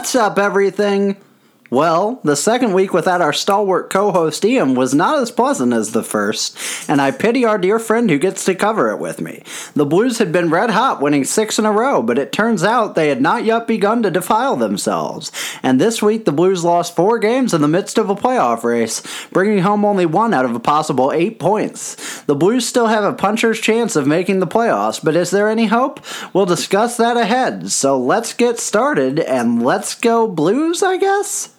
What's up, everything? Well, the second week without our stalwart co host Ian was not as pleasant as the first, and I pity our dear friend who gets to cover it with me. The Blues had been red hot, winning six in a row, but it turns out they had not yet begun to defile themselves. And this week, the Blues lost four games in the midst of a playoff race, bringing home only one out of a possible eight points. The Blues still have a puncher's chance of making the playoffs, but is there any hope? We'll discuss that ahead. So let's get started, and let's go Blues, I guess?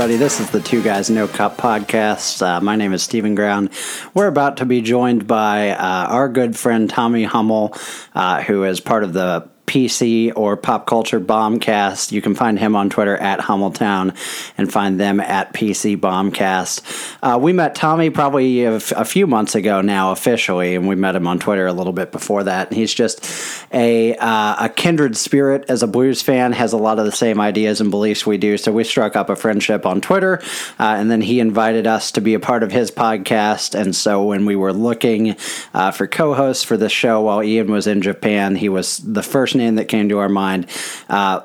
Everybody. This is the Two Guys No Cup podcast. Uh, my name is Stephen Ground. We're about to be joined by uh, our good friend Tommy Hummel, uh, who is part of the PC or Pop Culture Bombcast. You can find him on Twitter at Hummeltown and find them at PC Bombcast. Uh, we met Tommy probably a, f- a few months ago now officially, and we met him on Twitter a little bit before that. And he's just a uh, a kindred spirit as a blues fan, has a lot of the same ideas and beliefs we do. So we struck up a friendship on Twitter, uh, and then he invited us to be a part of his podcast. And so when we were looking uh, for co-hosts for the show while Ian was in Japan, he was the first name that came to our mind. Uh,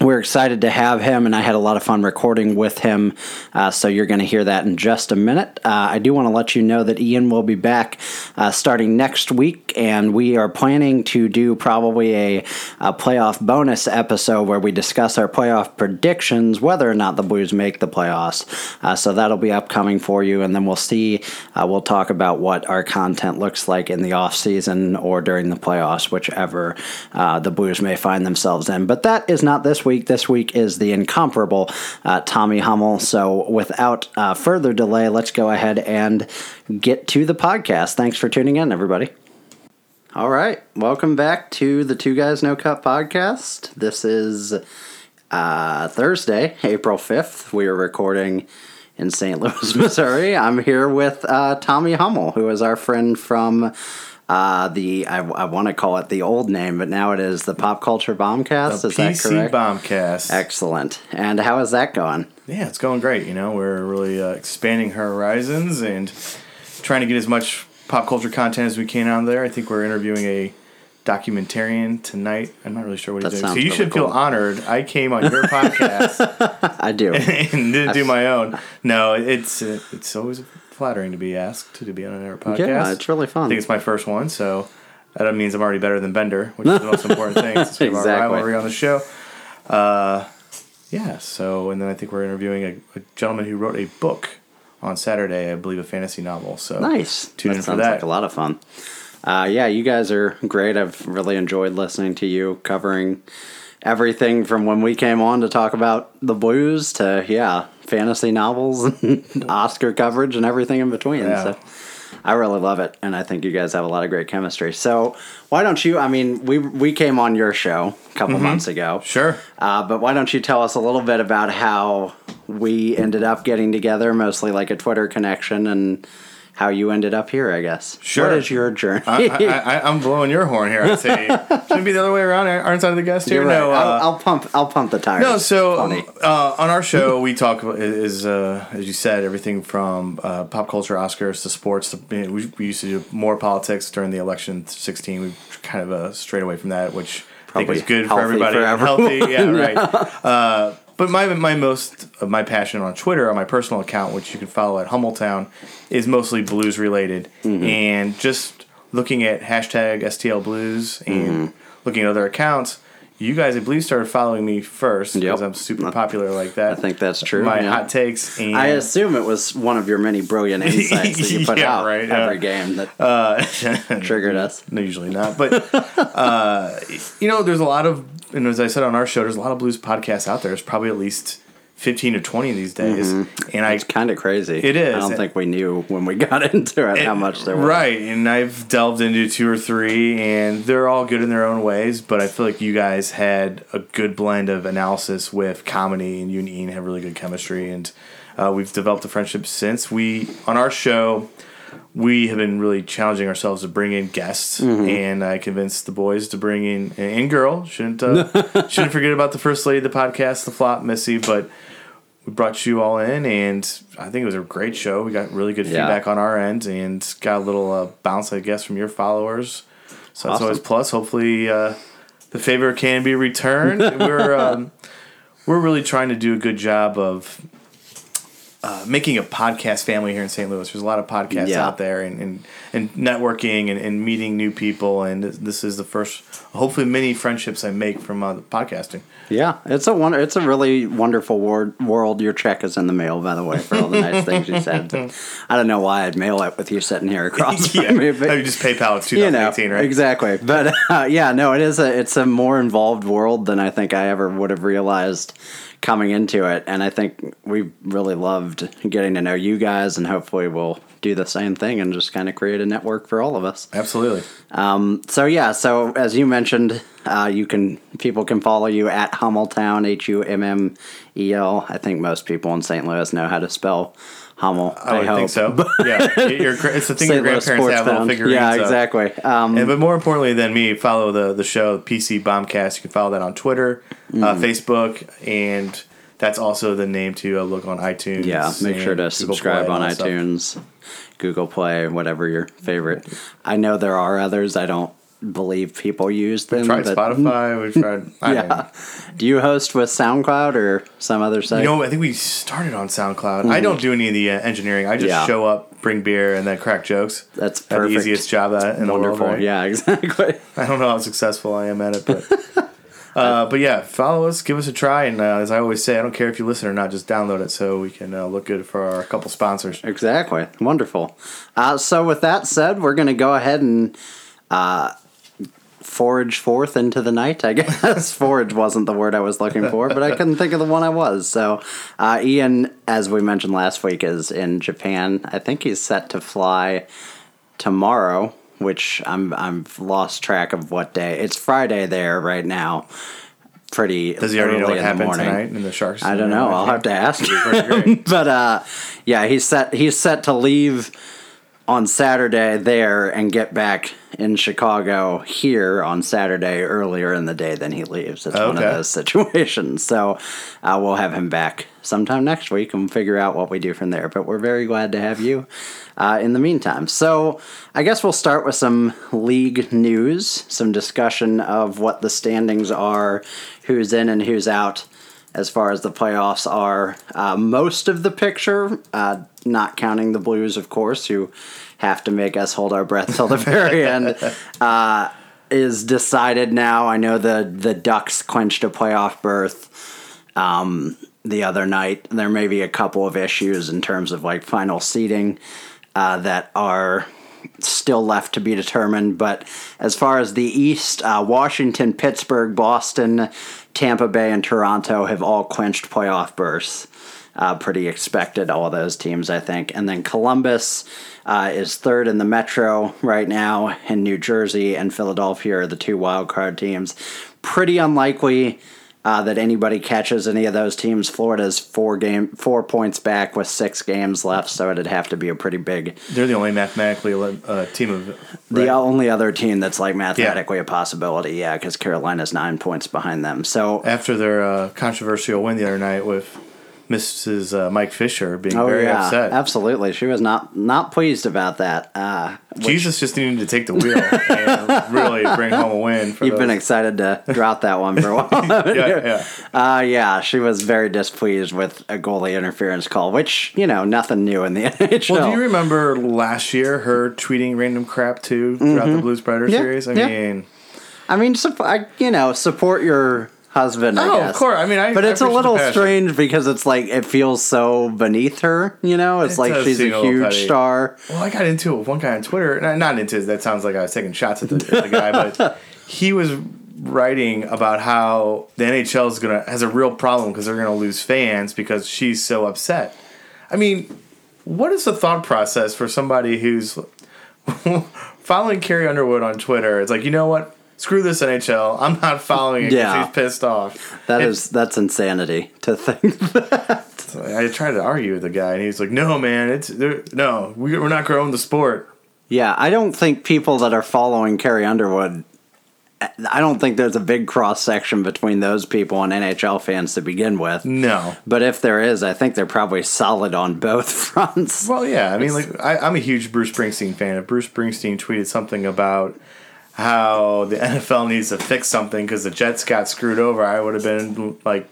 we're excited to have him, and I had a lot of fun recording with him. Uh, so you're going to hear that in just a minute. Uh, I do want to let you know that Ian will be back uh, starting next week, and we are planning to do probably a, a, playoff bonus episode where we discuss our playoff predictions, whether or not the Blues make the playoffs. Uh, so that'll be upcoming for you, and then we'll see. Uh, we'll talk about what our content looks like in the off season or during the playoffs, whichever uh, the Blues may find themselves in. But that is not this week. This week is the incomparable uh, Tommy Hummel. So without uh, further delay, let's go ahead and get to the podcast. Thanks for tuning in, everybody. All right, welcome back to the Two Guys No Cup podcast. This is uh, Thursday, April 5th. We are recording in St. Louis, Missouri. I'm here with uh, Tommy Hummel, who is our friend from uh, the I, I want to call it the old name, but now it is the Pop Culture Bombcast. The is PC that correct? Bombcast. Excellent. And how is that going? Yeah, it's going great. You know, we're really uh, expanding our horizons and trying to get as much pop culture content as we can on there. I think we're interviewing a documentarian tonight. I'm not really sure what That he's doing. So you really should feel honored. I came on your podcast I do. and didn't do my own. No, it's uh, it's always flattering to be asked to be on an air podcast. yeah, it's really fun. I think it's my first one, so that means I'm already better than Bender, which is the most important thing. Since we have Exactly. our rivalry on the show. Uh, yeah. So, and then I think we're interviewing a, a gentleman who wrote a book on Saturday, I believe, a fantasy novel. So Nice. Tune that in for sounds that. like a lot of fun. Uh, yeah, you guys are great. I've really enjoyed listening to you covering everything from when we came on to talk about the blues to yeah, fantasy novels and Oscar coverage and everything in between. Yeah. So I really love it, and I think you guys have a lot of great chemistry. So why don't you? I mean, we we came on your show a couple months ago. Mm-hmm. Sure. Uh, but why don't you tell us a little bit about how we ended up getting together, mostly like a Twitter connection, and how you ended up here, I guess. Sure. What is your journey? I, I, I, I'm blowing your horn here. I'd say shouldn't be the other way around. Aren't I the guest here? Right. No, uh, I'll, I'll pump. I'll pump the tires. No, so um, uh, on our show we talk about is uh, as you said everything from uh, pop culture, Oscars to sports. To, you know, we, we used to do more politics during the election sixteen. We kind of uh, strayed away from that, which I Probably think was good for everybody. for everyone. Healthy, yeah, right. Uh, but my my most of my passion on Twitter on my personal account, which you can follow at Hummeltown, is mostly blues related Mm-hmm. and just looking at hashtag STL Blues and Mm-hmm. looking at other accounts. You guys, I believe, started following me first because Yep. I'm super popular like that. I think that's true. My yeah. hot takes and I assume it was one of your many brilliant insights that you put Yeah, out right, every game that uh, triggered us. No, usually not. But uh, you know, there's a lot of, and as I said on our show, there's a lot of blues podcasts out there. There's probably at least fifteen or twenty these days, and I It's kind of crazy. It is. I don't think we knew when we got into it how much there was. Right, and I've delved into two or three, and they're all good in their own ways. But I feel like you guys had a good blend of analysis with comedy, and you and Ian have really good chemistry. And Uh, we've developed a friendship since. We on our show, we have been really challenging ourselves to bring in guests, and I convinced the boys to bring in and girl shouldn't uh, shouldn't forget about the first lady of the podcast, the flop Missy, but. We brought you all in, and I think it was a great show. We got really good Yeah. feedback on our end, and got a little uh, bounce, I guess, from your followers. So that's always plus. Hopefully, uh, the favor can be returned. we're um, we're really trying to do a good job of uh, making a podcast family here in St. Louis. There's a lot of podcasts Yeah. out there, and, and, and networking and, and meeting new people. And this, is the first, hopefully, many friendships I make from uh, podcasting. Yeah, it's a wonder. It's a really wonderful wor- world. Your check is in the mail, by the way, for all the nice things you said. I don't know why I'd mail it with you sitting here across yeah, from me, but Oh, you just PayPal. It's you know right? exactly. But uh, yeah, no, it is a it's a more involved world than I think I ever would have realized coming into it, and I think we really loved getting to know you guys, and hopefully we'll do the same thing and just kind of create a network for all of us. Absolutely. So yeah, so as you mentioned, uh, you can people can follow you at Hummeltown H U M M E L. I think most people in St. Louis know how to spell Hummel. I, would hope. think so. yeah, your, it's the thing your grandparents have little bound. figurines. Yeah, exactly. Um, And, but more importantly than me, follow the the show PC Bombcast. You can follow that on Twitter, uh, Mm-hmm. Facebook, and that's also the name to uh, look on iTunes. yeah, make sure to subscribe Play on and all that iTunes. Google Play, whatever your favorite. I know there are others. I don't believe people use them. Tried but- Spotify. We tried. Yeah. Do you host with SoundCloud or some other site? You know, I think we started on SoundCloud. I don't do any of the uh, engineering. I just Mm-hmm. Yeah. show up, bring beer, and then crack jokes. That's have the easiest job at in the Wonderful. world. Right? Yeah, exactly. I don't know how successful I am at it, but. Uh, but yeah, follow us, give us a try, and uh, as I always say, I don't care if you listen or not, just download it so we can uh, look good for our couple sponsors. Exactly. Wonderful. Uh, so, with that said, we're going to go ahead and uh, forage forth into the night, I guess. forage wasn't the word I was looking for, but I couldn't think of the one I was. So, uh, Ian, as we mentioned last week, is in Japan. I think he's set to fly tomorrow, which I'm I'm lost track of what day. It's Friday there right now. Pretty. Does he already know early what in the happened morning. tonight in the Sharks? I don't know. I'll have to ask him. but uh, yeah, he's set. He's set to leave on Saturday there and get back in Chicago here on Saturday earlier in the day than he leaves. It's one of those situations. So uh, we'll have him back sometime next week and figure out what we do from there. But we're very glad to have you uh, in the meantime. So I guess we'll start with some league news, some discussion of what the standings are, who's in and who's out as far as the playoffs are. Uh, most of the picture, uh, not counting the Blues, of course, who have to make us hold our breath till the very end, uh, is decided now. I know the the Ducks clinched a playoff berth um, the other night. There may be a couple of issues in terms of like final seating uh, that are still left to be determined. But as far as the East, uh, Washington, Pittsburgh, Boston, Tampa Bay, and Toronto have all clinched playoff berths. Uh, pretty expected, all those teams, I think. And then Columbus uh, is third in the Metro right now, and New Jersey and Philadelphia are the two wild card teams. Pretty unlikely uh, that anybody catches any of those teams. Florida's four game four points back with six games left, so it'd have to be a pretty big. They're the only mathematically uh, team of The only other team that's like mathematically a possibility, yeah, because Carolina's nine points behind them. So after their uh, controversial win the other night with Mrs. Uh, Mike Fisher being Oh very yeah, upset. absolutely. She was not not pleased about that. Uh, Jesus just needed to take the wheel and really bring home a win. For you've been excited to drop that one for a while. yeah, yeah. Uh, yeah, she was very displeased with a goalie interference call, which you know nothing new in the NHL. Well, do you remember last year her tweeting random crap too throughout the Blues Mm-hmm. Yeah, series? I mean, I mean, you know, support your husband. I Oh, of course. I mean, I- but I it's a little strange because it's like it feels so beneath her. You know, it's It like she's a a huge star. well, I got into it with one guy on Twitter. Not, not into it. That sounds like I was taking shots at the, at the guy, but he was writing about how the NHL is gonna has a real problem because they're gonna lose fans because she's so upset. I mean, what is the thought process for somebody who's following Carrie Underwood on Twitter? It's like, you know what? Screw this NHL. I'm not following it because Yeah. he's pissed off. That It- is that's insanity to think that. I tried to argue with the guy, and he's like, "No, man, it's no, we- we're not growing the sport." Yeah, I don't think people that are following Carrie Underwood. I don't think there's a big cross section between those people and NHL fans to begin with. No. But if there is, I think they're probably solid on both fronts. Well, yeah. I mean, like I, I'm a huge Bruce Springsteen fan. If Bruce Springsteen tweeted something about how the NFL needs to fix something because the Jets got screwed over, I would have been like,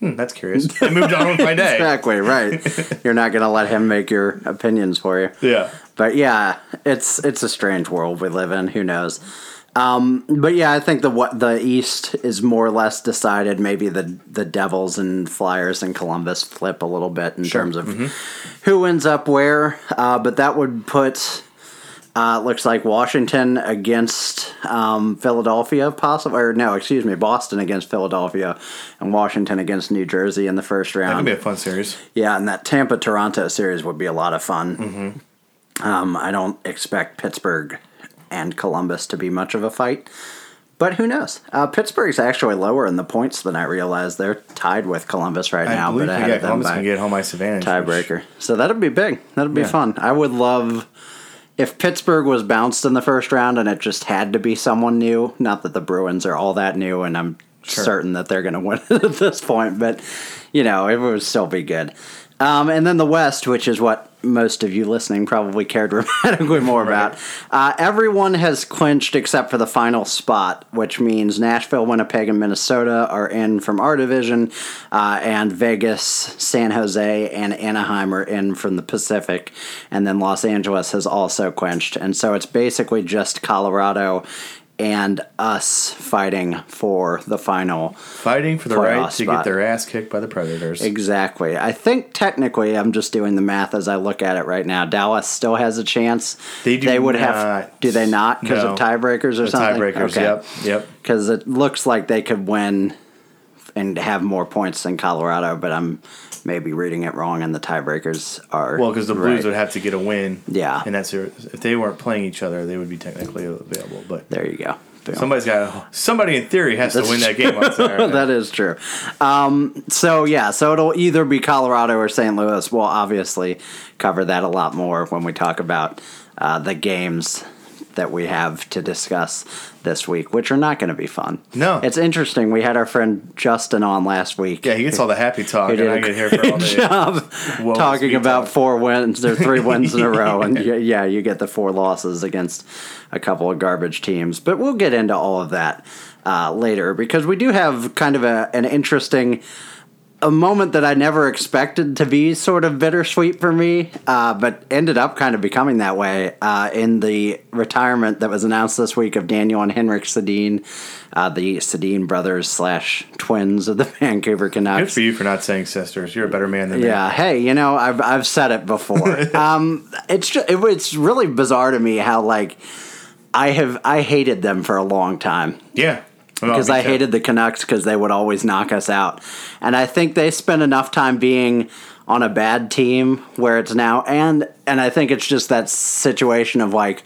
hmm, "That's curious." I moved on with my day. Exactly right. You're not going to let him make your opinions for you. Yeah. But yeah, it's it's a strange world we live in. Who knows? Um, but yeah, I think the what the East is more or less decided. Maybe the the Devils and Flyers and Columbus flip a little bit in terms of who ends up where. Uh, but that would put. Uh, it looks like Washington against um, Philadelphia, possible or no, excuse me, Boston against Philadelphia, and Washington against New Jersey in the first round. That could be a fun series. Yeah, and that Tampa Toronto series would be a lot of fun. Um, I don't expect Pittsburgh and Columbus to be much of a fight, but who knows? Uh, Pittsburgh's actually lower in the points than I realized. They're tied with Columbus right I now, but yeah, of them Columbus by can get home ice advantage. which- tiebreaker. So that'd be big. That'd be Yeah. fun. I would love if Pittsburgh was bounced in the first round and it just had to be someone new. Not that the Bruins are all that new, and I'm certain that they're going to win at this point, but you know, it would still be good. Um, and then the West, which is what most of you listening probably care dramatically more about. Uh, everyone has clinched except for the final spot, which means Nashville, Winnipeg, and Minnesota are in from our division, uh, and Vegas, San Jose, and Anaheim are in from the Pacific, and then Los Angeles has also clinched. And so it's basically just Colorado and us fighting for the final Fighting for the right to spot. get their ass kicked by the Predators. Exactly. I think technically, I'm just doing the math as I look at it right now. Dallas still has a chance. They do would not. have. Do they not because No. of tiebreakers or The something? tiebreakers. Yep. Yep. Because it looks like they could win and have more points than Colorado, but I'm maybe reading it wrong, and the tiebreakers are Well, because the Blues right. would have to get a win. Yeah. And that's their, if they weren't playing each other, they would be technically available. But There you go. Boom. somebody's got somebody in theory has to That's win that game on Saturday. that is true. Um, so yeah, so it'll either be Colorado or St. Louis. We'll obviously cover that a lot more when we talk about uh, the games that we have to discuss this week, which are not going to be fun. No. it's interesting. We had our friend Justin on last week. yeah, he gets all the happy talk, and I get here for all job talking about talk. four wins or three wins in a row, and yeah, you get the four losses against a couple of garbage teams. But we'll get into all of that uh, later because we do have kind of a, an interesting. A moment that I never expected to be sort of bittersweet for me, uh, but ended up kind of becoming that way uh, in the retirement that was announced this week of Daniel and Henrik Sedin, uh, the Sedin brothers slash twins of the Vancouver Canucks. Good for you for not saying sisters. You're a better man than me. Yeah. Hey, you know, I've I've said it before. um, it's just, it, it's really bizarre to me how like I have I hated them for a long time Yeah. Well, because I hated the Canucks because they would always knock us out, and I think they spent enough time being on a bad team where it's now and and I think it's just that situation of like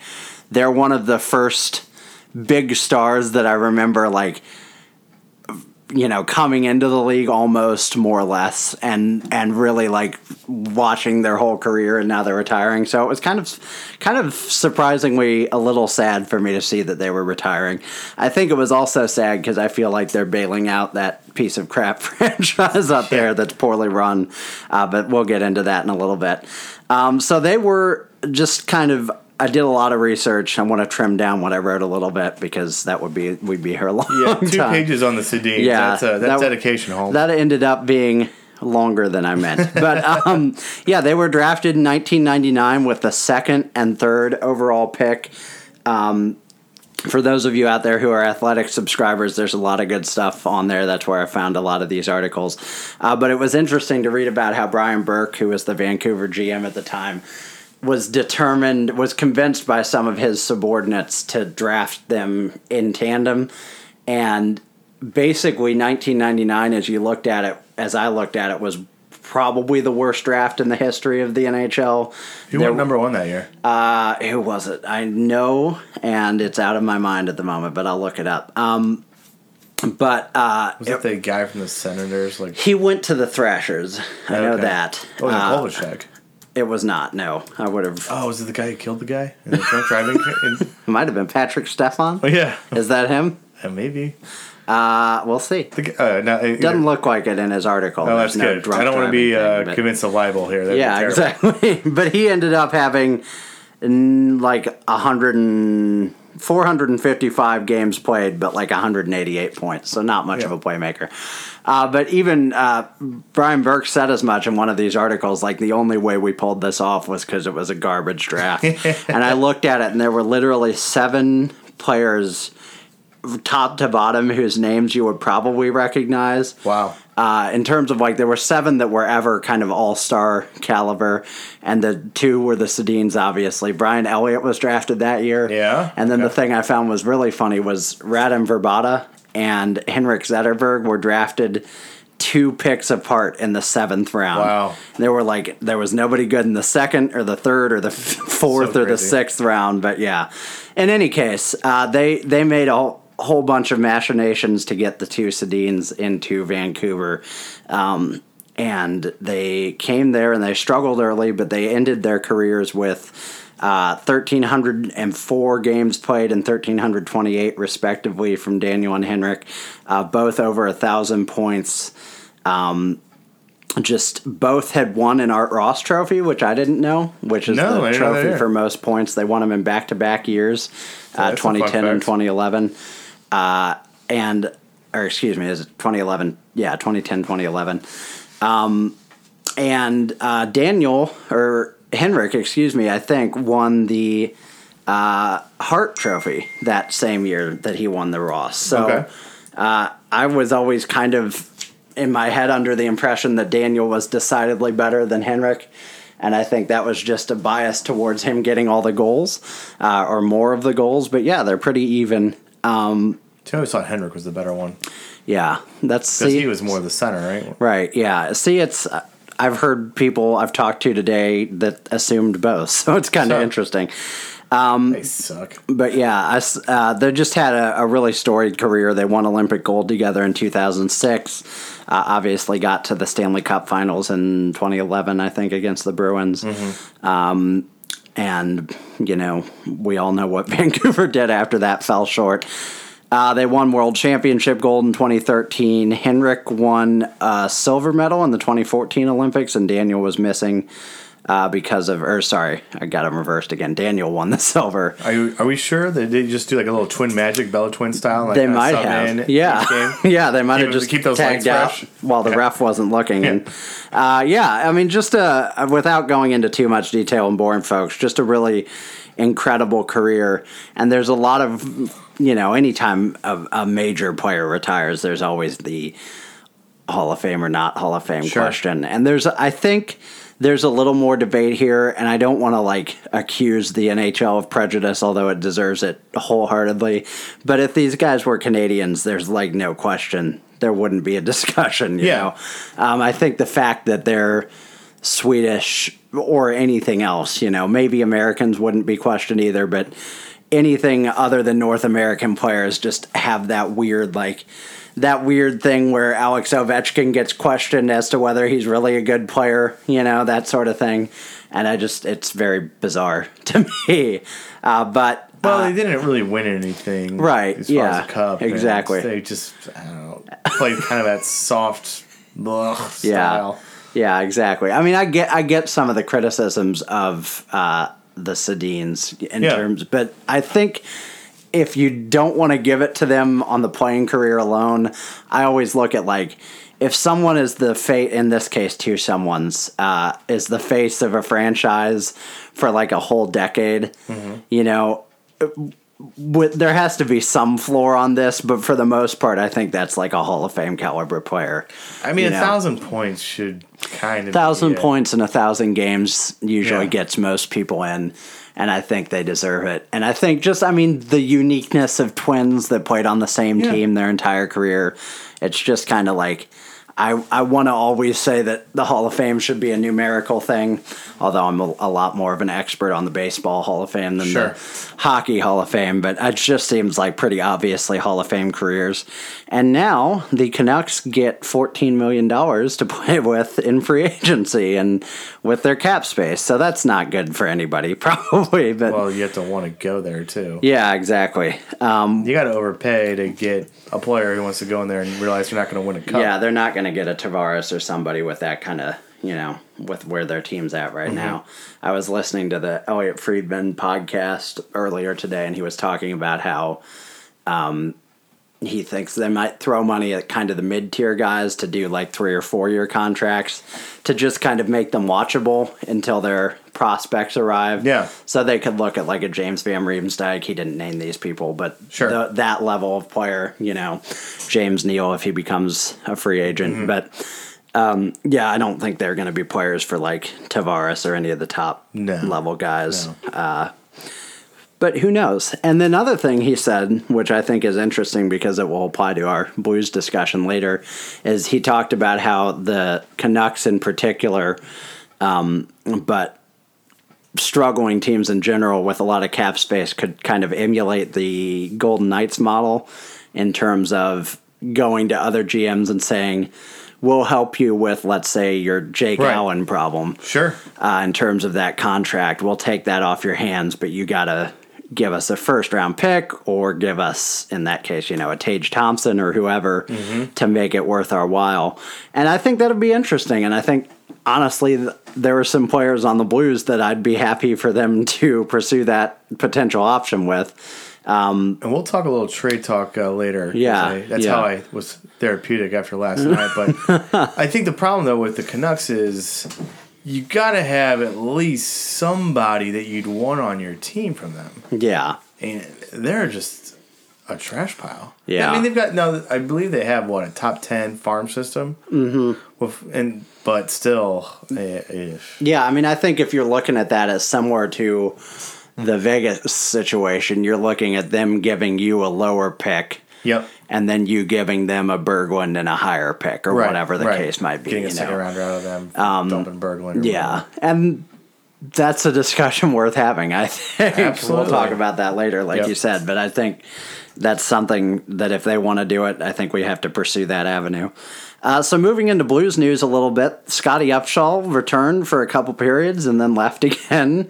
they're one of the first big stars that I remember like you know coming into the league almost more or less and and really like watching their whole career and now they're retiring. So it was kind of kind of surprisingly a little sad for me to see that they were retiring. I think it was also sad because i feel like they're bailing out that piece of crap franchise up there that's poorly run. Uh, but we'll get into that in a little bit. Um, so they were just kind of I did a lot of research. I want to trim down what I wrote a little bit because that would be we'd be here a long time. Yeah, two time. pages on the CD. Yeah, That's, uh, that's that- dedication, Holmes. That ended up being longer than I meant. But um, yeah, they were drafted in 1999 with the second and third overall pick. Um, for those of you out there who are athletic subscribers, there's a lot of good stuff on there. That's where I found a lot of these articles. Uh, but it was interesting to read about how Brian Burke, who was the Vancouver GM at the time, was determined, was convinced by some of his subordinates to draft them in tandem. And basically, 1999, as you looked at it, as I looked at it, was probably the worst draft in the history of the NHL. Who went number one that year? uh, who was it? I know, and it's out of my mind at the moment, but I'll look it up. Um, But uh, Was that the guy from the Senators? Like, he went to the Thrashers. I know Okay. that. oh, it Uh, Kovalchuk? It was not. No, I would have. Oh, was it the guy who killed the guy in the drunk driving? It might have been Patrik Stefan. oh yeah, Is that him? Uh, maybe. Uh, we'll see. The, uh, no, it, Doesn't look like it in his article. Oh, that's no good. I don't want to be uh, thing, convinced of libel here. That'd yeah, exactly. but he ended up having like a 100 and 455 games played, but like 188 points. So not much of a playmaker. Uh, but even uh, Brian Burke said as much in one of these articles. Like the only way we pulled this off was because it was a garbage draft. and I looked at it, and there were literally seven players, top to bottom, whose names you would probably recognize Wow. Uh, in terms of like there were seven that were ever kind of all star caliber, and the two were the Sedins. Obviously, Brian Elliott was drafted that year. Yeah, and then the thing I found was really funny was Radim Vrbata and Henrik Zetterberg were drafted two picks apart in the seventh round. Wow. There were like there was nobody good in the second or the third or the f- fourth So or the sixth round, but yeah. In any case, uh, they they made a whole bunch of machinations to get the two Sedins into Vancouver. Um, and they came there and they struggled early, but they ended their careers with uh, 1,304 games played and 1,328 respectively from Daniel and Henrik, uh, both over a thousand points. Um, just both had won an Art Ross trophy, which I didn't know, which is No, the didn't know that trophy for most points. They won them in back to back years, uh, that's a fun 2010 and fact. 2011. Uh, and, or excuse me, is it 2011? Yeah, 2010, 2011. Um, and uh, Daniel, or Henrik, excuse me, I think, won the uh, Hart Trophy that same year that he won the Ross. So Okay. uh, I was always kind of in my head under the impression that Daniel was decidedly better than Henrik. And I think that was just a bias towards him getting all the goals uh, or more of the goals. But yeah, they're pretty even. Um, I always thought Henrik was the better one yeah, that's because he was more the center, right? Right. Yeah. See, it's I've heard people I've talked to today that assumed both, so it's kind of So- interesting. they suck. But yeah, I uh, they just had a, a really storied career. They won Olympic gold together in 2006. Uh, obviously, got to the Stanley Cup Finals in 2011, I think, against the Bruins. Um, and you know, we all know what Vancouver did after that fell short. Uh, they won World Championship gold in 2013. Henrik won a silver medal in the 2014 Olympics, and Daniel was missing uh, because of, or sorry, I got him reversed again. Daniel won the silver. Are, you, are we sure that they just do like a little twin magic, Bella twin style? Like They might have, in yeah, game? yeah. They might have just keep those tagged legs out fresh? while the ref wasn't looking. Yeah. And uh, yeah, I mean, just uh, without going into too much detail and boring folks, just a really incredible career. And there's a lot of, you know, anytime a, a major player retires, there's always the Hall of Fame or not Hall of Fame Sure. question. And there's, I think, there's a little more debate here, and I don't want to like accuse the NHL of prejudice, although it deserves it wholeheartedly. But if these guys were Canadians, there's like no question there wouldn't be a discussion. You Yeah. know, um, I think the fact that they're Swedish or anything else, you know, maybe Americans wouldn't be questioned either, but anything other than North American players just have that weird like that weird thing where Alex Ovechkin gets questioned as to whether he's really a good player, you know, that sort of thing. And I just it's very bizarre to me. Uh, but Well, uh, they didn't really win anything, Right, As far yeah, as the cup, exactly. They just I don't know played kind of that soft ugh, Yeah. style. Yeah, exactly. I mean, I get I get some of the criticisms of uh, the Sedins in Yeah. terms, but I think if you don't want to give it to them on the playing career alone, I always look at like if someone is the fate in this case two someone's uh, is the face of a franchise for like a whole decade, you know. With, there has to be some floor on this, but for the most part, I think that's like a Hall of Fame caliber player. I mean, you a know? thousand points should kind of thousand points in a thousand games usually Yeah. gets most people in and i think they deserve it and i think just i mean the uniqueness of twins that played on the same Yeah. team their entire career it's just kind of like I, I want to always say that the Hall of Fame should be a numerical thing, although I'm a, a lot more of an expert on the Baseball Hall of Fame than Sure. the Hockey Hall of Fame, but it just seems like pretty obviously Hall of Fame careers. And now the Canucks get $14 million to play with in free agency and with their cap space. So that's not good for anybody, probably. But Well, you have to want to go there too. yeah, exactly. Um, You got to overpay to get a player who wants to go in there and realize you're not going to win a cup. Yeah, they're not going to get a Tavares or somebody with that kind of, you know, with where their team's at right now. I was listening to the Elliotte Friedman podcast earlier today, and he was talking about how um, he thinks they might throw money at kind of the mid tier guys to do like three or four year contracts to just kind of make them watchable until their prospects arrive. Yeah. So they could look at like a James Van Riemsdyk. He didn't name these people, but Sure. the- that level of player, you know, James Neal if he becomes a free agent. Mm-hmm. But um, yeah, I don't think they're going to be players for like Tavares or any of the top No. level guys. No. Uh, but who knows? And then another thing he said, which I think is interesting because it will apply to our Blues discussion later, is he talked about how the Canucks in particular, um, but struggling teams in general with a lot of cap space could kind of emulate the Golden Knights model in terms of going to other GMs and saying, We'll help you with, let's say, your Jake Right. Allen problem Sure. uh, in terms of that contract. We'll take that off your hands, but you got to give us a first round pick or give us, in that case, you know, a Tage Thompson or whoever to make it worth our while. And I think that'd be interesting. And I think, honestly, th- there were some players on the Blues that I'd be happy for them to pursue that potential option with. Um, And we'll talk a little trade talk uh, later. Yeah, I- that's yeah. how I was therapeutic after last night. But I think the problem though with the Canucks is you got to have at least somebody that you'd want on your team from them, Yeah. and they're just a trash pile. Yeah. I mean they've got now. I believe they have what a top ten farm system. Mm-hmm. With, and but still, eh, eh, Yeah, I mean, I think if you're looking at that as similar to the Vegas situation, you're looking at them giving you a lower pick. Yep. And then you giving them a Berglund and a higher pick, or Right, whatever the right. case might be. Getting a second know? rounder out of them, dumping Berglund. or Yeah, and that's a discussion worth having. I think Absolutely. we'll talk about that later, like Yep. you said. But I think that's something that if they want to do it, I think we have to pursue that avenue. Uh, so moving into Blues news a little bit, Scotty Upshall returned for a couple periods and then left again.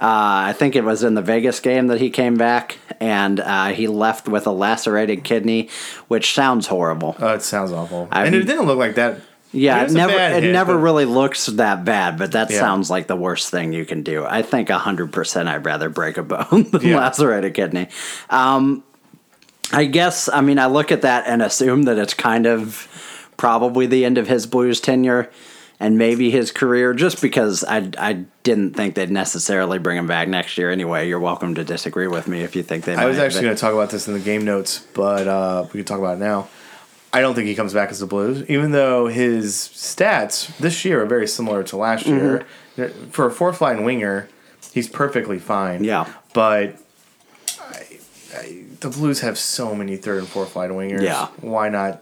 Uh, I think it was in the Vegas game that he came back, and uh, he left with a lacerated kidney, which sounds horrible. Oh, it sounds awful. I and mean- it didn't look like that. Yeah, It it was a never it hit, never but- really looks that bad, but that Yeah. sounds like the worst thing you can do. I think hundred percent I'd rather break a bone than Yeah. lacerate a kidney. Um, I guess I mean I look at that and assume that it's kind of probably the end of his Blues tenure and maybe his career, just because I I didn't think they'd necessarily bring him back next year anyway. You're welcome to disagree with me if you think they. I was actually but- going to talk about this in the game notes, but uh, we can talk about it now. I don't think he comes back as the Blues, even though his stats this year are very similar to last year. Mm-hmm. For a fourth line winger, he's perfectly fine. Yeah. but I, I, the Blues have so many third and fourth line wingers. Yeah. why not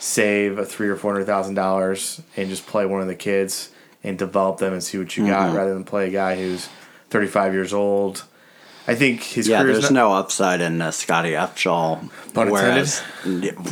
save a three or four hundred thousand dollars and just play one of the kids and develop them and see what you Mm-hmm. got, rather than play a guy who's thirty five years old. I think his Yeah, there's no upside in uh, Scotty Upshall. Pun whereas,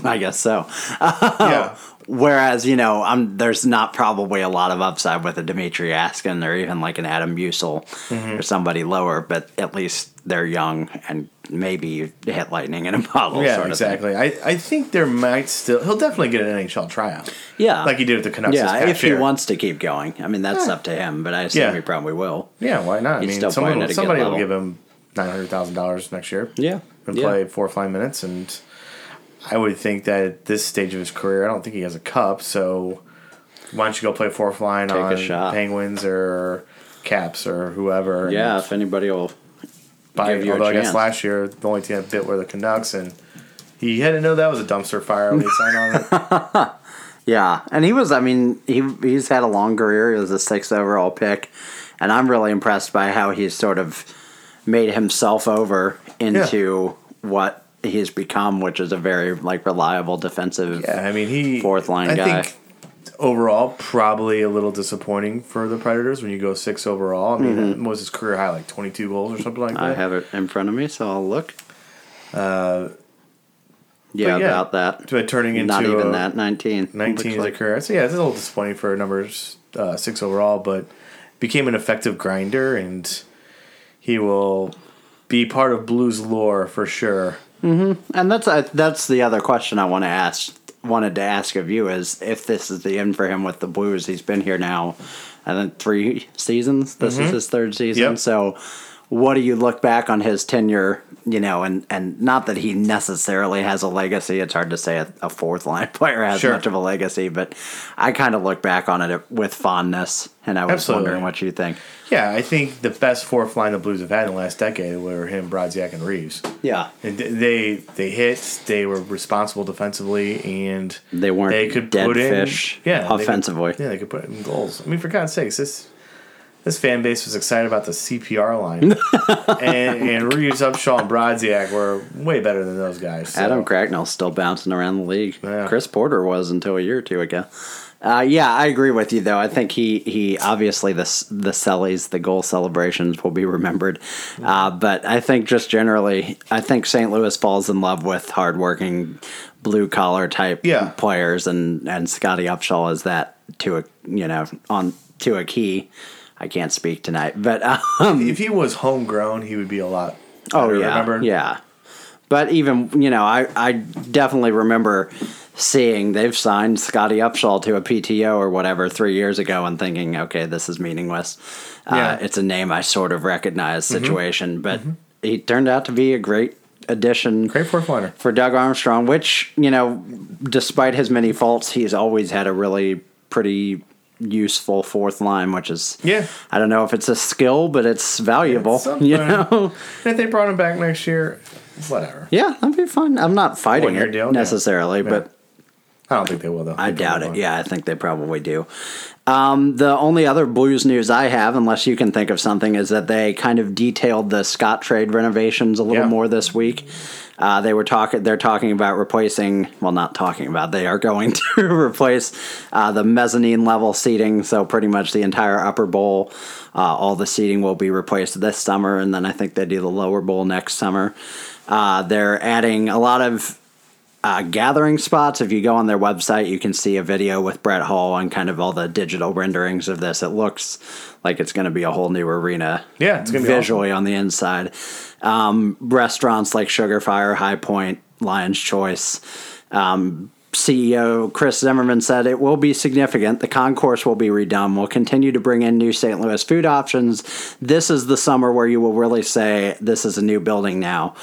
I guess so. yeah. Whereas, you know, I'm, there's not probably a lot of upside with a Dimitri Jaskin or even like an Adam Musil Mm-hmm. or somebody lower, but at least they're young and maybe hit lightning in a bottle. Yeah, sort of exactly. I, I think there might still he'll definitely get an NHL tryout. Yeah, Like he did with the Canucks. yeah, if he wants to keep going. I mean, that's Yeah. up to him, but I assume Yeah. he probably will. Yeah, why not? I mean, someone, playing at a somebody will give him nine hundred thousand dollars next year. Yeah, and yeah. play four or five minutes. And I would think that at this stage of his career, I don't think he has a cup. So why don't you go play fourth line Take on. Penguins or Caps or whoever? Yeah, if anybody will give although I guess last year the only team that bit were the Canucks, and he had to know that was a dumpster fire when he signed on it. Yeah, and he was. I mean, he he's had a long career. He was a sixth overall pick, and I'm really impressed by how he's sort of made himself over into what he's become, which is a very like reliable defensive. Yeah, I mean he Fourth line I guy. think overall, probably a little disappointing for the Predators when you go six overall. I mean, Mm-hmm. was his career high, like 22 goals or something like that. I have it in front of me, so I'll look. Uh, yeah, yeah, about that. But turning into Not even a- that. Nineteen. 19 Looks is a career. So yeah, it's a little disappointing for numbers uh, six overall, but became an effective grinder, and he will be part of Blues lore for sure. And that's uh, that's the other question I want to ask. Wanted to ask of you is if this is the end for him with the Blues. He's been here now, I think three seasons. This is his third season. Mm-hmm. Yep. So, what do you look back on his tenure? You know, and and not that he necessarily has a legacy. It's hard to say a, a fourth line player has Sure. much of a legacy, but I kind of look back on it with fondness. And I was Absolutely. wondering what you think. Yeah, I think the best fourth line the Blues have had in the last decade were him, Brodziak, and Reaves. Yeah, And they they hit, they were responsible defensively, and They weren't they could dead put in, fish yeah, they could- offensively. yeah, they could put in goals. I mean, for God's sakes, this this fan base was excited about the CPR line, and, and Reaves, Upshall, and Brodziak were way better than those guys. so- Adam Cracknell's still bouncing around the league. Yeah. Chris Porter was until a year or two ago. Uh, yeah, I agree with you though. I think he he obviously the the sellies, the goal celebrations will be remembered, uh, but I think just generally, I think St. Louis falls in love with hardworking, blue collar type Yeah. players, and and Scotty Upshall is that to a you know on to a key. I can't speak tonight, but um, if he was homegrown, he would be a lot. Oh yeah, remember? yeah. But even you know, I I definitely remember seeing they've signed Scotty Upshall to a PTO or whatever three years ago and thinking, okay, this is meaningless. Yeah. Uh, it's a name I sort of recognize situation, but he turned out to be a great addition. Great fourth liner. for Doug Armstrong, which you know, despite his many faults, he's always had a really pretty useful fourth line, which is Yeah. I don't know if it's a skill, but it's valuable. It's you know. And if they brought him back next year, whatever. Yeah, that'd be fun. I'm not fighting it deal, necessarily, Yeah. but I don't think they will though. I They doubt it. won't. Yeah, I think they probably do. Um, the only other Blues news I have, unless you can think of something, is that they kind of detailed the Scottrade renovations a little Yeah. more this week. Uh, they were talking. They're talking about replacing. Well, not talking about. They are going to replace uh, the mezzanine level seating. So pretty much the entire upper bowl, uh, all the seating will be replaced this summer, and then I think they do the lower bowl next summer. Uh, they're adding a lot of uh, gathering spots. If you go on their website, you can see a video with Brett Hull and kind of all the digital renderings of this. It looks like it's going to be a whole new arena. Yeah, it's gonna be visually on the inside. Um, restaurants like Sugarfire, High Point, Lion's Choice. Um, CEO Chris Zimmerman said it will be significant. The concourse will be redone. We'll continue to bring in new St. Louis food options. This is the summer where you will really say this is a new building now.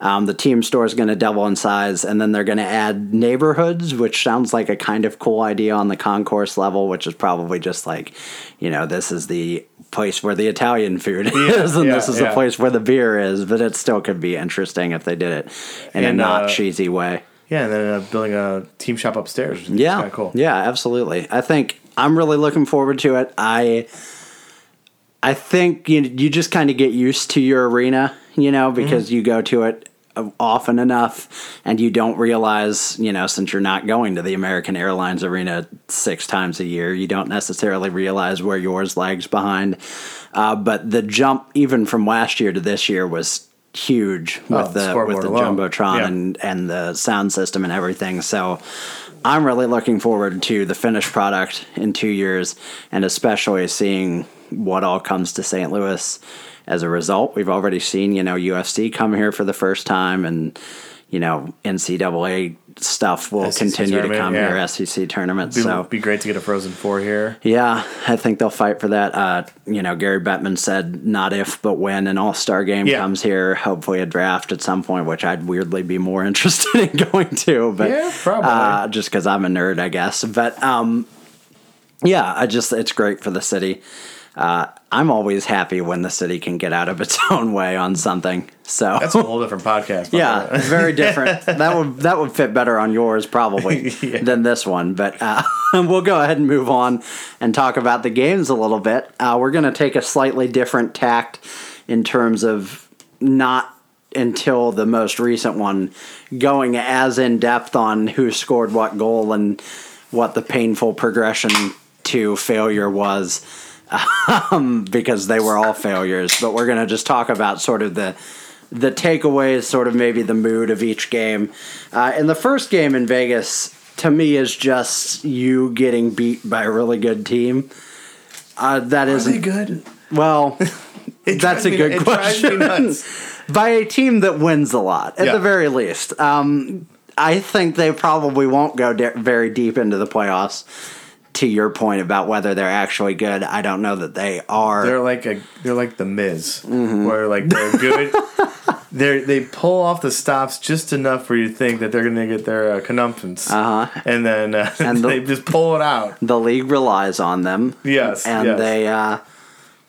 Um, the team store is going to double in size, and then they're going to add neighborhoods, which sounds like a kind of cool idea on the concourse level, which is probably just like, you know, this is the place where the Italian food is, and yeah, this is yeah. the place where the beer is. But it still could be interesting if they did it in And, a not uh, cheesy way. Yeah, and then uh, building a team shop upstairs. Yeah, kind of cool. yeah, absolutely. I think I'm really looking forward to it. I I think you you just kind of get used to your arena, you know, because you go to it often enough and you don't realize, you know, since you're not going to the American Airlines arena six times a year, you don't necessarily realize where yours lags behind. Uh, but the jump even from last year to this year was huge Oh, with the the with the alone. jumbotron Yeah. and and the sound system and everything. So I'm really looking forward to the finished product in two years, and especially seeing what all comes to St. Louis as a result. We've already seen, you know, UFC come here for the first time, and you know, NCAA stuff will SEC continue to come yeah. here, SEC tournament. Be, so be great to get a Frozen Four here. yeah, I think they'll fight for that. Uh, you know, Gary Bettman said not if but when an All Star game Yeah. comes here. Hopefully, a draft at some point, which I'd weirdly be more interested in going to. But Yeah, probably. uh, just because I'm a nerd, I guess. But um, yeah, I just it's great for the city. Uh, I'm always happy when the city can get out of its own way on something. So That's a whole different podcast. yeah, very different. that would that would fit better on yours probably Yeah. than this one. But uh, we'll go ahead and move on and talk about the games a little bit. Uh, we're going to take a slightly different tact in terms of not until the most recent one going as in depth on who scored what goal and what the painful progression to failure was um, because they were all failures. But we're going to just talk about sort of the the takeaways, sort of maybe the mood of each game. Uh, in the first game in Vegas, to me, is just you getting beat by a really good team. Uh, that they good? well. That's a me- good question. by a team that wins a lot, at Yeah. the very least. Um, I think they probably won't go de- very deep into the playoffs. To your point about whether they're actually good, I don't know that they are. They're like a they're like the Miz, Mm-hmm. where like they're good. they they pull off the stops just enough for you to think that they're gonna get their uh, Uh-huh. and then uh, And the- they just pull it out. the league relies on them. Yes, and yes. they uh,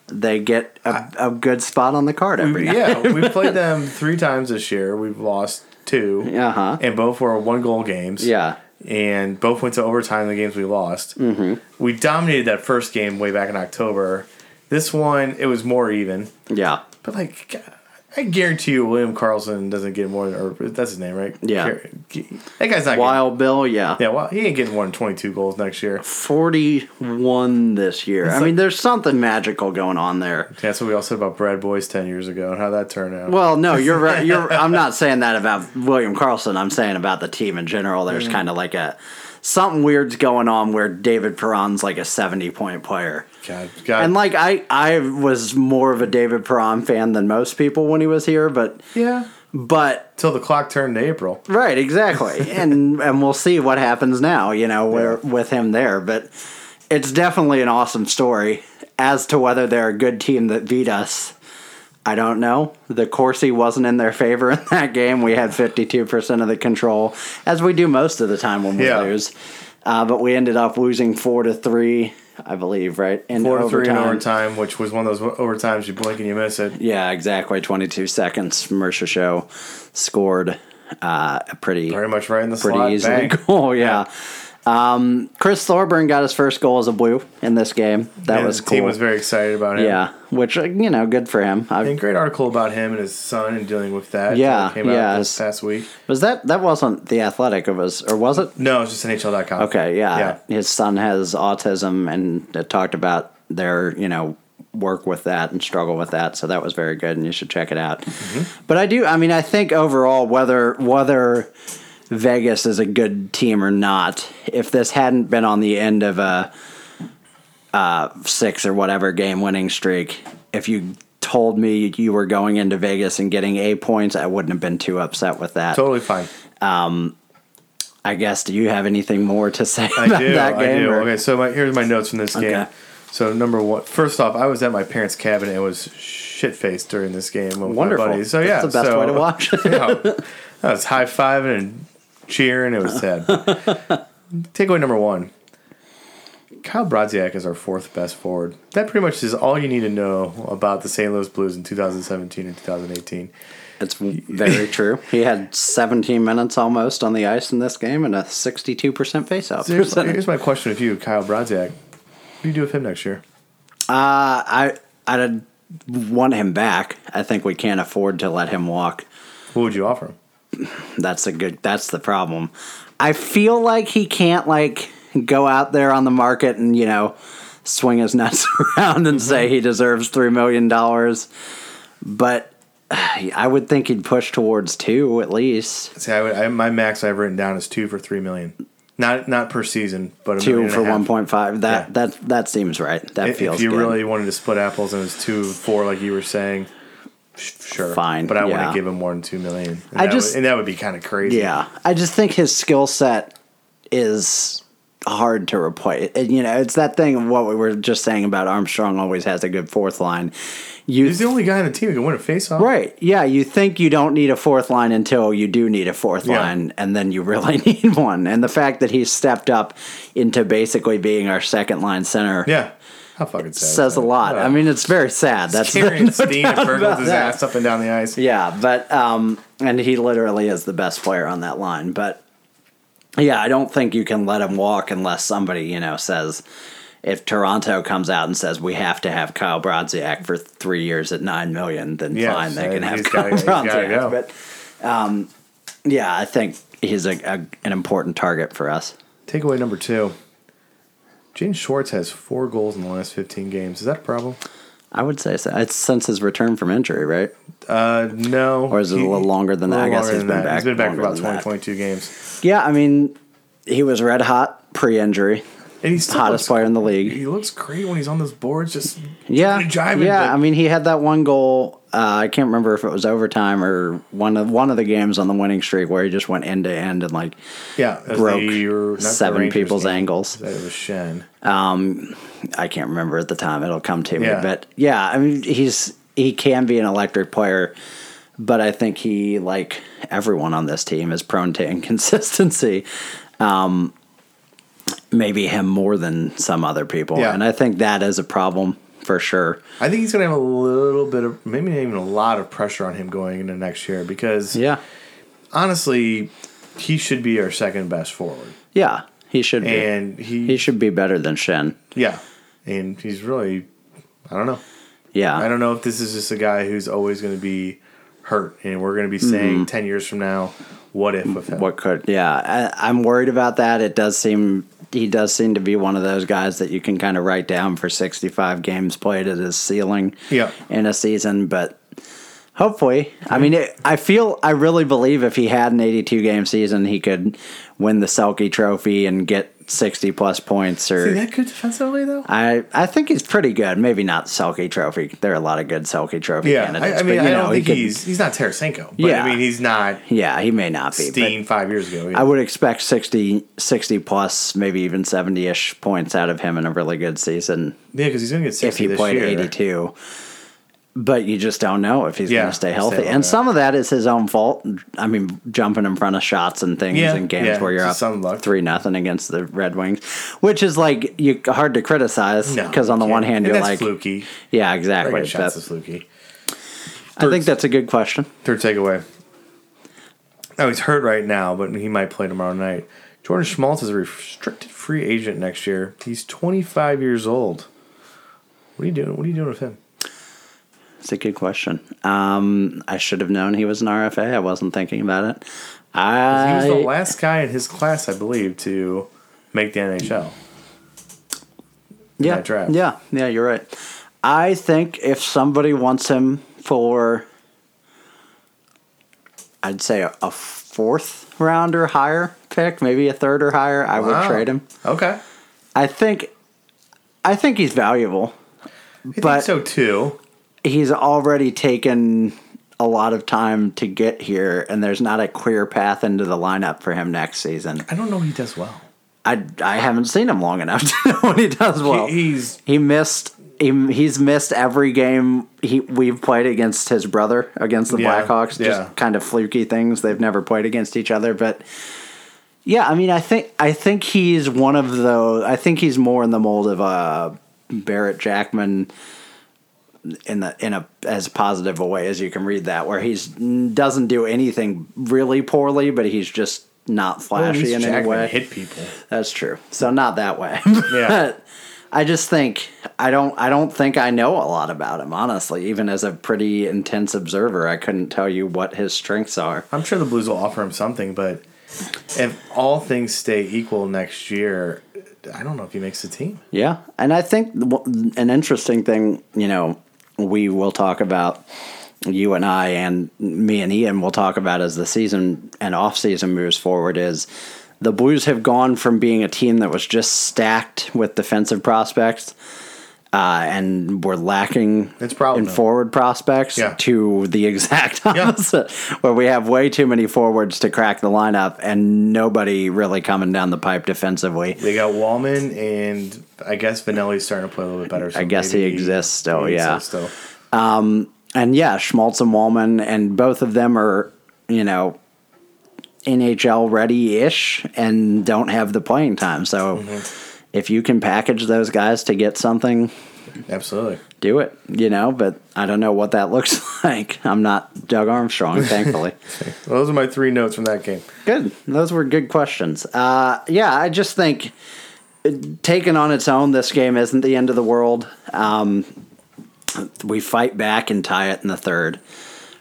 they get a, a good spot on the card every night. yeah, we've played them three times this year. We've lost two, Uh-huh. and both were one goal games. Yeah. And both went to overtime. The games we lost, mm-hmm. we dominated that first game way back in October. This one, it was more even. Yeah. But like, I guarantee you, William Karlsson doesn't get more than, or that's his name, right? Yeah. That guy's not. Wild Bill, yeah. Yeah, well, he ain't getting more than twenty-two goals next year. 41 this year. I like- mean, there's something magical going on there. That's what we all said about Brad Boyes ten years ago and how that turned out. Well, no, you're right. You're. I'm not saying that about William Karlsson. I'm saying about the team in general. There's mm-hmm. kind of like a something weird's going on where David Perron's like a 70 point player. God, God, And like I, I was more of a David Perron fan than most people when he was here, but yeah, but till the clock turned to April. right, exactly. and and we'll see what happens now. You know, where with him there, but it's definitely an awesome story. As to whether they're a good team that beat us, I don't know. The Corsi wasn't in their favor in that game. We had 52% of the control, as we do most of the time when we Yeah. lose. Uh, but we ended up losing 4 to 3, I believe, right? In Four to three in overtime. which was one of those overtimes you blink and you miss it. Yeah, exactly. 22 seconds. Marchessault scored uh, a pretty Very much right in the pretty slot. easily goal. Yeah. Um, Chris Thorburn got his first goal as a blue in this game. That And was the cool. team was very excited about him. yeah, which uh, you know, good for him. I, And great article about him and his son and dealing with that. Yeah, that came yeah, out this past week. was that that wasn't the Athletic? It was, or was it? No, it's just NHL.com. Okay, yeah. Yeah. His son has autism, and it talked about their you know work with that and struggle with that. So that was very good, and you should check it out. Mm-hmm. But I do. I mean, I think overall, whether whether Vegas is a good team or not, if this hadn't been on the end of a uh, six or whatever game winning streak, if you told me you were going into Vegas and getting A points, I wouldn't have been too upset with that. Totally fine. I guess. Do you have anything more to say I about do. that I game? do. or- Okay, so my, here's my notes from this game. Okay. So number one, first off, I was at my parents' cabin and was shit faced during this game with Wonderful. my buddies. So yeah, That's the best so, way to watch. yeah, I was high fiving and cheering. It was sad. Takeaway number one: Kyle Brodziak is our fourth best forward. That pretty much is all you need to know about the St. Louis Blues in 2017 and 2018. It's very true. He had 17 minutes almost on the ice in this game and a 62% faceoff So here's, percentage. here's my question of you, Kyle Brodziak. What do you do with him next year? Uh, I I would want him back. I think we can't afford to let him walk. What would you offer him? That's a good. That's the problem. I feel like he can't like go out there on the market and you know swing his nuts around and say mm-hmm. he deserves three million dollars, but I would think he'd push towards two at least. See, I would, I, my max I've written down is two for three million, not not per season, but a Two for one point five. That Yeah. that that seems right. That If, feels if you good. really wanted to split apples and it was two four, like you were saying, sure, Fine, But I yeah. wouldn't give him more than two million. And I that just- would, and that would be kind of crazy. Yeah, I just think his skill set is hard to replace. And, you know, it's that thing of what we were just saying about Armstrong always has a good fourth line. You he's the only guy on the team who can win a faceoff. right? Yeah, you think you don't need a fourth line until you do need a fourth Yeah. line, and then you really need one. And the fact that he's stepped up into basically being our second line center. Yeah, how fucking sad. Says a lot. Uh, I mean, it's very sad. That's carrying no Steen doubt and Fergal about with his that. ass up and down the ice. Yeah, but um, and he literally is the best player on that line. But yeah, I don't think you can let him walk unless somebody you know says. If Toronto comes out and says we have to have Kyle Brodziak for three years at nine million, then Yes, fine, they uh, can have Kyle gotta- gotta Brodziak. go. But um, yeah, I think he's a, a, an important target for us. Takeaway number two. Jaden Schwartz has four goals in the last 15 games. Is that a problem? I would say so. It's since his return from injury, right? Uh, no. Or is it a little longer than that? I guess he's been that. back He's been back for about than 20, 22 games. Yeah, I mean, he was red hot pre-injury, And he's still hottest player in the league. He looks great when he's on those boards, just Yeah, jiving. yeah. but- I mean, he had that one goal. Uh, I can't remember if it was overtime or one of one of the games on the winning streak where he just went end to end and like yeah, broke the- or not the seven people's game. ankles. That was Schenn. I can't remember at the time. It'll come to me. Yeah. But yeah, I mean, he's he can be an electric player, but I think he, like everyone on this team, is prone to inconsistency. Um, maybe him more than some other people, Yeah. and I think that is a problem for sure. I think he's going to have a little bit of, maybe not even a lot of pressure on him going into next year because Yeah, honestly, he should be our second best forward. yeah, he should be. And he, he should be better than Schenn. yeah. And he's really, I don't know. Yeah, I don't know if this is just a guy who's always going to be hurt and we're going to be saying 10 years from now, what if with him? Mm-hmm. what could yeah I, i'm worried about that it does seem he does seem to be one of those guys that you can kind of write down for 65 games played at his ceiling Yeah. in a season but hopefully i mean it, i feel i really believe if he had an 82 game season he could win the Selke trophy and get 60 plus points or Is he that good defensively, though? I, I think he's pretty good. Maybe not Selke Trophy. There are a lot of good Selke Trophy Yeah. candidates. I, I mean, but, you I know, don't he think could- he's, he's not Tarasenko. But Yeah. I mean, he's not Yeah, he may not be. Steen five years ago. I would expect 60, 60 plus, maybe even 70 ish points out of him in a really good season yeah, because he's going to get 60 if he this played year. 82. But you just don't know if he's Yeah, going to stay stay healthy. healthy. and some of that is his own fault. I mean, jumping in front of shots and things Yeah, in games yeah, where you're up just some luck. 3 nothing against the Red Wings, which is like you hard to criticize No, because on the one hand And you're like, fluky. yeah, exactly. Good shots is fluky. I think that's a good question. Third takeaway. Oh, he's hurt right now, but he might play tomorrow night. Jordan Schmaltz is a restricted free agent next year. He's 25 years old. What are you doing? What are you doing with him? It's a good question. Um, I should have known he was an RFA. I wasn't thinking about it. I He was the last guy in his class, I believe, to make the NHL. yeah, draft. yeah, yeah. You're right. I think if somebody wants him for, I'd say a, a fourth round or higher pick, maybe a third or higher, I would trade him. Okay. I think, I think he's valuable. I But- think so too. He's already taken a lot of time to get here, and there's not a clear path into the lineup for him next season. I don't know he does well. I, I haven't seen him long enough to know when he does well. He- he's He missed. He, he's missed every game he we've played against his brother against the Yeah, Blackhawks. yeah. Just kind of fluky things. They've never played against each other, but yeah, I mean, I think I think he's one of those. I think he's more in the mold of uh, Barrett Jackman in the in a as positive a way as you can read that, where he's doesn't do anything really poorly, but he's just not flashy least in any way. hit people. That's true. So not that way. Yeah. But I just think I don't I don't think I know a lot about him, honestly. Even as a pretty intense observer, I couldn't tell you what his strengths are. I'm sure the Blues will offer him something, but if all things stay equal next year, I don't know if he makes the team. Yeah. And I think an interesting thing, you know, we will talk about you and I and me and Ian will talk about as the season and off season moves forward is the Blues have gone from being a team that was just stacked with defensive prospects uh, and were lacking It's problem, in forward prospects Yeah. to the exact Yeah. opposite, where we have way too many forwards to crack the lineup and nobody really coming down the pipe defensively. They got Walman, and I guess Vannelli's starting to play a little bit better. So I guess he exists still, he yeah. exists still. and yeah, Schmaltz and Walman, and both of them are, you know, NHL ready ish and don't have the playing time. So if you can package those guys to get something, Absolutely. do it, you know, but I don't know what that looks like. I'm not Doug Armstrong, thankfully. Well, those are my three notes from that game. good. Those were good questions. Uh, yeah, I just think uh, taken on its own, this game isn't the end of the world. Um, we fight back and tie it in the third.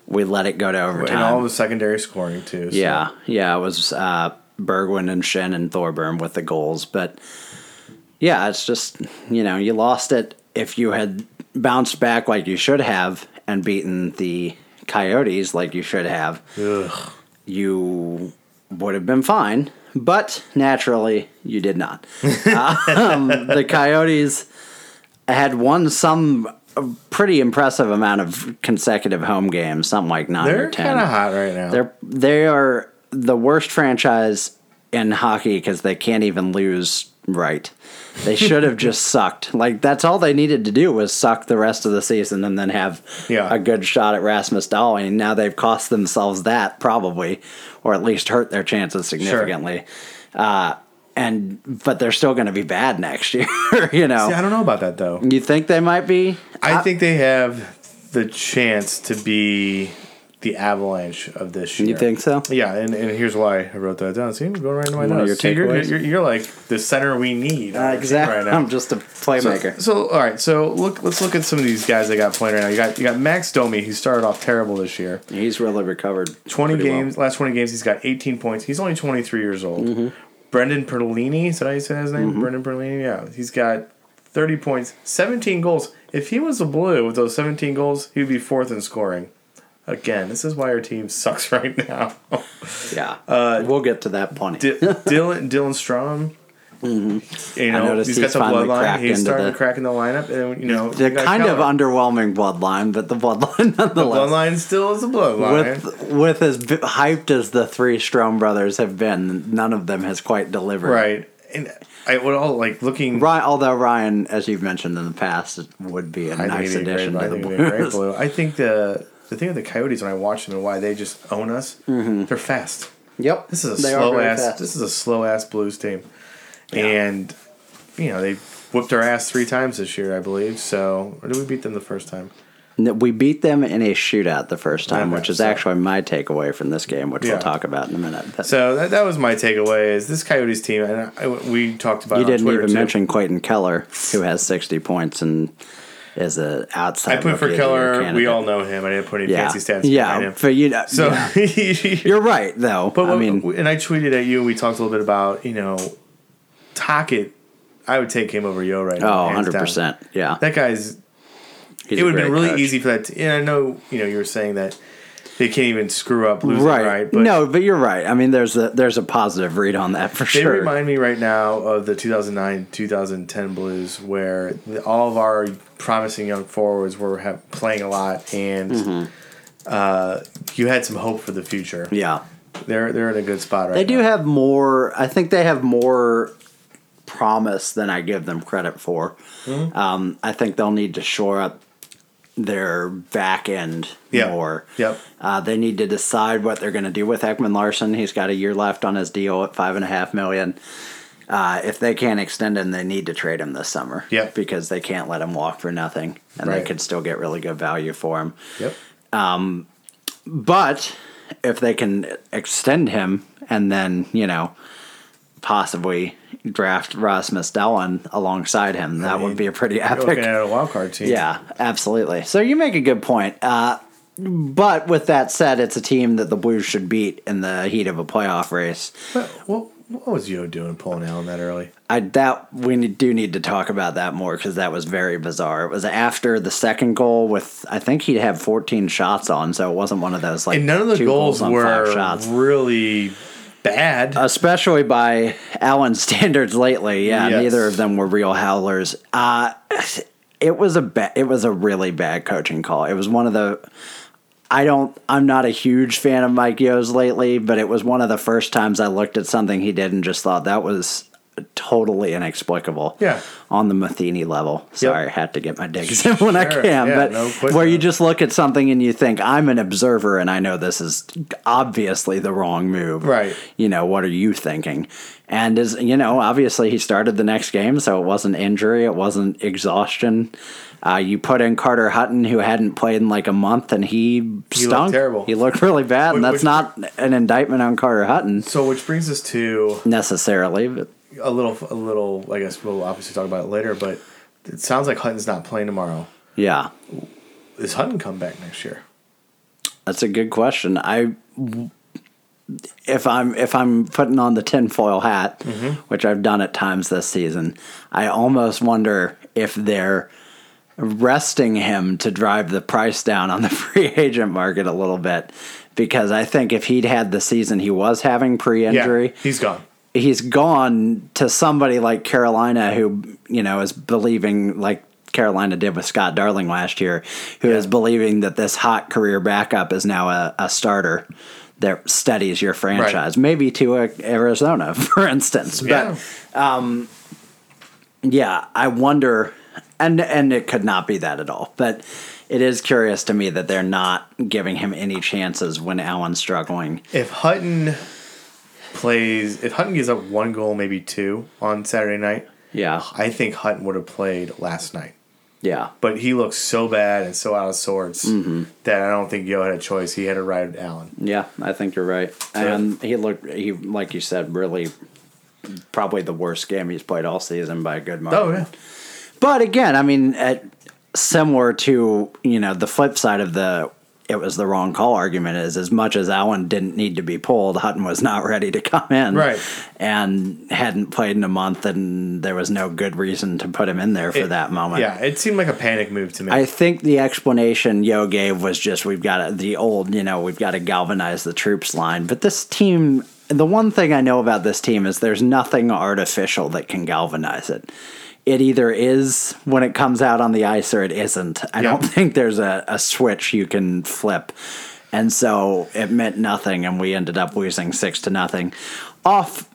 We let it go to overtime. And all the secondary scoring too. so- Yeah, yeah, it was uh, Berglund and Schenn and Thorburn with the goals. But yeah, it's just, you know, you lost it. If you had bounced back like you should have and beaten the Coyotes like you should have, Ugh. you would have been fine. But naturally, you did not. um, the Coyotes had won some pretty impressive amount of consecutive home games, something like 9 They're or ten. kind of hot right now. They're they are the worst franchise in hockey because they can't even lose right. They should have just sucked. Like that's all they needed to do was suck the rest of the season and then have Yeah. a good shot at Rasmus Dahlin. Now they've cost themselves that probably, or at least hurt their chances significantly. Uh, and but they're still going to be bad next year. you know, See, I don't know about that though. you think they might be? I think they have the chance to be the Avalanche of this year. You think so? Yeah, and, and here's why I wrote that down. See, I'm going right into my One notes. your See, you're, you're, you're like the center we need. team exactly. Right now. I'm just a playmaker. So, so all right, so look, let's look at some of these guys they got playing right now. You got you got Max Domi, who started off terrible this year. He's really recovered. Twenty pretty well. games, last twenty games, he's got eighteen points. He's only twenty three years old. Mm-hmm. Brendan Perlini, is that how you say his name? Brendan Perlini, yeah, he's got thirty points, seventeen goals. If he was a blue with those seventeen goals, he'd be fourth in scoring. Again, this is why our team sucks right now. Yeah, uh, we'll get to that plenty. D- Dylan Dylan Strome. Mm-hmm. You I know, noticed he's got he's the finally bloodline. He's starting the- to crack in the lineup, and you know, the you got kind of Keller. underwhelming bloodline, but the bloodline The nonetheless. bloodline still is a bloodline. With with as b- hyped as the three Strome brothers have been, none of them has quite delivered. right, and I would all like looking. Ryan, although Ryan, as you've mentioned in the past, would be a I nice he'd be a addition great, I to the think he'd be a great Blues. blue. I think the the thing with the Coyotes when I watch them and why they just own us, they're fast. Yep, This is a Mm-hmm. They slow ass. fast. This is a slow ass Blues team, Yeah. and you know they whooped our ass three times this year, I believe. So, or did we beat them the first time? We beat them in a shootout the first time, which is so- actually my takeaway from this game, which Yeah. we'll talk about in a minute. But So that, that was my takeaway. Is this Coyotes team? And I, we talked about. you didn't even too. mention Clayton Keller, who has 60 points and is a outside. I put for Rookie of the Year Keller. We all know him. I didn't put any yeah, fancy stats yeah, behind him. but you know, So yeah. you're right though. But I mean, and I tweeted at you. and We talked a little bit about you know, Tocchet. I would take him over Yeo right now. oh, hands 100 down. percent. Yeah, That guy's. He's it would have been really coach. easy for that. To, and I know you know you were saying that they can't even screw up losing Right. right, but no, but you're right. I mean, there's a there's a positive read on that for They sure. They remind me right now of the 2009 2010 Blues, where all of our promising young forwards were have, playing a lot, and Mm-hmm. uh, you had some hope for the future. yeah, They're they're in a good spot right they do now. have more. I think they have more promise than I give them credit for. Mm-hmm. Um, I think they'll need to shore up their back end Yeah. more. Yep. Uh, they need to decide what they're going to do with Ekman-Larsson. He's got a year left on his deal at five and a half million. Uh, if they can't extend him, they need to trade him this summer. Yep. Because they can't let him walk for nothing, and Right. they could still get really good value for him. Yep. But if they can extend him and then, you know, possibly draft Rasmus Dahlin alongside him, that mean, would be a pretty epic. looking at a wild card team. Yeah, absolutely. So you make a good point. Uh, but with that said, it's a team that the Blues should beat in the heat of a playoff race. What, what was Yeo doing pulling Allen that early? I that we do need to talk about that more because that was very bizarre. It was after the second goal with I think he had 14 shots on, so it wasn't one of those like And none of the goals on were shots. really bad. especially by Allen standards lately. Yeah, Yes. neither of them were real howlers. Uh, it was a ba- it was a really bad coaching call. It was one of the I don't I'm not a huge fan of Mike Yeo's lately, but it was one of the first times I looked at something he did and just thought that was totally inexplicable. Yeah. On the Matheny level. Sorry, I had to get my digs in when I can. Yeah, but no, where you just look at something and you think, I'm an observer and I know this is obviously the wrong move Right. you know, what are you thinking? And as you know, obviously he started the next game, so it wasn't injury, it wasn't exhaustion. Uh, you put in Carter Hutton, who hadn't played in like a month, and he, looked stunk. terrible. He looked really bad, Which- and that's which- not an indictment on Carter Hutton so, which brings us to necessarily. But a little, a little. I guess we'll obviously talk about it later, but it sounds like Hutton's not playing tomorrow. yeah, Is Hutton come back next year? that's a good question. I if I'm if I'm putting on the tinfoil hat, Mm-hmm. which I've done at times this season, I almost wonder if they're resting him to drive the price down on the free agent market a little bit. Because I think if he'd had the season he was having pre-injury, Yeah, he's gone. he's gone to somebody like Carolina who, you know, is believing like Carolina did with Scott Darling last year, who is Yeah. believing that this hot career backup is now a, a starter that steadies your franchise. Maybe to a, Arizona, for instance. But Yeah. yeah, I wonder, and and it could not be that at all. But it is curious to me that they're not giving him any chances when Allen's struggling. If Hutton plays, if Hutton gives up one goal, maybe two on Saturday night, Yeah, I think Hutton would have played last night. yeah, But he looks so bad and so out of sorts Mm-hmm. that I don't think Yeo had a choice. He had to ride Allen. yeah. I think you're right. And he looked, he like you said, really probably the worst game he's played all season by a good margin. Oh yeah, But again, I mean, at, similar to you know the flip side of the it was the wrong call argument is as much as Allen didn't need to be pulled, Hutton was not ready to come in, Right. And hadn't played in a month, and there was no good reason to put him in there for It- that moment. yeah. It seemed like a panic move to me. I think the explanation Yeo gave was just we've got to, the old, you know, we've got to galvanize the troops line. But this team, the one thing I know about this team is there's nothing artificial that can galvanize it. It either is when it comes out on the ice or it isn't. I Yeah. don't think there's a, a switch you can flip. And so it meant nothing, and we ended up losing six to nothing off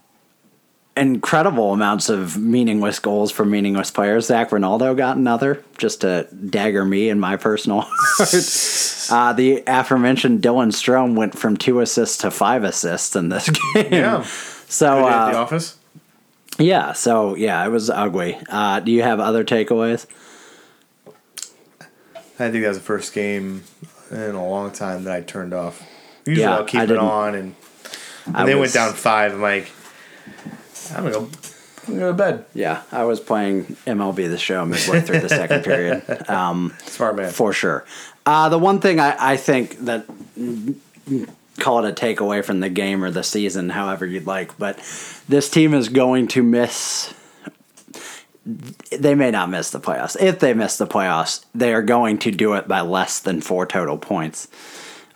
incredible amounts of meaningless goals from meaningless players. Zac Rinaldo got another just to dagger me in my personal heart. uh, the aforementioned Dylan Strome went from two assists to five assists in this game. yeah. So at the uh, office. Yeah, so yeah, it was ugly. Uh, do you have other takeaways? I think that was the first game in a long time that I turned off. Usually Yeah, I'll keep it on, and and they was- went down five. I'm like, I'm gonna go, I'm gonna go to bed. Yeah, I was playing MLB the Show midway through the second period. Um, Smart man. for sure. Uh, the one thing I, I think that call it a takeaway from the game or the season, however you'd like, but this team is going to miss. They may not miss the playoffs. If they miss the playoffs, they are going to do it by less than four total points.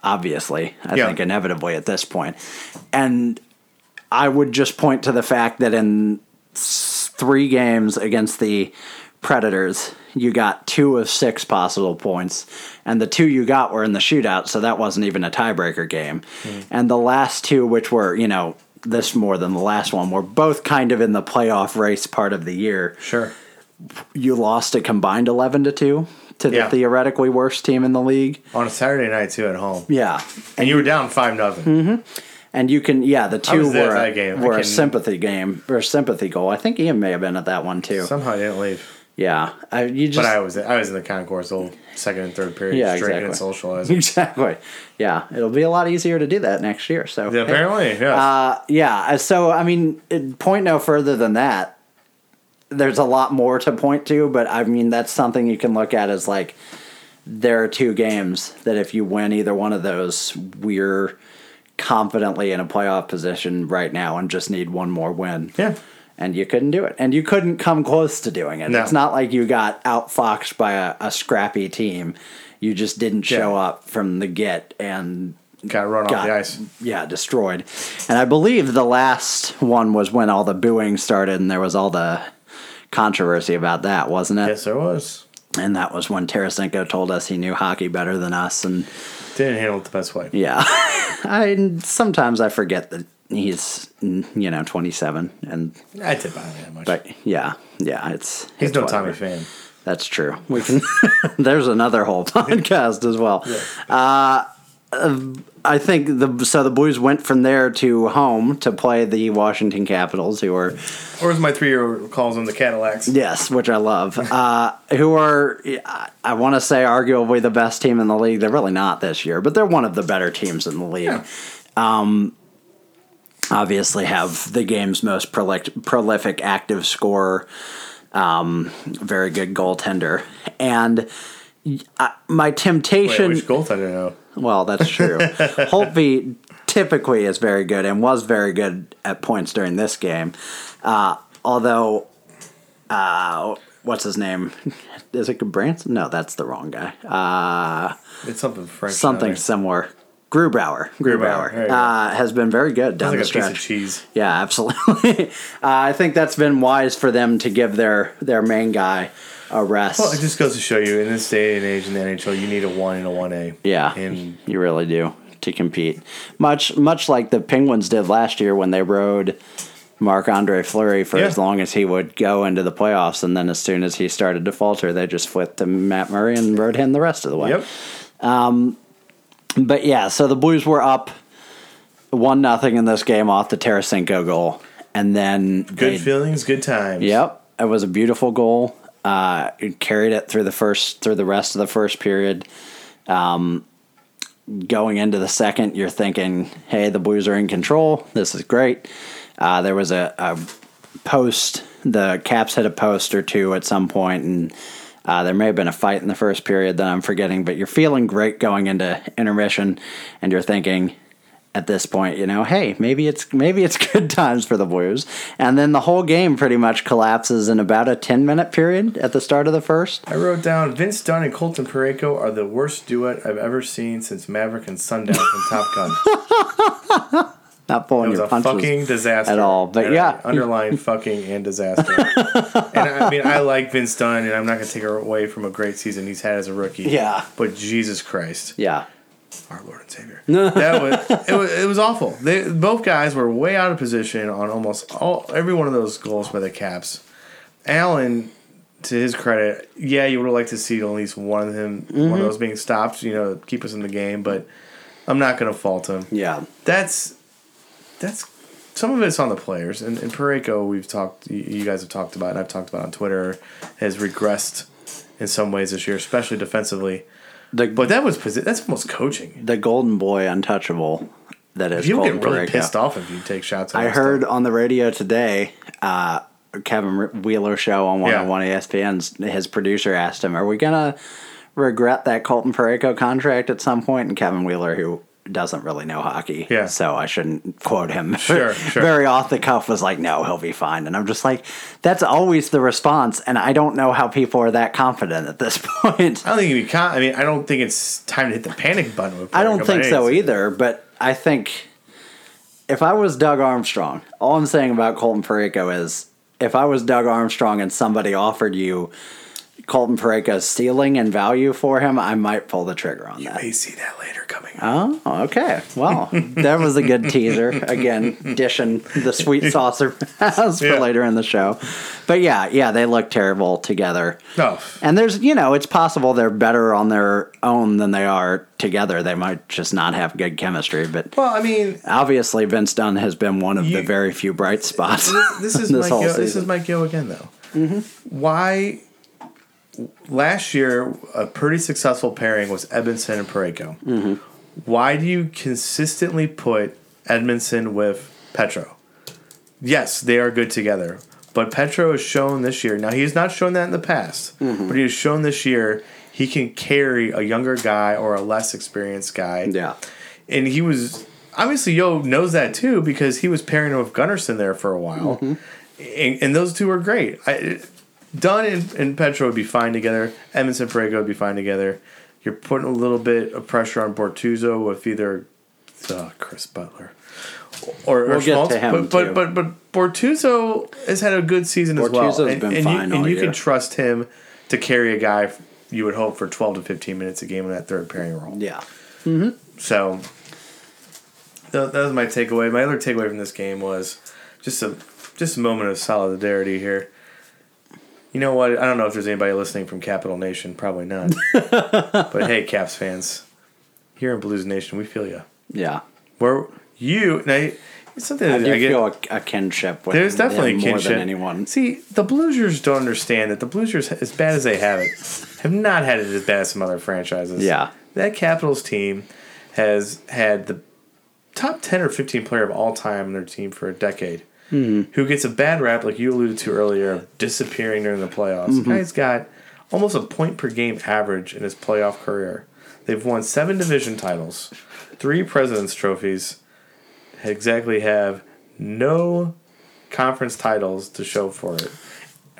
Obviously, I Yeah. think inevitably at this point. point, and I would just point to the fact that in three games against the Predators, you got two of six possible points, and the two you got were in the shootout, so that wasn't even a tiebreaker game. Hmm. And the last two, which were, you know, this more than the last one, were both kind of in the playoff race part of the year. Sure. You lost a combined 11 to 2 to the Yeah. theoretically worst team in the league. On a Saturday night too at home, Yeah. and you were down five nothing. Mm-hmm. And you can, yeah, the two were, a. Were a sympathy game or a sympathy goal. I think Ian may have been at that one too. Somehow I didn't leave, yeah, I, you just but I was I was in the concourse the second and third period, Yeah, drinking and exactly. socializing. exactly. Yeah, it'll be a lot easier to do that next year. So Yeah, apparently, yeah. Uh, yeah. So I mean, point no further than that. There's a lot more to point to, but I mean that's something you can look at as like there are two games that if you win either one of those, we're confidently in a playoff position right now and just need one more win. yeah. And you couldn't do it. And you couldn't come close to doing it. No. It's not like you got outfoxed by a, a scrappy team. You just didn't show Yeah. up from the get and Got run off the ice. yeah destroyed. And I believe the last one was when all the booing started and there was all the controversy about that, wasn't it? Yes, there was. And that was when Tarasenko told us he knew hockey better than us. And Didn't handle it the best way. yeah, I sometimes I forget that he's you know 27 and I did buy that much. but yeah yeah it's He's it's no whatever. Tommy fan. That's true. We can. there's another whole podcast as well. Uh, I think the so the Blues went from there to home to play the Washington Capitals, who are Or as my three year old calls them, the Cadillacs. yes, which I love, uh, who are I want to say arguably the best team in the league. They're really not this year, but they're one of the better teams in the league. Yeah. Obviously have the game's most prolific, prolific active scorer, um, very good goaltender, and uh, my Wait, temptation. which goaltender know? well, that's true. Holtby typically is very good and was very good at points during this game. Uh, although, uh, what's his name? Is it Branson? No, that's the wrong guy. Uh, It's something French. something similar. Grubauer, Grubauer, uh, has been very good down the like piece stretch. of cheese. Yeah, absolutely. uh, I think that's been wise for them to give their their main guy a rest. Well, it just goes to show you in this day and age in the NHL, you need a one and a one A. yeah, and you really do to compete. Much much like the Penguins did last year when they rode Marc-Andre Fleury for Yeah. as long as he would go into the playoffs, and then as soon as he started to falter, they just flipped to Matt Murray and rode him the rest of the way. yep. But yeah, so the Blues were up one nothing in this game off the Tarasenko goal, and then Good feelings, good times. Yep, it was a beautiful goal. Uh, it carried it through the first through the rest of the first period. Um, going into the second, you're thinking, "Hey, the Blues are in control. This is great." Uh, there was a, a post. The Caps hit a post or two at some point, and uh, there may have been a fight in the first period that I'm forgetting. But you're feeling great going into intermission, and you're thinking, at this point, you know, hey, maybe it's maybe it's good times for the Blues. And then the whole game pretty much collapses in about a 10 minute period at the start of the first. I wrote down Vince Dunn and Colton Parayko are the worst duet I've ever seen since Maverick and Sundown from Top Gun. Not pulling It was your a punches. fucking disaster at all, but And yeah. I underlined fucking and disaster. and I mean, I like Vince Dunn, and I'm not going to take away from a great season he's had as a rookie. Yeah. But Jesus Christ, Yeah. our Lord and Savior, No, that was it. Was it was awful. They both guys were way out of position on almost all every one of those goals by the Caps. Allen, to his credit, yeah, you would have liked to see at least one of him, one Mm-hmm. of those being stopped, you know, keep us in the game. But I'm not going to fault him Yeah. that's that's some of it's on the players and, and Parayko we've talked you, you guys have talked about and I've talked about on Twitter has regressed in some ways this year especially defensively The, but that was that's almost coaching the golden boy untouchable that is Colton get really Parayko. pissed off if you take shots at I heard on the radio today, uh, Kevin Wheeler show on one Yeah. on one ESPN's. His producer asked him, "Are we gonna regret that Colton Parayko contract at some point?" And Kevin Wheeler, who doesn't really know hockey, Yeah. so I shouldn't quote him. Sure, sure. Very off the cuff was like, "No, he'll be fine," and I'm just like, that's always the response, and I don't know how people are that confident at this point. I don't think you'd be con- I mean I don't think it's time to hit the panic button with I don't think so either, but I think if I was Doug Armstrong, all I'm saying about Colton Parayko is if I was Doug Armstrong and somebody offered you Colton Parayko's ceiling and value for him, I might pull the trigger on you that. may see that later coming Oh, okay. Well, that was a good teaser. Again, dishing the sweet saucer for Yeah. later in the show. But yeah, yeah, they look terrible together. no And there's, you know, it's possible they're better on their own than they are together. They might just not have good chemistry. But well I mean obviously, Vince Dunn has been one of You- the very few bright spots. this is This Mike whole Yeo, this is Mike Yeo again though. Mm-hmm. Why? Last year, a pretty successful pairing was Edmundson and Parayko. Why do you consistently put Edmundson with Petro? Yes, they are good together, but Petro has shown this year. Now he has not shown that in the past, but he has shown this year he can carry a younger guy or a less experienced guy yeah. and he was obviously Yeo knows that too because he was pairing with Gunnarsson there for a while, Mm-hmm. and, and those two were great. I, Dunn and, and Petro would be fine together. Edmundson Parayko would be fine together. You're putting a little bit of pressure on Bortuzzo with either uh, Chris Butler or, or We'll get Schmaltz. to him, but, but too. but but Bortuzzo has had a good season as well, Bortuzzo's and, been and fine you, and you year. can trust him to carry a guy. You would hope for 12 to 15 minutes a game in that third pairing role. Yeah. So that, that was my takeaway. My other takeaway from this game was just a just a moment of solidarity here. You know what? I don't know if there's anybody listening from Capital Nation. Probably not. but hey, Caps fans, here in Blues Nation, we feel you. Yeah. Where you now? It's something I that do I get. feel a, a kinship with There's definitely a more kinship. than anyone. See, the Bluesers don't understand that the Bluesers, as bad as they have it, have not had it as bad as some other franchises. Yeah. That Capitals team has had the top 10 or 15 player of all time in their team for a decade Mm-hmm. who gets a bad rap, like you alluded to earlier, of disappearing during the playoffs. Mm-hmm. The guy's got almost a point per game average in his playoff career. They've won seven division titles, three President's trophies, exactly have no conference titles to show for it.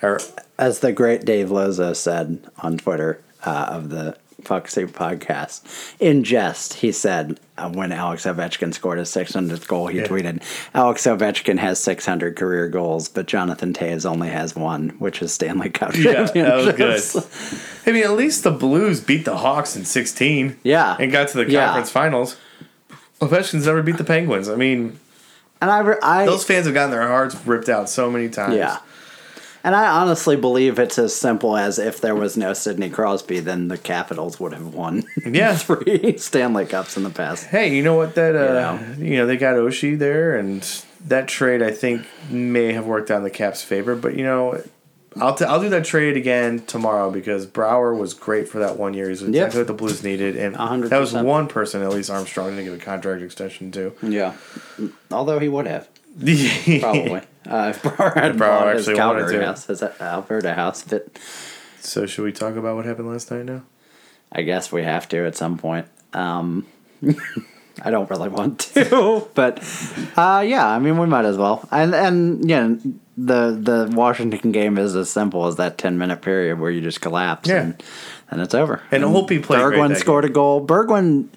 Or As the great Dave Lozo said on Twitter uh, of the Fuck Soup podcast, in jest, he said uh, when Alex Ovechkin scored his 600th goal, he Yeah. tweeted, Alex Ovechkin has 600 career goals, but Jonathan Toews only has one, which is Stanley Cup yeah, that was good. I mean, at least the Blues beat the Hawks in 16. Yeah. And got to the Yeah. conference finals. Ovechkin's never beat the Penguins. I mean, And I, I those fans have gotten their hearts ripped out so many times. Yeah. And I honestly believe it's as simple as if there was no Sidney Crosby, then the Capitals would have won Yeah. three Stanley Cups in the past. Hey, you know what? That uh, You you know they got Oshie there, and that trade I think may have worked out in the Caps' favor. But you know, I'll t- I'll do that trade again tomorrow because Brouwer was great for that one year. He's exactly what the Blues needed, and A hundred that was one person at least Armstrong didn't give a contract extension to. Yeah. Although he would have, probably. uh, if Brouwer had Brouwer bought his actually wanted Calgary to. house, his Alberta house, but so should we talk about what happened last night now? I guess we have to at some point. Um, I don't really want to, but uh, yeah, I mean, we might as well. And and yeah, the the Washington game is as simple as that ten minute period where you just collapse Yeah. and and it's over. And Holtby played great Berglund that scored a goal. Berglund,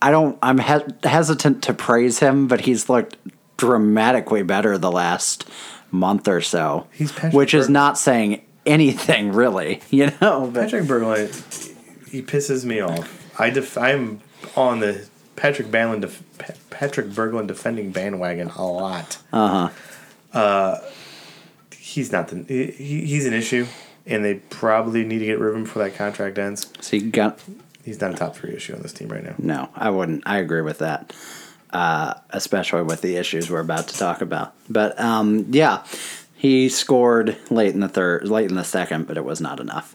I don't. I'm he- hesitant to praise him, but he's looked dramatically better the last month or so. He's Patrick which is not saying anything really, you know. But Patrick Berglund, he pisses me off. I def- I'm on the Patrick Banlin def- Pa- Patrick Berglund defending bandwagon a lot. Uh huh. He's not the he, he- he's an issue, and they probably need to get rid of him before that contract ends. so you got He's not a top three issue on this team right now. No, I wouldn't. I agree with that, uh, especially with the issues we're about to talk about. But um, yeah, he scored late in the third, late in the second, but it was not enough.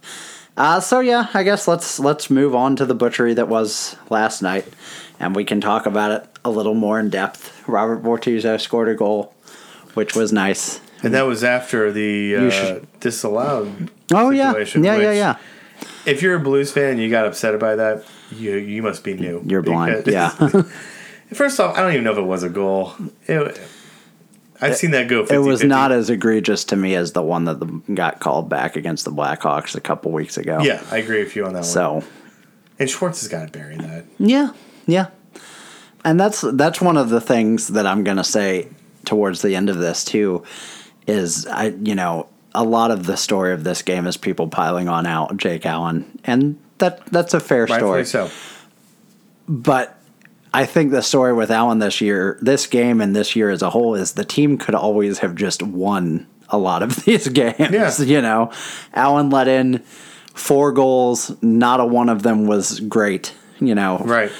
Uh, so yeah, I guess let's let's move on to the butchery that was last night, and we can talk about it a little more in depth. Robert Bortuzzo scored a goal, which was nice. And that was after the uh, disallowed. Oh yeah, situation, yeah, yeah, yeah. If you're a Blues fan and you got upset by that, you you must be new. You're blind. Yeah, First off, I don't even know if it was a goal. It, I've seen that go. 50, it was not as egregious to me as the one that the, got called back against the Blackhawks a couple weeks ago. Yeah, I agree with you on that one. So And Schwartz has got to bury that. Yeah, yeah. And that's that's one of the things that I'm going to say towards the end of this too is I you know, a lot of the story of this game is people piling on out Jake Allen and that that's a fair Rightfully story. so. But I think the story with Allen this year, this game and this year as a whole is the team could always have just won a lot of these games. Yeah. You know, Allen let in four goals, not a one of them was great, you know Right.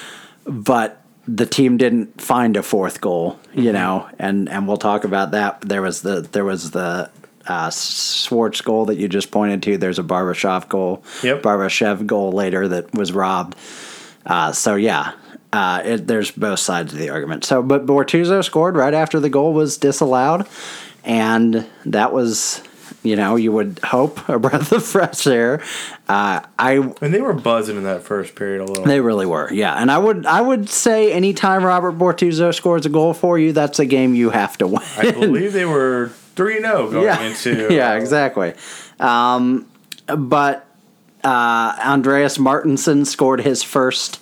but the team didn't find a fourth goal, you know, and and we'll talk about that. There was the there was the uh, Schwartz goal that you just pointed to. There's a Barbashev goal, Yep. Barbashev goal later that was robbed. Uh, so yeah, uh, it, there's both sides of the argument. So, but Bortuzzo scored right after the goal was disallowed, and that was. You know, you would hope a breath of fresh air. Uh, I And they were buzzing in that first period a little. they really were, yeah. And I would I would say anytime Robert Bortuzzo scores a goal for you, that's a game you have to win. I believe they were 3 0 going yeah, into. yeah, uh, exactly. Um, but uh, Andreas Martinsen scored his first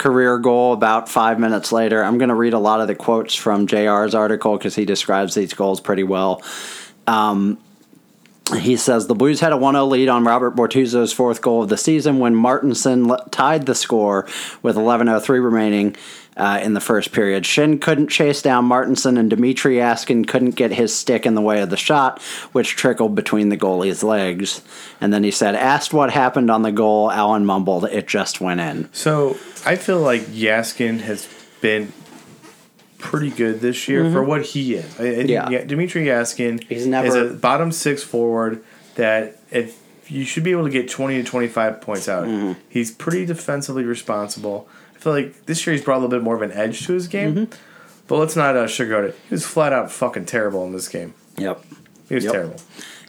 career goal about five minutes later. I'm going to read a lot of the quotes from JR's article because he describes these goals pretty well. Um, he says the Blues had a 1 0 lead on Robert Bortuzzo's fourth goal of the season when Martinsen tied the score with 11.03 remaining uh, in the first period. Schenn couldn't chase down Martinsen, and Dmitry Jaskin couldn't get his stick in the way of the shot, which trickled between the goalie's legs. And then he said, Asked what happened on the goal, Allen mumbled, It just went in. So I feel like Jaskin has been pretty good this year for what he is. I, Mm-hmm. Yeah. yeah, Dmitry Jaskin He's is a bottom six forward that if you should be able to get 20 to 25 points out. Mm-hmm. He's pretty defensively responsible. I feel like this year he's brought a little bit more of an edge to his game. Mm-hmm. But let's not uh, sugarcoat it. He was flat out fucking terrible in this game. Yep. He was Yep. terrible.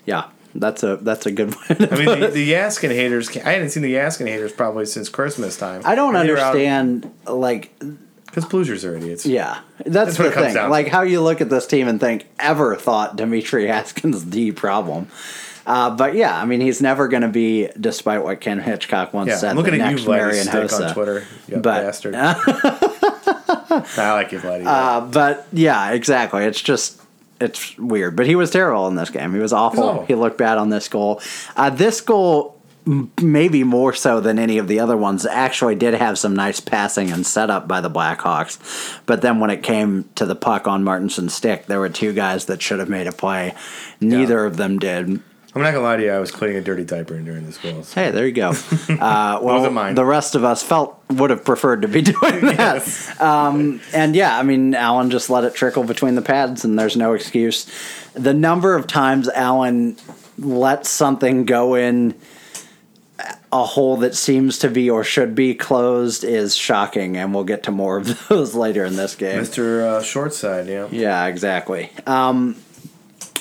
Yeah. That's a that's a good one. I mean, the, the Jaskin haters. I hadn't seen the Jaskin haters probably since Christmas time. I don't And they were out- understand. Like, Because Bluesers are idiots. Yeah, that's, That's the thing. down to. Like how you look at this team and think, ever thought Dimitri Jaskin's the problem? Uh, but yeah, I mean, he's never going to be, despite what Ken Hitchcock once Yeah, said, I'm looking at you, Marian Hossa. on Twitter. You But- bastard. I like you, Vladdy. Uh, but yeah, exactly. It's just it's weird. But he was terrible in this game. He was awful. awful. He looked bad on this goal. Uh, this goal, maybe more so than any of the other ones, actually did have some nice passing and setup by the Blackhawks. But then when it came to the puck on Martinsen's stick, there were two guys that should have made a play. Neither of them did. I'm not gonna lie to you. I was cleaning a dirty diaper during this goal. so- Hey, there you go. Uh, well, the rest of us felt would have preferred to be doing that. Yes. And yeah, I mean, Allen just let it trickle between the pads, and there's no excuse. The number of times Allen lets something go in a hole that seems to be or should be closed is shocking, and we'll get to more of those later in this game. Mr. Uh, Shortside, yeah. Yeah, exactly. Um,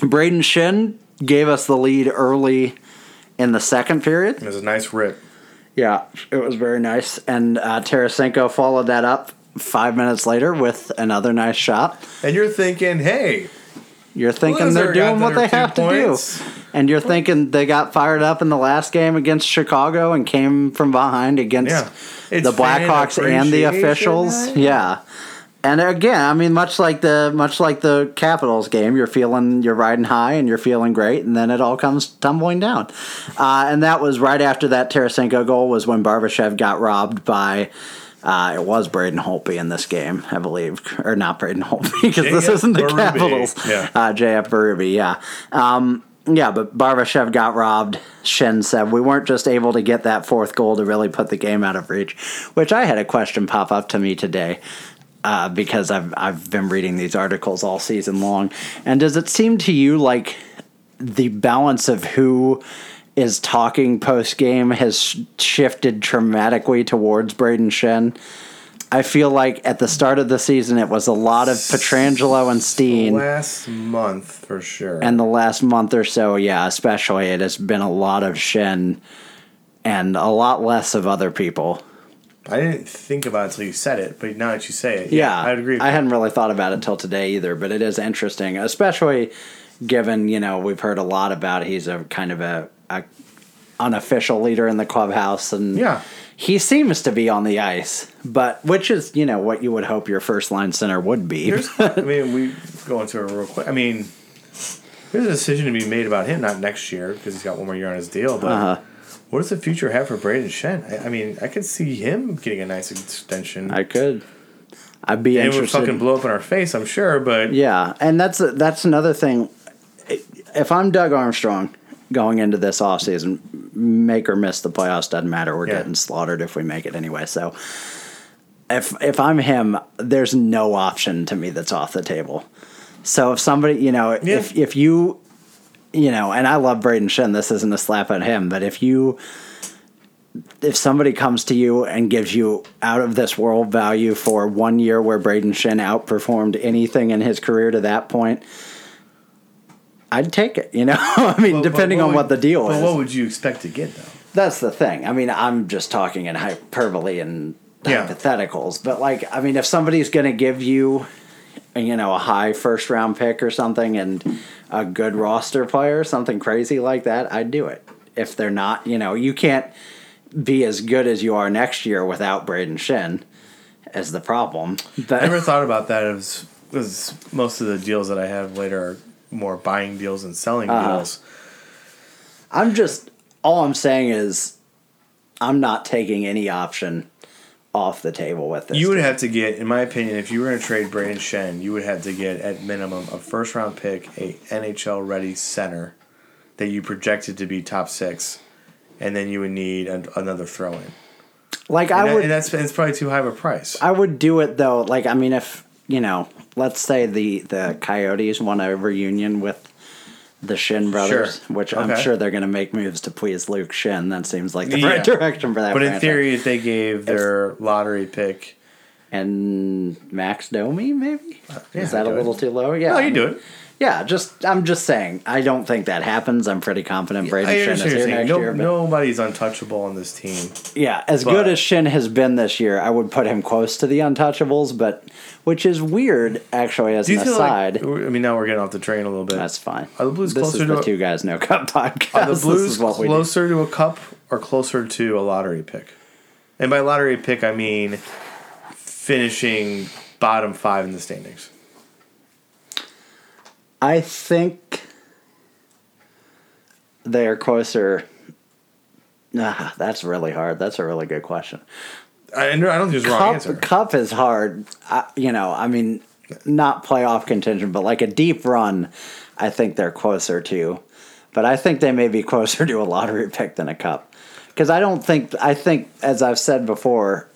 Brayden Schenn gave us the lead early in the second period. It was a nice rip. Yeah, it was very nice. And uh, Tarasenko followed that up five minutes later with another nice shot. And you're thinking, hey, You're thinking they're doing what they have points. to do. And you're thinking they got fired up in the last game against Chicago and came from behind against Yeah. The Blackhawks and the officials. night. Yeah. And again, I mean, much like the much like the Capitals game, you're feeling you're riding high and you're feeling great, and then it all comes tumbling down. Uh, and that was right after that Tarasenko goal was when Barbashev got robbed by. Uh, it was Braden Holtby in this game, I believe, or not Braden Holtby because this isn't the Berube. Capitals. Yeah. Uh, J.F. Berube, yeah. Um, yeah, but Barbashev got robbed. Schenn said we weren't just able to get that fourth goal to really put the game out of reach, which I had a question pop up to me today uh, because I've I've been reading these articles all season long. And does it seem to you like the balance of who is talking post game has sh- shifted dramatically towards Brayden Schenn? I feel like at the start of the season it was a lot of Pietrangelo and Steen. last month for sure. And the last month or so, yeah, especially, it has been a lot of Schenn and a lot less of other people. I didn't think about it until you said it, but now that you say it, Yeah, I'd agree. with I you. hadn't really thought about it till today either, but it is interesting, especially given you know we've heard a lot about he's a kind of a, a unofficial leader in the clubhouse, and Yeah. he seems to be on the ice, but which is you know what you would hope your first line center would be. I mean, we go into it real quick. I mean, there's a decision to be made about him, not next year because he's got one more year on his deal. But Uh-huh. What does the future have for Brayden Schenn? I, I mean, I could see him getting a nice extension. I could, I'd be interested. and it would fucking blow up in our face, I'm sure. But Yeah, and that's that's another thing. If I'm Doug Armstrong going into this offseason, make or miss the playoffs doesn't matter. We're Yeah. getting slaughtered if we make it anyway. So if if I'm him, there's no option to me that's off the table. So if somebody, you know, Yeah. if if you, you know, and I love Brayden Schenn, this isn't a slap at him, but if you if somebody comes to you and gives you out of this world value for one year where Brayden Schenn outperformed anything in his career to that point, I'd take it. You know, I mean, depending on would- what the deal but is. what would you expect to get though? That's the thing. I mean, I'm just talking in hyperbole and Yeah. hypotheticals, but like, I mean, if somebody's going to give you, you know, a high first round pick or something and a good roster player, something crazy like that, I'd do it. If they're not, you know, you can't be as good as you are next year without Brayden Schenn, as the problem. But I never thought about that as because most of the deals that I have later are more buying deals and selling Uh-huh. deals. I'm just all I'm saying is I'm not taking any option off the table with this. You would have to get, in my opinion, if you were going to trade Brayden Schenn, you would have to get at minimum a first round pick, a NHL ready center that you projected to be top six, and then you would need an, another throw in. like And, I would and that's it's probably too high of a price. I would do it though. Like I mean, if you know, let's say the the Coyotes won a reunion with the Schenn brothers, Sure. which I'm sure they're going to make moves to please Luke Schenn. That seems like the Yeah. right direction for that. but in theory, if they gave their lottery pick and Max Domi, maybe? Uh, yeah, Is that a little it. too low? Yeah. No, you do it. Yeah, just I'm just saying. I don't think that happens. I'm pretty confident Brayden I Schenn is here next No, year. But nobody's untouchable on this team. yeah, as but- good as Schenn has been this year, I would put him close to the untouchables, but which is weird actually as Do you an feel aside. like? I mean, now we're getting off the train a little bit. that's fine. Are the Blues this closer is to the a- two guys no cup podcast. Are the Blues closer to a cup or closer to a lottery pick? And by lottery pick, I mean finishing bottom five in the standings. I think they're closer. Ah, that's really hard. That's a really good question. I, I don't think there's wrong Cup, answer. cup is hard. I, you know, I mean, not playoff contention, but like a deep run, I think they're closer to. But I think they may be closer to a lottery pick than a cup. Because I don't think, I think, as I've said before,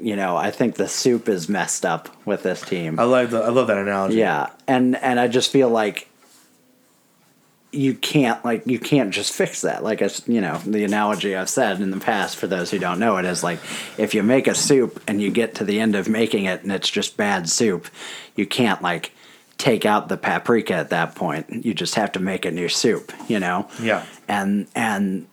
you know, I think the soup is messed up with this team. I love the, I love that analogy. Yeah, and and I just feel like you can't like you can't just fix that. Like as you know, the analogy I've said in the past for those who don't know it is like if you make a soup and you get to the end of making it and it's just bad soup, you can't like take out the paprika at that point. You just have to make a new soup, you know? Yeah. And and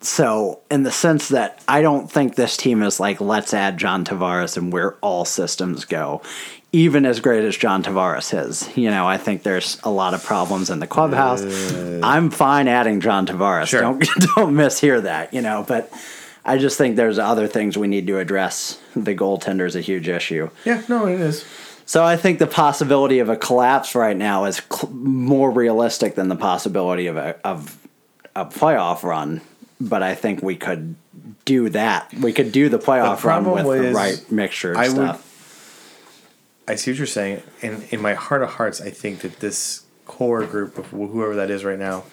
so in the sense that I don't think this team is like let's add John Tavares and where all systems go. Even as great as John Tavares is, you know, I think there's a lot of problems in the clubhouse. I'm fine adding John Tavares. Sure. Don't don't mishear that, you know, but I just think there's other things we need to address. The goaltender is a huge issue. Yeah, no, it is. So I think the possibility of a collapse right now is cl- more realistic than the possibility of a of a playoff run. But I think we could do that. We could do the playoff run problem with the right mixture of I would- stuff. I see what you're saying, and in my heart of hearts, I think that this core group of whoever that is right now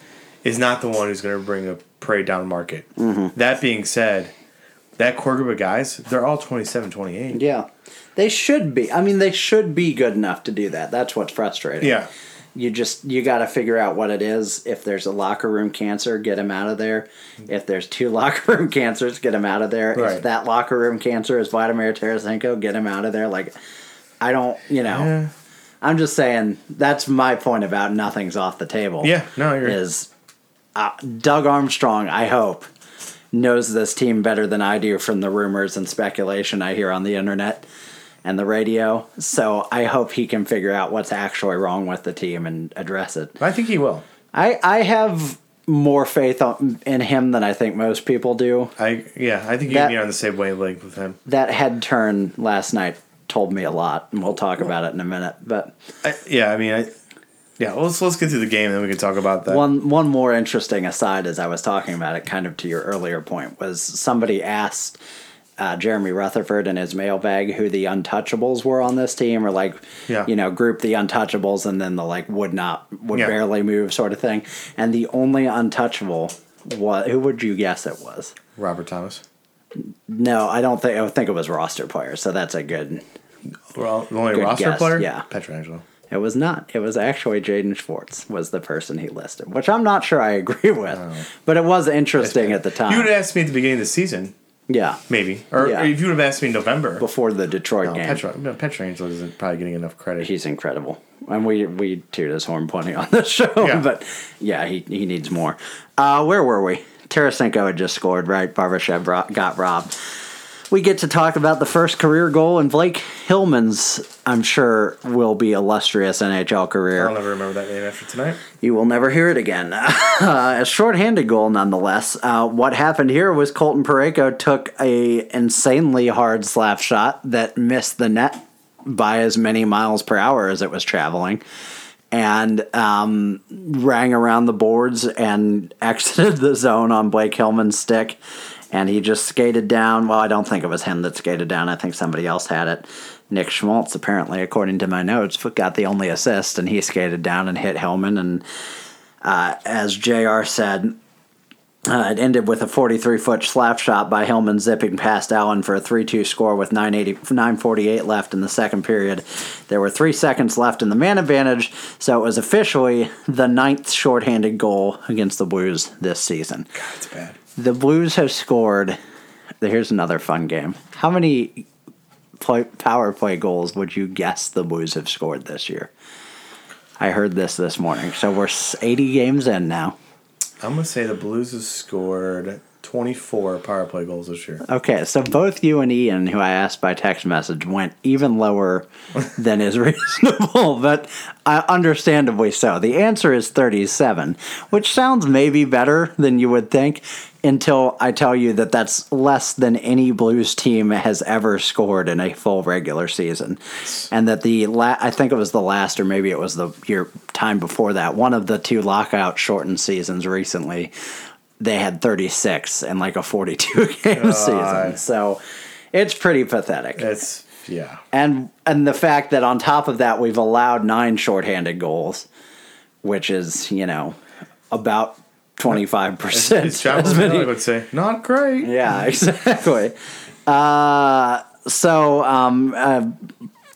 is not the one who's going to bring a parade down market. Mm-hmm. That being said, that core group of guys, they're all 27, 28. yeah, they should be. I mean, they should be good enough to do that. That's what's frustrating. Yeah. you just you got to figure out what it is. If there's a locker room cancer, get him out of there. If there's two locker room cancers, get him out of there. Right. If that locker room cancer is Vladimir Tarasenko, get him out of there. Like, I don't, you know, Yeah. I'm just saying that's my point about nothing's off the table. Yeah, no, agree. Is uh, Doug Armstrong? I hope knows this team better than I do from the rumors and speculation I hear on the internet and the radio. So I hope he can figure out what's actually wrong with the team and address it. I think he will. I I have more faith in him than I think most people do. I yeah, I think you That- and me are on the same wavelength with him. That head turn last night told me a lot, and we'll talk about it in a minute. But I, yeah, I mean, I, yeah. Let's let's get through the game, and then we can talk about that. one one more interesting aside as I was talking about it, kind of to your earlier point, was somebody asked uh, Jeremy Rutherford in his mailbag who the untouchables were on this team, or like Yeah. you know, group the untouchables and then the like would not would Yeah. barely move sort of thing. And the only untouchable was who would you guess it was? Robert Thomas. No, I don't think I think it was roster players, so that's a good Well, the only Good roster guess, player. yeah. Pietrangelo. It was not. It was actually Jaden Schwartz was the person he listed, which I'm not sure I agree with, but it was interesting at the time. You would have asked me at the beginning of the season, yeah, maybe, or, Yeah. or if you would have asked me in November. before the Detroit no, game. Petra, no, Pietrangelo isn't probably getting enough credit. He's incredible, and we we toot his horn plenty on this show. Yeah. But yeah, he he needs more. Uh, where were we? Tarasenko had just scored, right? Barbashev got robbed. We get to talk about the first career goal, and Blake Hillman's, I'm sure, will be illustrious NHL career. I'll never remember that name after tonight. You will never hear it again. Uh, a shorthanded goal, nonetheless. Uh, what happened here was Colton Parayko took a insanely hard slap shot that missed the net by as many miles per hour as it was traveling, and um, rang around the boards and exited the zone on Blake Hillman's stick. And he just skated down. Well, I don't think it was him that skated down. I think somebody else had it. Nick Schmaltz, apparently, according to my notes, got the only assist, and he skated down and hit Hillman. And uh, as JR said, uh, it ended with a 43 foot slap shot by Hillman zipping past Allen for a 3 2 score with 980, 948 left in the second period. There were three seconds left in the man advantage, so it was officially the ninth shorthanded goal against the Blues this season. That's bad. The Blues have scored. Here's another fun game. How many play, power play goals would you guess the Blues have scored this year? I heard this this morning. So we're 80 games in now. I'm gonna say the Blues have scored 24 power play goals this year. Okay, so both you and Ian, who I asked by text message, went even lower than is reasonable, but uh, understandably so. The answer is 37, which sounds maybe better than you would think until I tell you that that's less than any Blues team has ever scored in a full regular season. And that the la- I think it was the last or maybe it was the year time before that, one of the two lockout shortened seasons recently they had 36 in like a 42 game season. So it's pretty pathetic. It's yeah. And and the fact that on top of that we've allowed nine shorthanded goals, which is, you know, about 25%. As as many- Miller would say, not great. yeah, exactly. Uh, so um, uh,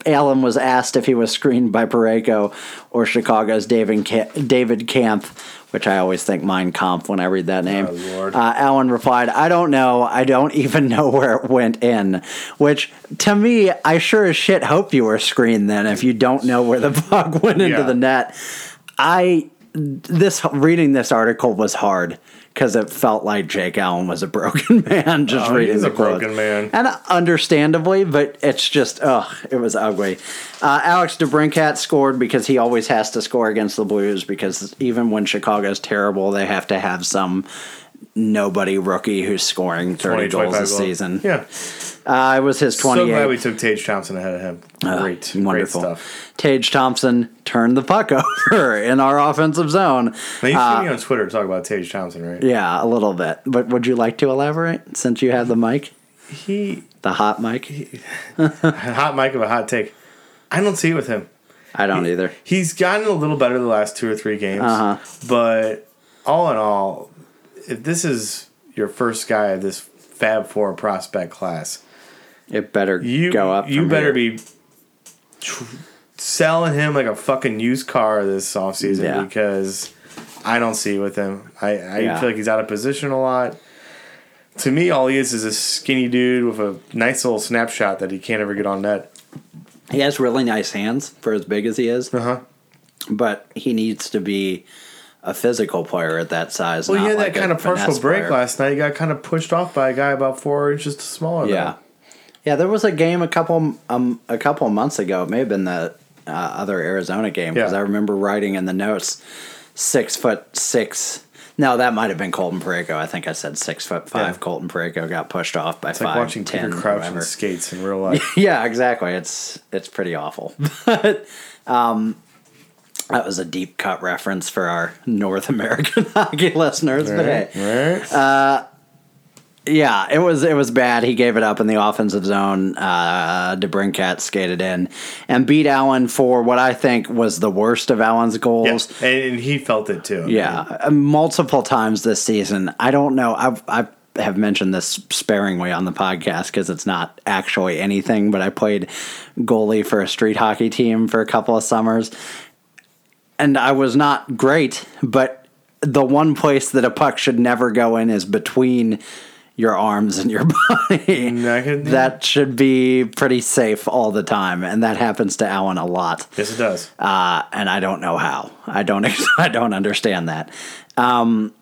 Allen was asked if he was screened by Parayko or Chicago's David David Kampf, which I always think Mein Kampf when I read that name. Oh. Uh, Allen replied, "I don't know. I don't even know where it went in." Which to me, I sure as shit hope you were screened then if you don't know where the puck went into the net. I this reading this article was hard because it felt like Jake Allen was a broken man just Oh, reading he's the a quote. broken man. and understandably, but it's just ugh, it was ugly. Uh, Alex DeBrincat scored because he always has to score against the Blues because even when Chicago's terrible, they have to have some nobody rookie who's scoring 30 20, goals 25 a season. Yeah. Uh, it was his So 28. glad we took Tage Thompson ahead of him. Great. Wonderful. Great stuff. Tage Thompson turned the puck over in our offensive zone. Now, you see me on Twitter talk about Tage Thompson, right? Yeah, a little bit. But would you like to elaborate since you have the mic? He The hot mic? hot mic of a hot take. I don't see it with him. I don't either. He's gotten a little better the last two or three games, Uh-huh. but all in all, if this is your first guy of this Fab Four prospect class, It better you go up. You better here. be tr- selling him like a fucking used car this offseason Yeah. because I don't see it with him. I, I Yeah. feel like he's out of position a lot. To me, all he is is a skinny dude with a nice little snapshot that he can't ever get on net. He has really nice hands for as big as he is, Uh huh. but he needs to be a physical player at that size. Well, not had like that kind of partial break player. last night. You got kind of pushed off by a guy about four inches smaller. Yeah, yeah. There was a game a couple um a couple months ago. It may have been the uh, other Arizona game because Yeah. I remember writing in the notes six foot six. No, that might have been Colton Parayko. I think I said six foot five. Yeah. Colton Parayko got pushed off by It's five like watching ten. Peter Crouch on skates in real life. Yeah, exactly. It's it's pretty awful. But um that was a deep cut reference for our North American hockey listeners. But hey, right? yeah, it was it was bad. He gave it up in the offensive zone. Uh, DeBrincat skated in and beat Allen for what I think was the worst of Allen's goals. Yes, and, he felt it too. Yeah, uh, multiple times this season. I don't know. I've I have mentioned this sparingly on the podcast because it's not actually anything. But I played goalie for a street hockey team for a couple of summers, and I was not great. But the one place that a puck should never go in is between your arms and your body. I could- that should be pretty safe all the time, and that happens to Allen a lot Yes, it does. uh, and I don't know how. I don't. I don't understand that. Um,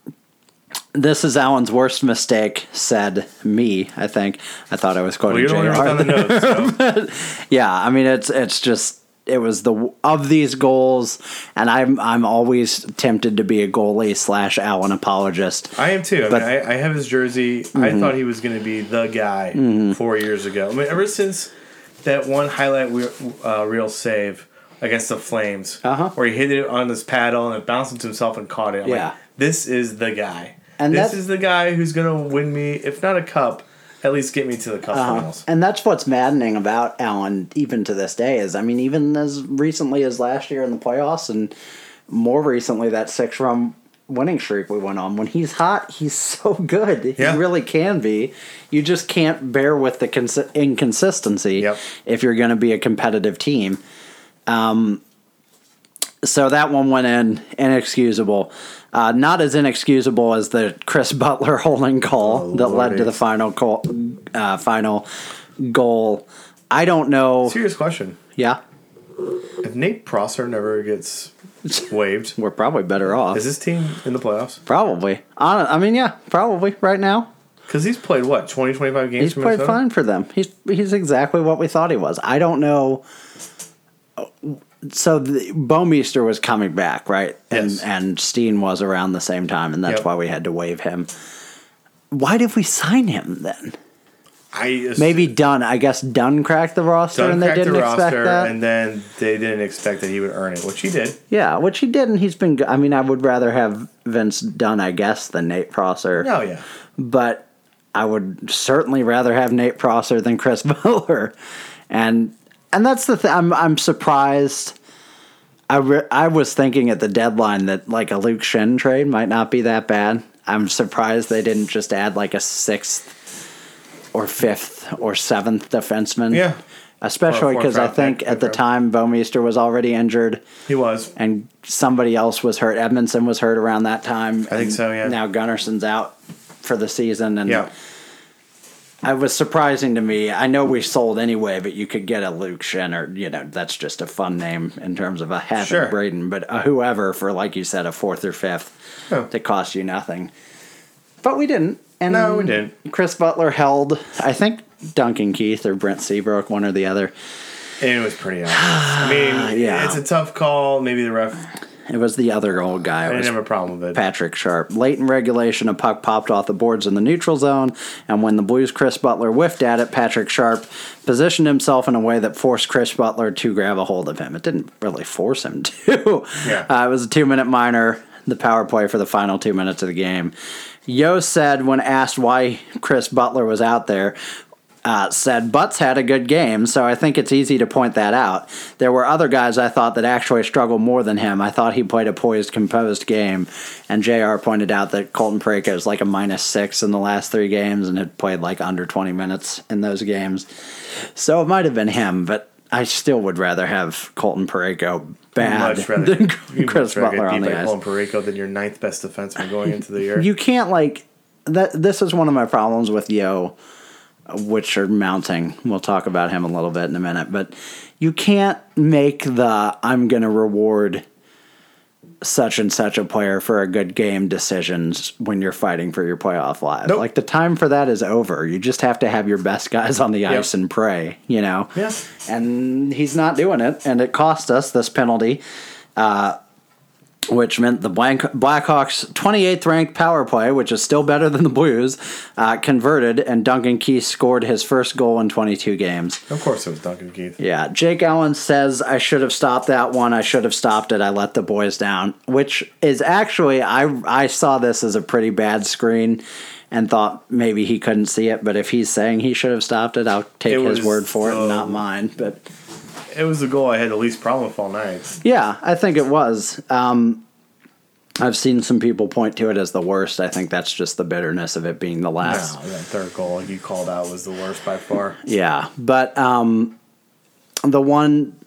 this is Allen's worst mistake. Said me. I think. I thought I was Well, quoting you're the one who wrote down JR. the notes. So. Yeah, I mean it's it's just it was the of these goals, and I'm I'm always tempted to be a goalie slash Allen apologist. I am too. I, But- mean, I, I have his jersey. I thought he was going to be the guy four years ago. I mean, ever since that one highlight re- uh, reel save against the Flames, Uh-huh. where he hit it on his paddle and it bounced into himself and caught it. I'm Yeah. like, this is the guy. And this is the guy who's going to win me, if not a cup, at least get me to the cup finals. And that's what's maddening about Allen, even to this day, is I mean, even as recently as last year in the playoffs, and more recently that six run winning streak we went on. When he's hot, he's so good. He Yeah. really can be. You just can't bear with the cons- inconsistency Yep. if you're going to be a competitive team. Um, so that one went in inexcusable. Uh, not as inexcusable as the Chris Butler holding call Oh, that led to the final call, uh, final goal I don't know. Serious question. Yeah, If Nate Prosser never gets waived, we're probably better off. is this team in the playoffs? Probably. I mean, yeah, probably right now. Because he's played what 20, 25 games. He's played Minnesota? fine for them. He's he's exactly what we thought he was. I don't know. So the, Bouwmeester was coming back, right? And Yes. and Steen was around the same time, and that's Yep. why we had to waive him. Why did we sign him then? I ass- Maybe Dunn. I guess Dunn cracked the roster, Dunn and they didn't the expect that. and then they didn't expect that he would earn it, which he did. yeah, which he did, and he's been. I mean, I would rather have Vince Dunn, I guess, than Nate Prosser. Oh yeah, but I would certainly rather have Nate Prosser than Chris Butler, and and that's the thing. I'm I'm surprised. I re- I was thinking at the deadline that like a Luke Schenn trade might not be that bad. I'm surprised they didn't just add like a sixth or fifth or seventh defenseman. Yeah. Especially because I think at the time Bouwmeester was already injured he was. and somebody else was hurt. Edmundson was hurt around that time. I think so, yeah. Now Gunnarsson's out for the season, and Yeah, it was surprising to me. I know we sold anyway, but you could get a Luke Schenn or you know that's just a fun name in terms of a Havin Sure. Braden, but a whoever for like you said a fourth or fifth Oh. to cost you nothing. But we didn't. And No, we didn't. Chris Butler held, I think Duncan Keith or Brent Seabrook, one or the other. and it was pretty honest. I mean, Yeah. it's a tough call. Maybe the ref. It was the other old guy. I didn't have a problem with it. Patrick Sharp. Late in regulation, a puck popped off the boards in the neutral zone, and when the Blues' Chris Butler whiffed at it, Patrick Sharp positioned himself in a way that forced Chris Butler to grab a hold of him. It didn't really force him to. Yeah. Uh, it was a two minute minor, the power play for the final two minutes of the game. Yeo said, when asked why Chris Butler was out there, uh, said Butts had a good game, so I think it's easy to point that out. There were other guys I thought that actually struggled more than him. I thought he played a poised, composed game, and JR pointed out that Colton Parayko is like a minus six in the last three games and had played like under 20 minutes in those games. So it might have been him, but I still would rather have Colton Parayko bad Much rather than Chris much rather Butler on the ice. Colin Parayko than your ninth best defenseman going into the year. You can't like that. This is one of my problems with Yeo, which are mounting. We'll talk about him a little bit in a minute, but you can't make the "I'm going to reward such and such a player for a good game" decisions when you're fighting for your playoff lives. Nope. Like the time for that is over. You just have to have your best guys on the ice and pray. You know. Yeah. And he's not doing it, and it cost us this penalty uh, which meant the Blackhawks' 28th ranked power play, which is still better than the Blues, uh, converted, and Duncan Keith scored his first goal in 22 games. of course, it was Duncan Keith. Yeah, Jake Allen says, I should have stopped that one. I should have stopped it. I let the boys down, which is actually, I, I saw this as a pretty bad screen and thought maybe he couldn't see it, but if he's saying he should have stopped it, I'll take It his word for it and not mine. But It was the goal I had the least problem with all night. Yeah, I think it was. Um, I've seen some people point to it as the worst. I think that's just the bitterness of it being the No, last. that third goal you called out was the worst by far. Yeah, but um, the one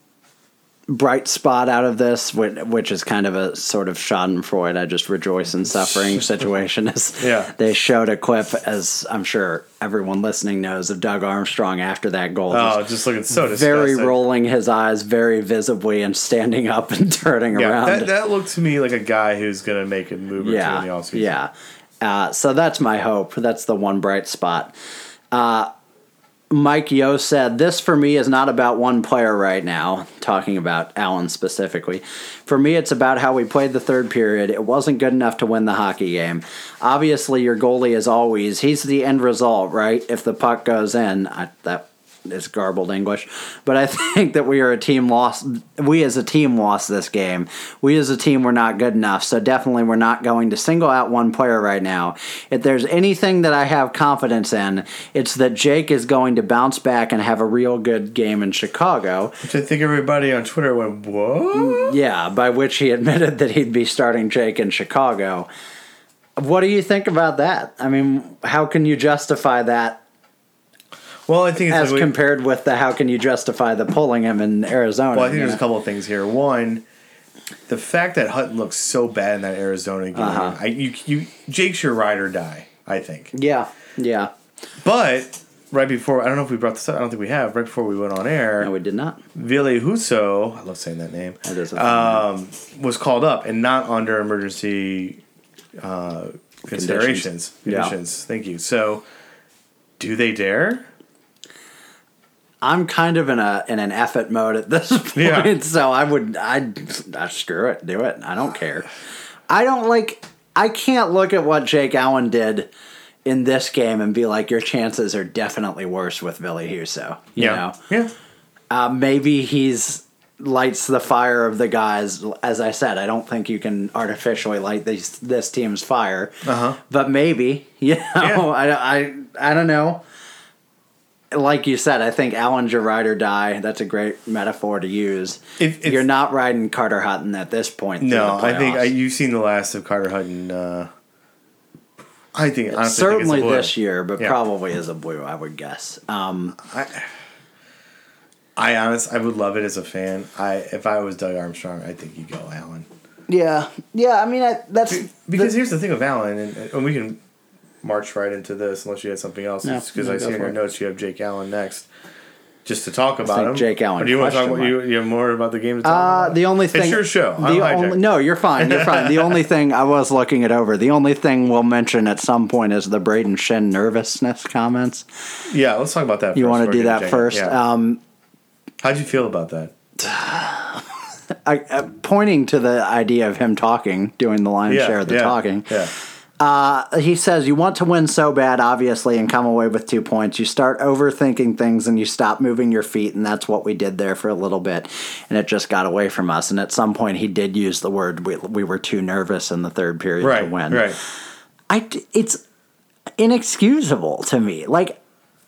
bright spot out of this, which, is kind of a sort of Schadenfreude, I just rejoice in suffering situation, is Yeah. they showed a clip, as I'm sure everyone listening knows, of Doug Armstrong after that goal. Oh, just just looking so very disgusting. rolling his eyes very visibly and standing up and turning Yeah, around. that, that looked to me like a guy who's gonna make a move or two in the yeah, offseason. yeah. Uh, so that's my hope. That's the one bright spot. Uh, Mike Yeo said, This for me is not about one player right now, talking about Allen specifically. For me, it's about how we played the third period. It wasn't good enough to win the hockey game. Obviously, your goalie is always, he's the end result, right? If the puck goes in, I, that is garbled English, but I think that we are a team lost. We as a team lost this game. We as a team were not good enough. So definitely, we're not going to single out one player right now. If there's anything that I have confidence in, it's that Jake is going to bounce back and have a real good game in Chicago. Which I think everybody on Twitter went, "What?" Yeah, by which he admitted that he'd be starting Jake in Chicago. What do you think about that? I mean, how can you justify that Well, I think it's as like compared with the how can you justify the pulling him in Arizona? Well, I think there's a couple of things here. One, the fact that Hutton looks so bad in that Arizona game. Uh-huh. I, you, you, Jake's your ride or die. I think, Yeah, yeah, but right before, I don't know if we brought this up, I don't think we have, right before we went on air, No, we did not. Ville Husso, I love saying that name, That is um, was called up and not under emergency uh, considerations. Yeah. Conditions. Thank you. So, do they dare? I'm kind of in a in an effort mode at this point, Yeah. so I would I I screw it, do it. I don't care. I don't like. I can't look at what Jake Allen did in this game and be like, your chances are definitely worse with Billy Husso. You know, Yeah. uh, maybe he's lights the fire of the guys. As I said, I don't think you can artificially light this this team's fire. Uh-huh. But maybe, you know, Yeah. I, I I don't know. Like you said, I think Allen's your ride or die. That's a great metaphor to use. If- if- You're not riding Carter Hutton at this point. No, the I think. I, you've seen the last of Carter Hutton. Uh, I think honestly, certainly think it's a this year, but Yeah. probably as a blue, I would guess. Um, I honest, I would love it as a fan. I if I was Doug Armstrong, I think you go Allen. yeah, yeah. I mean, I, that's Because here's the thing of Allen, and, and we can march right into this unless you had something else. Because no, I see in your it. notes you have Jake Allen next, just to talk about him. Jake Allen Or do you want to talk about you? You have more about the game to talk Uh, the only thing it's your show. The only, no, you're fine. You're fine. The only thing I was looking it over. The only thing we'll mention at some point is the Brayden Schenn nervousness comments. Yeah, let's talk about that. You want to do that Jake. first? Yeah. Um, How'd you feel about that? I, uh, pointing to the idea of him talking, doing the lion's Yeah, share of the yeah, talking. Yeah. Uh, he says, You want to win so bad, obviously, and come away with two points. You start overthinking things and you stop moving your feet, and that's what we did there for a little bit. And it just got away from us. And at some point, he did use the word, we, we were too nervous in the third period to win. Right. I it's inexcusable to me. Like,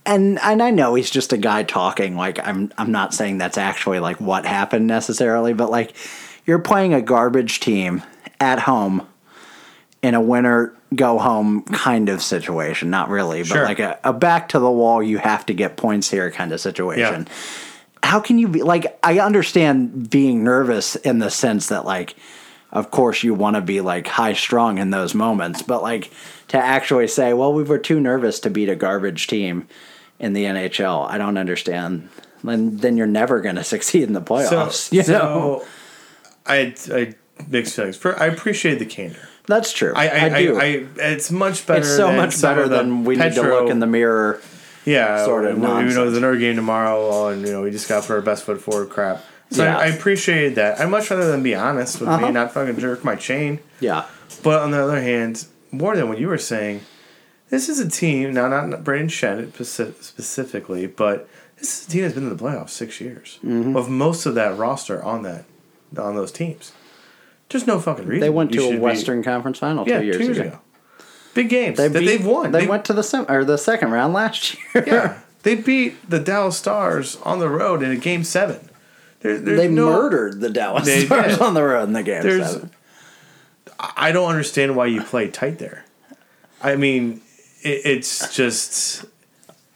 and and I know he's just a guy talking. Like, I'm I'm not saying that's actually like what happened necessarily, but like, you're playing a garbage team at home in a winner go home kind of situation. Not really, but Sure. like a, a back to the wall. You have to get points here kind of situation. How can you be like? I understand being nervous in the sense that like of course you want to be like high strung in those moments but like to actually say well we were too nervous to beat a garbage team in the nhl i don't understand then then you're never going to succeed in the playoffs So, you so know I, I mixed feelings. For I appreciate the candor. That's true I, I, I, do I, it's much better. it's so than much better than we need to look in the mirror yeah, sort of You know, there's another game tomorrow, and you know we just got to put our best foot forward. Crap. So Yeah. I, I appreciate that. I'd much rather than be honest with Uh-huh. me, not fucking jerk my chain. yeah But on the other hand, more than what you were saying, this is a team now, not Brandon Schenn specifically, but this is a team that's been in the playoffs six years. Mm-hmm. Of most of that roster on that on those teams, there's no fucking reason they went to a should be- western conference final yeah, two years, ago. Big games They that beat- they've won. they They- went to the sem- or the second round last year yeah, they beat the Dallas Stars on the road in a game seven. There, they no, murdered the dallas They stars did. on the road in the game There's- seven. I don't understand why you play tight there. I mean, it, it's just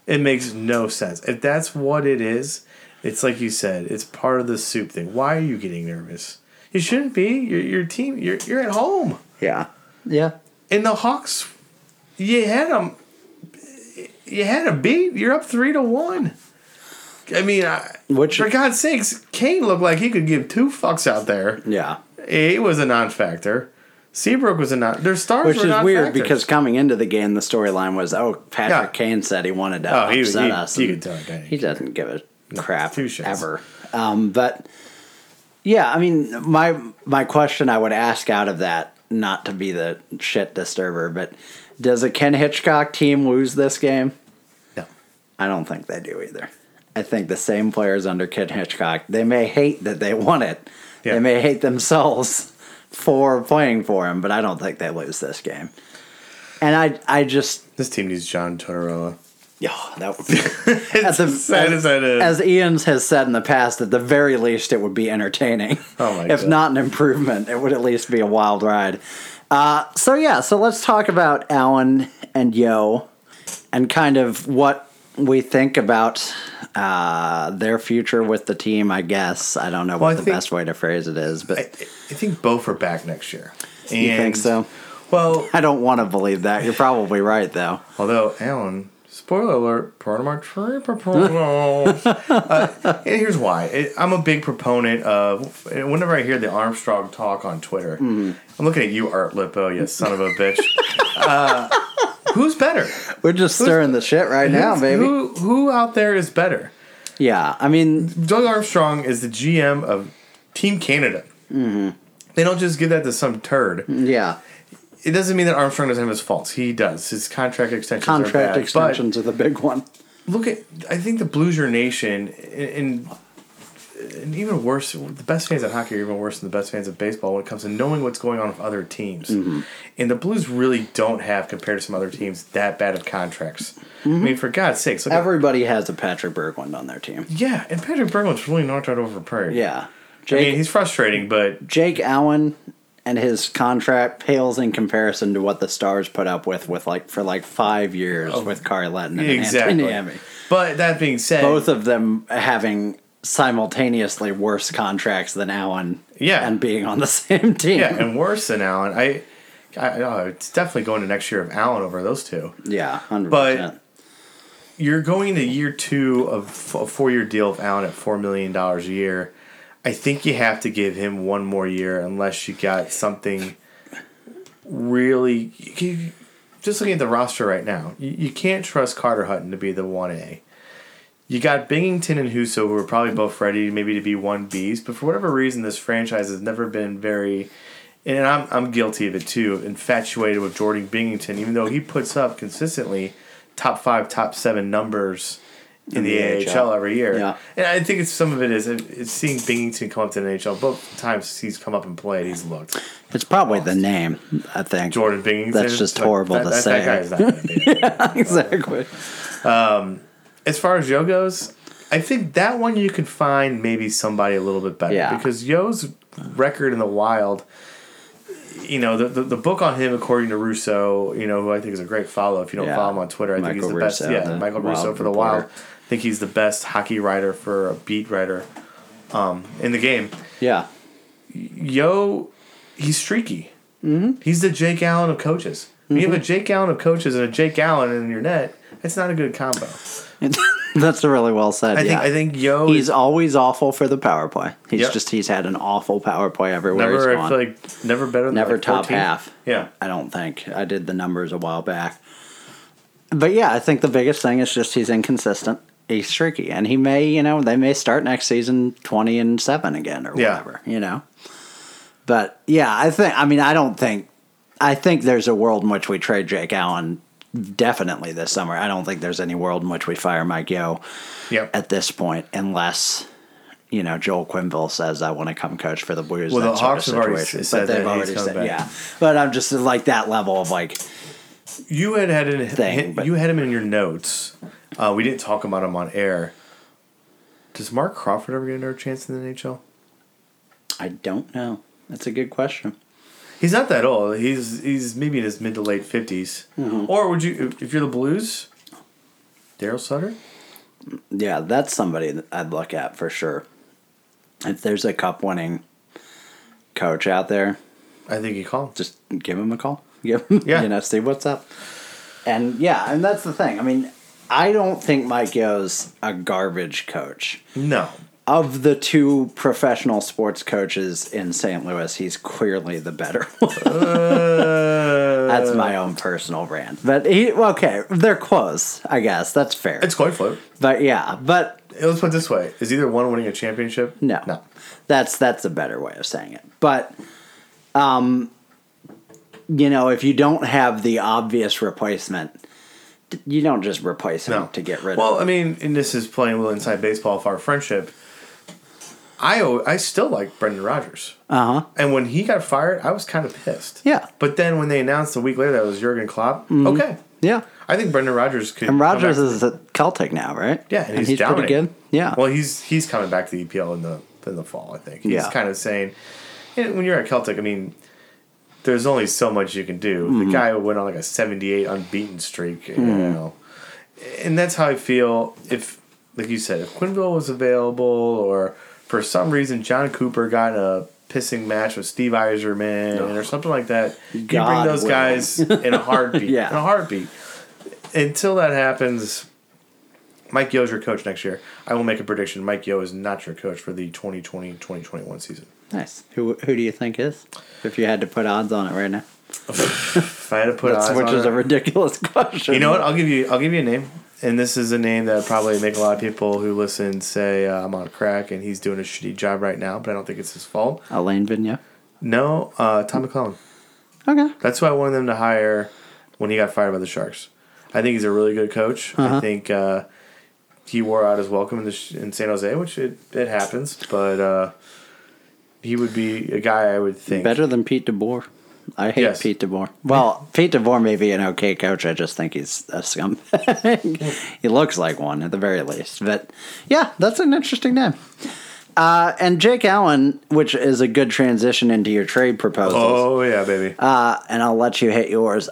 it makes no sense. If that's what it is, it's like you said, it's part of the soup thing. Why are you getting nervous? You shouldn't be. Your your team. You're you're at home. yeah yeah And the Hawks, you had them. You had a beat. You're up three to one. I mean, I, Which- for God's sakes, Kane looked like he could give two fucks out there. yeah He was a non-factor. Seabrook was a non. Their stars Which were is non weird because coming into the game, the storyline was, oh, Patrick Yeah. Kane said he wanted to Oh, he- upset he- us. you and could tell He doesn't give a crap two ever. Um, but yeah, I mean, my my question I would ask out of that, not to be the shit disturber, but does a Ken Hitchcock team lose this game? no. I don't think they do either. I think the same players under Ken Hitchcock, they may hate that they won it. Yeah. They may hate themselves for playing for him, but I don't think they lose this game. And I, I just, This team needs John Tortorella. Yeah, that would be. It's the- as sad as that is. As Ian's has said in the past, at the very least, it would be entertaining. Oh my if God. not an improvement, it would at least be a wild ride. Uh, so yeah, so let's talk about Allen and Yeo, and kind of what we think about uh, their future with the team. I guess I don't know Well, what I the think- best way to phrase it is, but I, I think both are back next year. you think so? Well, I don't want to believe that. You're probably right, though. although Allen Spoiler alert, part of my trade proposals. uh, and here's why. It, I'm a big proponent of, whenever I hear the Armstrong talk on Twitter, I'm looking at you, Art Lippo, you son of a bitch. Uh, who's better? We're just stirring the shit right now, baby. Who, who out there is better? Yeah, I mean, Doug Armstrong is the GM of Team Canada. Mm-hmm. They don't just give that to some turd. yeah, It doesn't mean that Armstrong doesn't have his faults. He does. His contract extensions are contract bad. Extensions are the big one. look at I think the Blues are nation and, and even worse the best fans of hockey are even worse than the best fans of baseball when it comes to knowing what's going on with other teams. Mm-hmm. And the Blues really don't have compared to some other teams that bad of contracts. I mm-hmm. mean for God's sakes, look at- Everybody has a Patrick Berglund on their team. yeah, and Patrick Berglund's really knocked out over Prairie. Yeah, I mean he's frustrating, but Jake Allen and his contract pales in comparison to what the Stars put up with with like for like five years oh, with Kari Lehtonen and exactly. Anthony Niemi. But that being said, Both of them having simultaneously worse contracts than Allen. Yeah. and being on the same team. yeah, and worse than Allen. I, I oh, it's definitely going to next year of Allen over those two. yeah, hundred But- percent. you're going to year two of a four year deal of Allen at four million dollars a year. I think you have to give him one more year unless you got something really. Just looking at the roster right now, you, you can't trust Carter Hutton to be the one A. You got Binnington and Husso who are probably both ready maybe to be one Bs, but for whatever reason, this franchise has never been very. And I'm, I'm guilty of it too, infatuated with Jordan Binnington, even though he puts up consistently top five, top seven numbers in, the, the AHL. AHL. every year. Yeah. And I think it's some of it is it's seeing Binnington come up to the NHL. Both times he's come up and played, he's looked. It's probably the name. I think Jordan Binnington. That's just like, horrible that, to that, say. That guy is not going to be. exactly. Um, as far as Yeo goes, I think that one you could find maybe somebody a little bit better Yeah. because Yeo's record in the wild. You know the, the the book on him, according to Russo, you know who I think is a great follow. If you don't Yeah. follow him on Twitter, I think he's the best. Yeah, Michael Wild Russo for the reporter. I think he's the best hockey writer for a beat writer um, in the game. Yeah. Yeo, he's streaky. Mm-hmm. He's the Jake Allen of coaches. When you have a Jake Allen of coaches and a Jake Allen in your net, it's not a good combo. That's a really well said. I think. I think Yeo he's is always awful for the power play. He's Yep. just he's had an awful power play everywhere never. he's I gone. feel like never better than Never like top 14. half. Yeah, I don't think. I did the numbers a while back. But yeah, I think the biggest thing is just he's inconsistent. He's streaky. And he may, you know, they may start next season 20 and 7 again or Yeah. whatever, you know. But yeah, I think, I mean, I don't think, I think there's a world in which we trade Jake Allen definitely this summer. I don't think there's any world in which we fire Mike Yeo yep. at this point unless. You know, Joel Quenneville says I want to come coach for the Blues. Well, the Hawks have already said but they've that already said, back. yeah. But I'm just like that level of like, You had had in, Thing, but- you had him in your notes. Uh, we didn't talk about him on air. Does Marc Crawford ever get another chance in the NHL? I don't know. That's a good question. He's not that old. He's he's maybe in his mid to late 50s Mm-hmm. Or would you, if- if you're the Blues, Darryl Sutter? Yeah, that's somebody that I'd look at for sure. If there's a cup winning coach out there, I think he called. just give him a call. Give him, Yeah. you know, see what's up. And yeah, and that's the thing. I mean, I don't think Mike Yeo's a garbage coach. No, Of the two professional sports coaches in St. Louis, he's clearly the better one. Uh, That's my own personal brand. But he, okay, they're close, I guess. That's fair. it's coin flip. But yeah, but Let's put it this way: is either one winning a championship? No. no. That's that's a better way of saying it. But um you know, if you don't have the obvious replacement, you don't just replace him No. to get rid Well, of Well, I mean, and this is playing a little inside baseball of our friendship. I I still like Brendan Rodgers, Uh-huh. and when he got fired, I was kind of pissed. Yeah. But then when they announced a week later that it was Jurgen Klopp, okay, Yeah. I think Brendan Rodgers could. And come Rodgers is at Celtic now, right? yeah, and, he's, pretty good. Yeah. Well, he's he's coming back to the EPL in the in the fall. I think he's Yeah. kind of saying, you know, when you're at Celtic, I mean. There's only so much you can do. Mm-hmm. The guy went on like a 78 unbeaten streak, you know, and that's how I feel. If, like you said, if Quenneville was available, or for some reason Jon Cooper got in a pissing match with Steve Yzerman, or something like that, you bring those willing. guys in a heartbeat. Yeah. in a heartbeat. until that happens, Mike Yeo's your coach next year. I will make a prediction. Mike Yeo is not your coach for the 2020-2021 season. Nice. Who who do you think is? If you had to put odds on it right now, If I had to put That's, odds which on is it, a ridiculous question. you know what? I'll give you. I'll give you a name, and this is a name that probably make a lot of people who listen say uh, I'm on crack and he's doing a shitty job right now. But I don't think it's his fault. Alain Vigneault. No, uh, Todd McLellan. Okay. That's who I wanted them to hire when he got fired by the Sharks. I think he's a really good coach. Uh-huh. I think uh, he wore out his welcome in, the sh- in San Jose, which it, it happens. But uh, he would be a guy I would think. Better than Pete DeBoer. I hate Yes. Pete DeBoer. Well, Pete DeBoer may be an okay coach. I just think he's a scumbag. he looks like one at the very least. But yeah, that's an interesting name. Uh, and Jake Allen, which is a good transition into your trade proposals. Oh yeah, baby. uh, and I'll let you hit yours.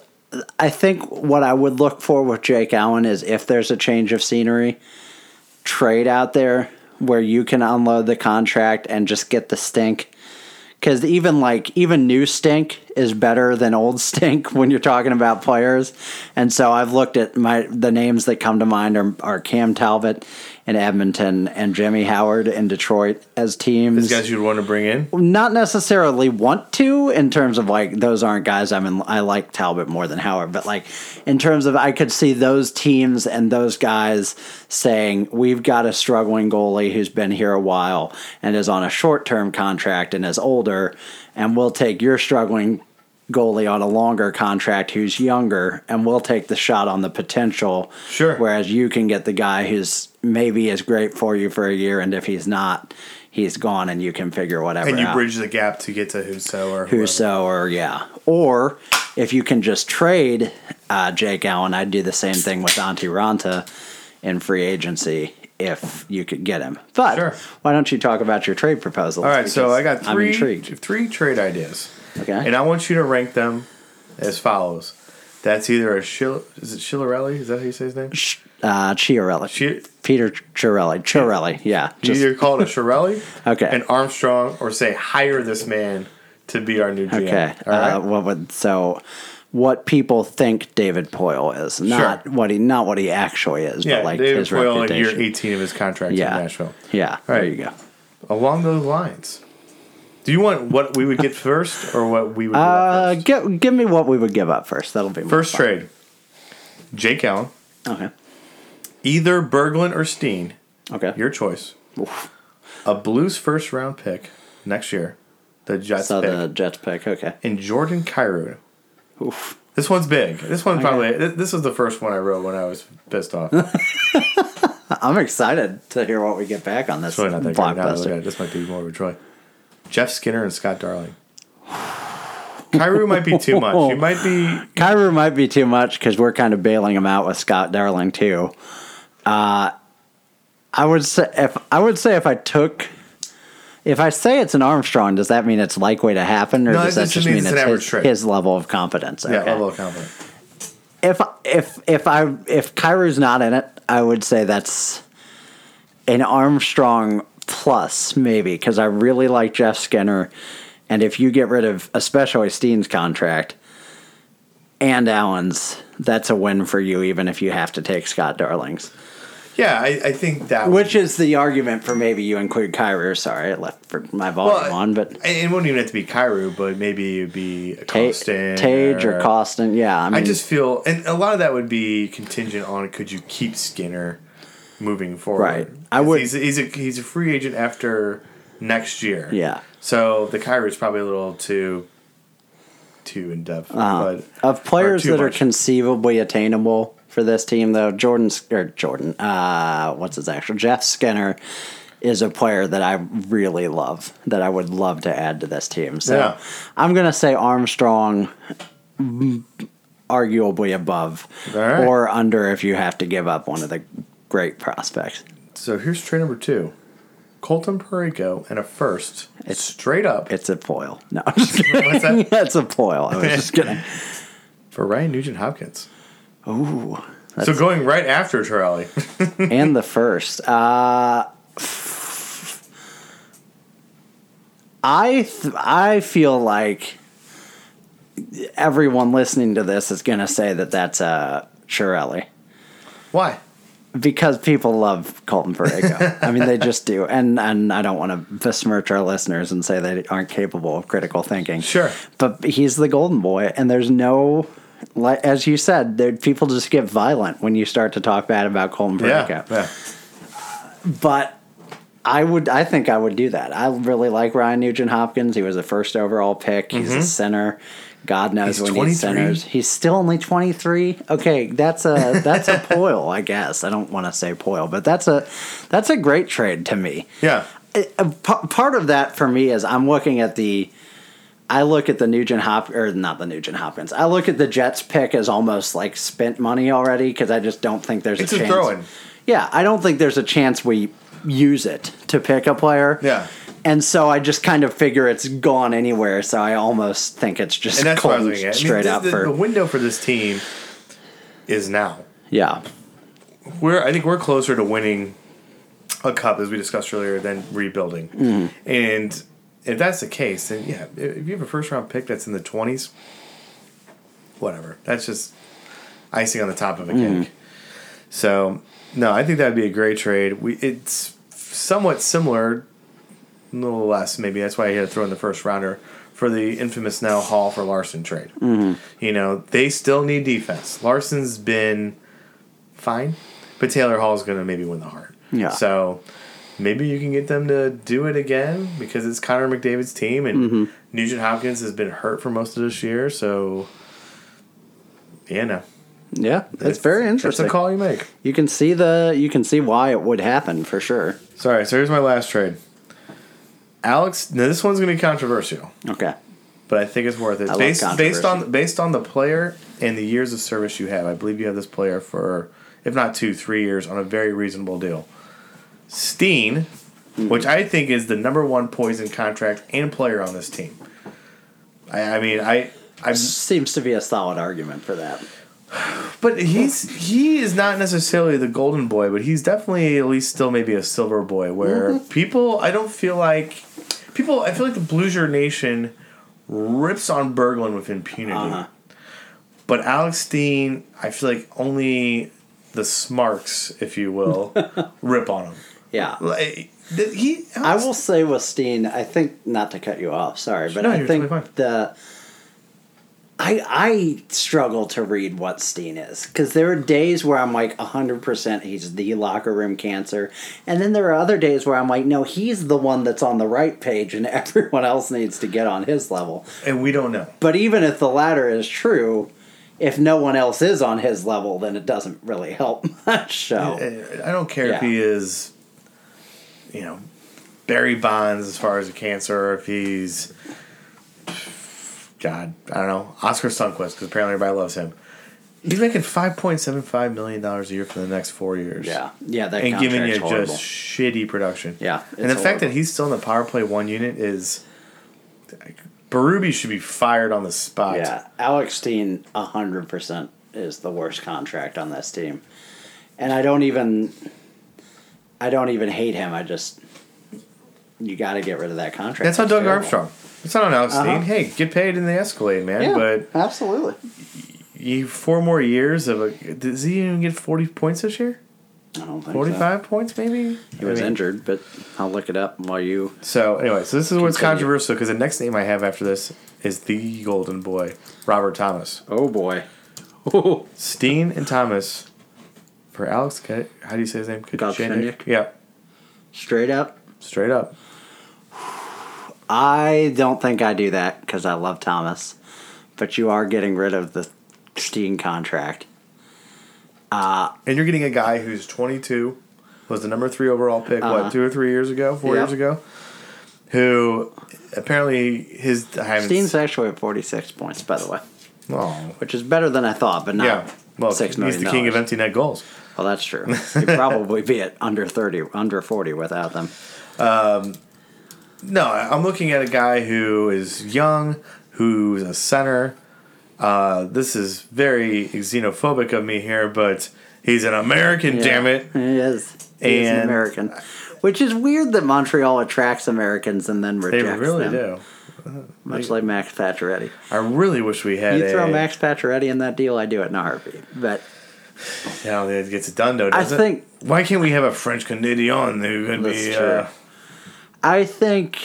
I think what I would look for with Jake Allen is if there's a change of scenery, trade out there where you can unload the contract and just get the stink. Because even like even new stink is better than old stink when you're talking about players, and so I've looked at my the names that come to mind are, are Cam Talbot in Edmonton and Jimmy Howard in Detroit as teams These guys you'd want to bring in. not necessarily want to in terms of like those aren't guys I'm in I like Talbot more than Howard but like in terms of I could see those teams and those guys saying we've got a struggling goalie who's been here a while and is on a short-term contract and is older and we'll take your struggling goalie on a longer contract who's younger and we'll take the shot on the potential Sure. whereas you can get the guy who's maybe is great for you for a year and if he's not he's gone and you can figure whatever And you out. bridge the gap to get to Husso or. Husso or yeah or if you can just trade uh, Jake Allen I'd do the same thing with Antti Raanta in free agency if you could get him but Sure. why don't you talk about your trade proposal? All right, so I got three three trade ideas. Okay. And I want you to rank them as follows. That's either a Schil- is it Chillerelli? Is that how you say his name? uh, Chiarelli Chi- Peter Chiarelli Chiarelli yeah You just either call it a Shirelli, Okay. an Armstrong, or say hire this man to be our new GM. Okay. All right. Uh, what would so? What people think David Poile is, not what he not what he actually is, yeah, but like David his Poile in year reputation. 18 of his contract yeah. in Nashville. Yeah. There right. you go. Along those lines, do you want what we would get first or what we would give Uh, up first? give give me what we would give up first. That'll be First fun. trade Jake Allen, Okay. either Berglund or Steen, Okay. your choice. Oof. A Blues first round pick next year, the Jets So pick, the Jets pick. Okay. and Jordan Kyrou. Oof. This one's big. This one probably. This, was the first one I wrote when I was pissed off. I'm excited to hear what we get back on this It's really not that great. Now that I look at blockbuster. this might be more of a Troy. Jeff Skinner and Scott Darling. Kyrou might be too much. You might be. Kyrou might be too much because we're kind of bailing him out with Scott Darling too. Uh, I would say if I would say if I took, if I say it's an Armstrong, does that mean it's likely to happen, or No, does that just mean it's his, his level of competence? Yeah, level of confidence. if if if I if Kyrou's not in it, I would say that's an Armstrong plus maybe because I really like Jeff Skinner, and if you get rid of especially Steen's contract and Allen's, that's a win for you, even if you have to take Scott Darling's. Yeah, I, I think that. would- Which is the argument for maybe you include Kyrou. Sorry, I left for my volume well, on, but it wouldn't even have to be Kyrou, but maybe it would be Kostin Tage or Kostin, yeah. I mean, I just feel, and a lot of that would be contingent on could you keep Skinner moving forward? Right. I would- He's, he's a he's a free agent after next year. yeah. So the Kyrou is probably a little too too in depth. Uh, but of players that are conceivably attainable for this team, though, Jordan or Jordan, uh, what's his actual Jeff Skinner is a player that I really love that I would love to add to this team. So Yeah. I'm gonna say Armstrong, arguably above right. or under if you have to give up one of the great prospect. So here's trade number two. Colton Parayko and a first. It's- straight up It's a foil. No, I'm just kidding. What's that? it's a foil. I was just kidding. for Ryan Nugent Hopkins. Ooh. So going right after Charlie. and the first. Uh, I th- I feel like everyone listening to this is going to say that that's uh, Shirelli. Why? Because people love Colton Parayko. I mean, they just do, and and I don't want to besmirch our listeners and say they aren't capable of critical thinking. Sure. but he's the golden boy, and there's no. Like as you said, there, people just get violent when you start to talk bad about Colton Parayko. Yeah. yeah. But I would, I think I would do that. I really like Ryan Nugent Hopkins. He was a first overall pick. He's a mm-hmm. center. God knows. He's need 23? centers. He's still only twenty three. Okay, that's a that's a poil, I guess. I don't want to say poil, but that's a that's a great trade to me. Yeah. It- a p- part of that for me is I'm looking at the. I look at the Nugent Hop or not the Nugent Hopkins. I look at the Jets pick as almost like spent money already because I just don't think there's It's a a chance. Yeah, I don't think there's a chance we use it to pick a player. Yeah. And so I just kind of figure it's gone anywhere. So I almost think it's just that's what I was Colton. I mean, straight up the, for the window for this team is now. yeah. We're I think we're closer to winning a cup as we discussed earlier than rebuilding. Mm-hmm. And if that's the case, then yeah, if you have a first round pick that's in the twenties, whatever. That's just icing on the top of a Mm-hmm. cake. So no, I think that'd be a great trade. We it's somewhat similar, a little less maybe. That's why I had to throw in the first rounder for the infamous now Hall for Larsson trade. Mm-hmm. You know they still need defense. Larsson's been fine, but Taylor Hall's going to maybe win the Hart. Yeah. So maybe you can get them to do it again because it's Connor McDavid's team and Mm-hmm. Nugent Hopkins has been hurt for most of this year. So yeah, no, Yeah. It's very interesting. That's a call you make. You can see the you can see why it would happen for sure. Sorry, so here's my last trade. Alex, now this one's going to be controversial, Okay. but I think it's worth it. I love based based controversy. on based on the player and the years of service you have, I believe you have this player for if not two, three years on a very reasonable deal. Steen, Hmm. which I think is the number one poison contract and player on this team. I, I mean, I, I, Seems to be a solid argument for that. but he's he is not necessarily the golden boy, but he's definitely at least still maybe a silver boy. Where Mm-hmm. people, I don't feel like people. I feel like the Bluesier Nation rips on Berglund with impunity, Uh-huh. but Alex Steen, I feel like only the smarks, if you will, rip on him. Yeah. Like he, I will say with Steen, I think not to cut you off, sorry, but No, I think the I I struggle to read what Steen is because there are days where I'm like hundred percent he's the locker room cancer, and then there are other days where I'm like, no, he's the one that's on the right page, and everyone else needs to get on his level. and we don't know. But even if the latter is true, if no one else is on his level, then it doesn't really help much. So I don't care if he is, you know, Barry Bonds as far as a cancer, or if he's, God, I don't know, Oskar Sundqvist, because apparently everybody loves him. He's making five point seven five million dollars a year for the next four years. yeah, yeah, that and giving you horrible. just shitty production. Yeah, and the it's fact that he's still in the power play one unit is, Berube should be fired on the spot. Yeah, Alex Steen, hundred percent is the worst contract on this team, and I don't even, I don't even hate him. I just, you got to get rid of that contract. That's on It's Doug terrible. Armstrong. It's not on Alex Uh-huh. Steen. Hey, get paid in the Escalade, man. Yeah, But absolutely. you four more years of a. Does he even get forty points this year? I don't think Forty-five so. points, maybe. He was I mean, injured, but I'll look it up while you. So anyway, so this is what's controversial because the next name I have after this is the Golden Boy, Robert Thomas. Oh boy. Steen and Thomas for Alex. How do you say his name? Galchenyuk? Yeah, Straight up, straight up. I don't think I do that because I love Thomas, but you are getting rid of the Steen contract. And you're getting a guy who's 22, was the number three overall pick, Uh-huh. what, two or three years ago, four Yeah. years ago, who apparently his. I Steen's actually at forty six points, by the way, Oh, which is better than I thought, but not yeah. Well, six he's the king of empty net goals. Well, that's true. He'd probably be at under thirty, under forty without them. No, I'm looking at a guy who is young, who's a center. Uh, this is very xenophobic of me here, but he's an American, damn it. He is. He is an American. Which is weird that Montreal attracts Americans and then rejects them. They really them. do. Much like Max Pacioretty. I really wish we had You throw a. Max Pacioretty in that deal, I do it in a heartbeat. But Yeah, it gets it done though. I think- it? Why can't we have a French Canadian who could be? true. Uh, I think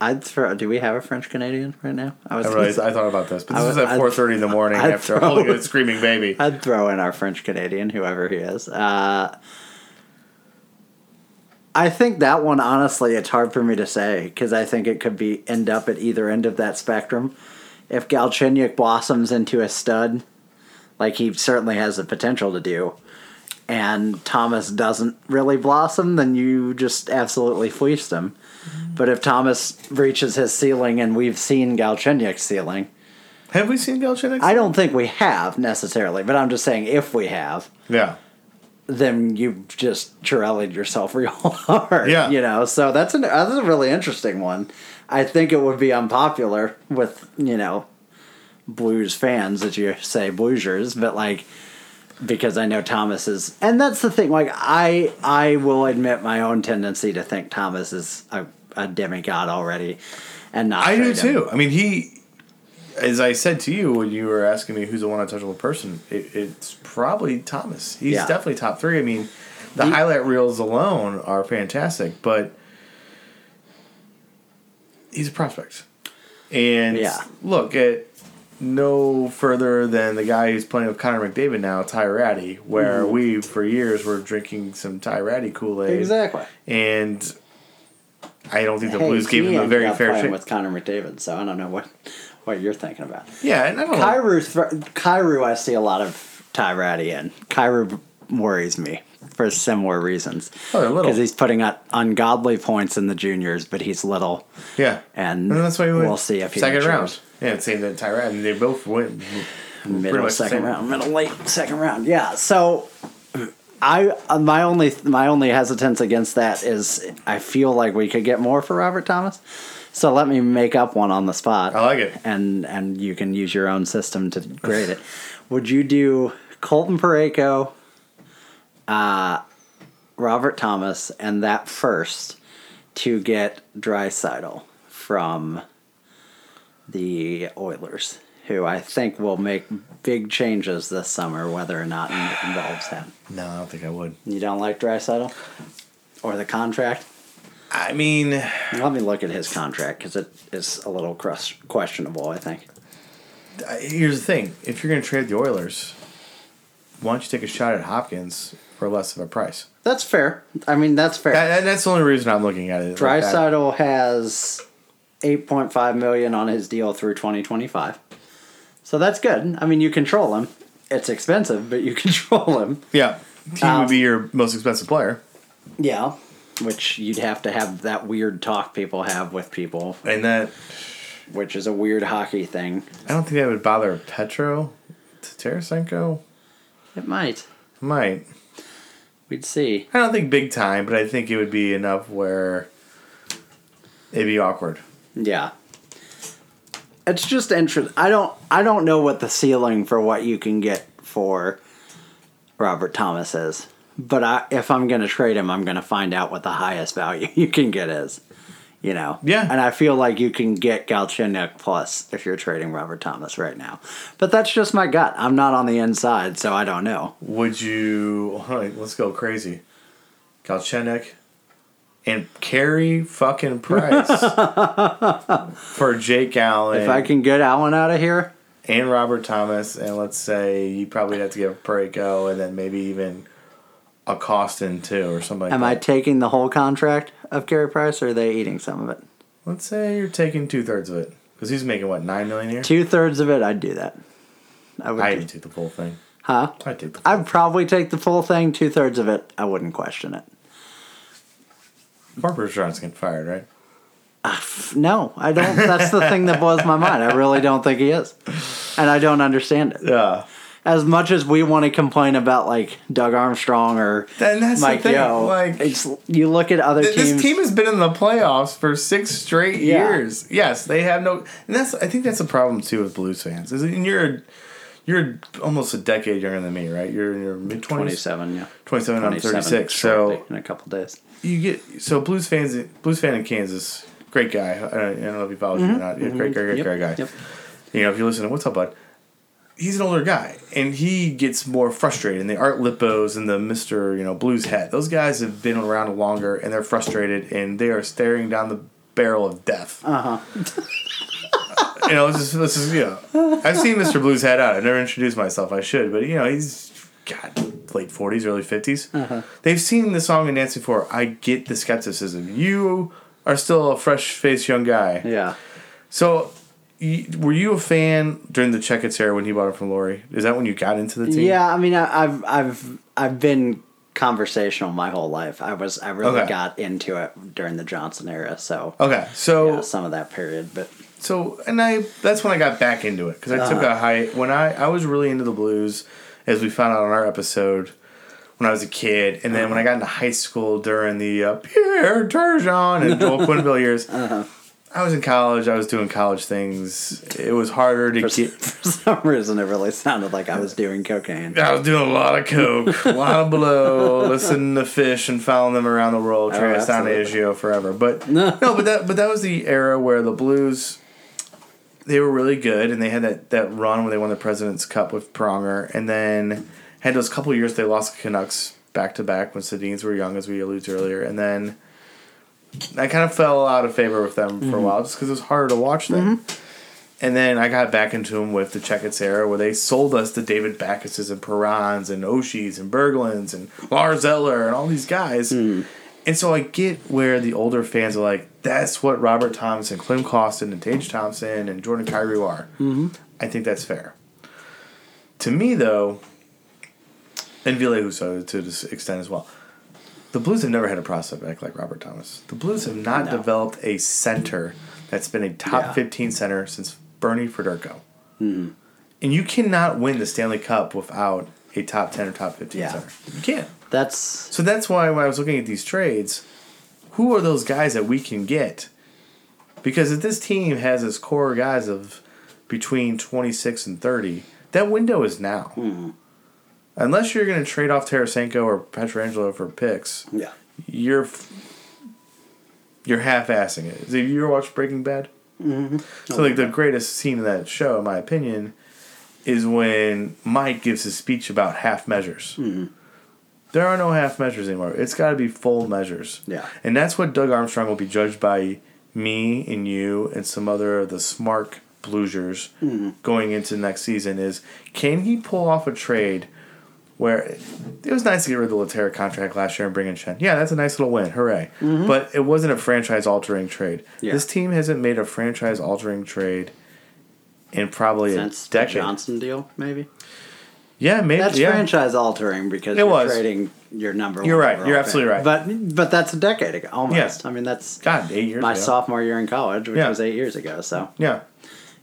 I'd throw. Do we have a French Canadian right now? I was. I realized I thought about this, but this was would- at four thirty in the morning I'd after throw- a screaming baby. I'd throw in our French Canadian, whoever he is. Uh, I think that one, honestly, it's hard for me to say because I think it could be end up at either end of that spectrum. If Galchenyuk blossoms into a stud, like he certainly has the potential to do, and Thomas doesn't really blossom, then you just absolutely fleeced him. But if Thomas reaches his ceiling, and we've seen Galchenyuk's ceiling, Have we seen Galchenyuk? I don't think we have necessarily, but I'm just saying if we have, Yeah. then you've just Chirelli'd yourself real hard. Yeah. You know, so that's an that's a really interesting one. I think it would be unpopular with, you know, blues fans that you say bluesers, but like because I know Thomas is and that's the thing, like I I will admit my own tendency to think Thomas is a, a demigod already and not I do him. too. I mean, he, as I said to you when you were asking me who's the one untouchable person, it, it's probably Thomas. He's Yeah. definitely top three. I mean, the He- highlight reels alone are fantastic, but he's a prospect. And Yeah. look at no further than the guy who's playing with Connor McDavid now, Ty Rattie, where Mm-hmm. we for years were drinking some Ty Rattie Kool Aid. Exactly. And I don't think the Hey, Blues gave him a very fair shake. with Connor McDavid, so I don't know what what you're thinking about. Yeah, and I don't know. Kyrou, Kyrou, I see a lot of Ty Rattie in. Kyrou worries me for similar reasons. Oh. Because he's putting up ungodly points in the juniors, but he's little. Yeah, And that's why we we'll see if he second matures. round. Yeah, same that Tyrant, and they both went middle much the second same. round, middle late second round. Yeah. So I uh, my only my only hesitance against that is I feel like we could get more for Robert Thomas. So let me make up one on the spot. I like it. and and you can use your own system to grade it. Would you do Colton Parayko, uh, Robert Thomas, and that first to get Draisaitl from the Oilers, who I think will make big changes this summer, whether or not it involves him. No, I don't think I would. You don't like Draisaitl or the contract? I mean, Let me look at his contract because it is a little questionable. I think. Here's the thing: if you're going to trade the Oilers, why don't you take a shot at Hopkins for less of a price? That's fair. I mean, that's fair. That, and that's the only reason I'm looking at it. like. Draisaitl has eight point five million on his deal through twenty twenty five. So that's good. I mean, you control him. It's expensive, but you control him. Yeah, he Um, would be your most expensive player, Yeah. Which you'd have to have that weird talk people have with people, and that which is a weird hockey thing. I don't think that would bother Petro, Tarasenko. It might. Might. We'd see. I don't think big time, but I think it would be enough where it'd be awkward. Yeah. It's just interesting. I don't. I don't know what the ceiling for what you can get for Robert Thomas is. But I, if I'm going to trade him, I'm going to find out what the highest value you can get is. You know. Yeah. And I feel like you can get Galchenyuk plus if you're trading Robert Thomas right now. But that's just my gut. I'm not on the inside, so I don't know. Would you? All right, let's go crazy. Galchenyuk and Carey fucking Price for Jake Allen If I can get Allen out of here, and Robert Thomas, and let's say you probably have to give Parayko and then maybe even a Kostin too or something. Like am I taking the whole contract of Carey Price, or are they eating some of it? let's say you're taking two thirds of it because he's making what nine million a year. Two thirds of it, I'd do that. I would. I'd do. take the full thing. Huh? I'd take the. I'd probably take the full thing. Two thirds of it, I wouldn't question it. Mark Bergevin's getting fired, right? Ah, no, I don't. That's the thing that blows my mind. I really don't think he is, and I don't understand it. Yeah. As much as we want to complain about like Doug Armstrong or And that's the Mike thing, Yeo, like- it's, you look at other Th- teams. This team has been in the playoffs for six straight Yeah. years. Yes, they have no, and that's I think that's a problem too with Blues fans. Is and you're you're almost a decade younger than me, right? You're in your mid twenties, twenty-seven, yeah, 27, I'm thirty six. So in a couple days. You get so Blues fans, Blues fan in Kansas, great guy. I don't, know if he follows you or not. Yeah, Great, great, great, Yep, great guy. Yep. You know, if you listen to what's up, bud. he's an older guy and he gets more frustrated. And the Art Lippos and the Mister you know Blues Head, those guys have been around longer and they're frustrated and they are staring down the barrel of death. Uh huh. you know, this is, this is you know, I've seen Mister Blues Head out. I've never introduced myself. I should, but you know, he's God, late forties, early 50s Uh-huh. They've seen the song and dance before. I get the skepticism. You are still a fresh faced young guy. Yeah. So, were you a fan during the Checketts era when he bought it from Laurie? Is that when you got into the team? Yeah, I mean, I, I've I've I've been conversational my whole life. I was I really Okay. got into it during the Johnson era, so Okay, so yeah, some of that period. But so and I that's when I got back into it because I took Uh-huh. a high when I I was really into the blues as we found out on our episode when I was a kid, and then when I got into high school during the uh, Pierre Turgeon and Joel Quenneville years. Uh-huh. I was in college. I was doing college things. It was harder to for, get. for some reason, it really sounded like I was doing cocaine. I was doing a lot of coke, a lot of blow, listening to Phish and following them around the world, trying to sound Oh. Agio forever. But No. no, but that but that was the era where the Blues they were really good and they had that, that run when they won the President's Cup with Pronger and then had those couple years they lost the Canucks back to back when Sedins were young as we alluded to earlier and then I kind of fell out of favor with them for a mm-hmm. while just because it was harder to watch them. Mm-hmm. And then I got back into them with the Checketts era where they sold us the David Backeses and Perrons and Oshies and Berglunds and Lars Eller and all these guys. Mm. And so I get where the older fans are like, that's what Robert Thomas and Klim Kostin and Tage Thompson and Jordan Kyrou are. Mm-hmm. I think that's fair. To me, though, and Ville Husso to this extent as well, the Blues have never had a prospect like Robert Thomas. The Blues have not No. developed a center that's been a top Yeah. 15 center since Bernie Federko. And you cannot win the Stanley Cup without a top 10 or top 15 Yeah. center. You can't. That's So that's why when I was looking at these trades, who are those guys that we can get? Because if this team has its core guys of between 26 and 30, that window is now. Unless you're going to trade off Tarasenko or Pietrangelo for picks, yeah. you're you're half-assing it. Have you ever watched Breaking Bad? Mm-hmm. So like the greatest scene in that show, in my opinion, is when Mike gives his speech about half measures. There are no half measures anymore. It's got to be full measures. Yeah. and that's what Doug Armstrong will be judged by me and you and some other of the smart Bluesers mm-hmm. going into next season. Is can he pull off a trade? Where it was nice to get rid of the Lehtera contract last year and bring in Schenn. Yeah, that's a nice little win. Hooray. Mm-hmm. But it wasn't a franchise altering trade. Yeah. This team hasn't made a franchise altering trade in probably Since a decade. Johnson deal, maybe. Yeah, maybe. That's yeah. franchise altering because It you're was. trading your number. You're right. You're absolutely pick. right. But but that's a decade ago, almost. Yeah. I mean, that's God, eight years my ago. sophomore year in college, which Yeah. was eight years ago. So Yeah.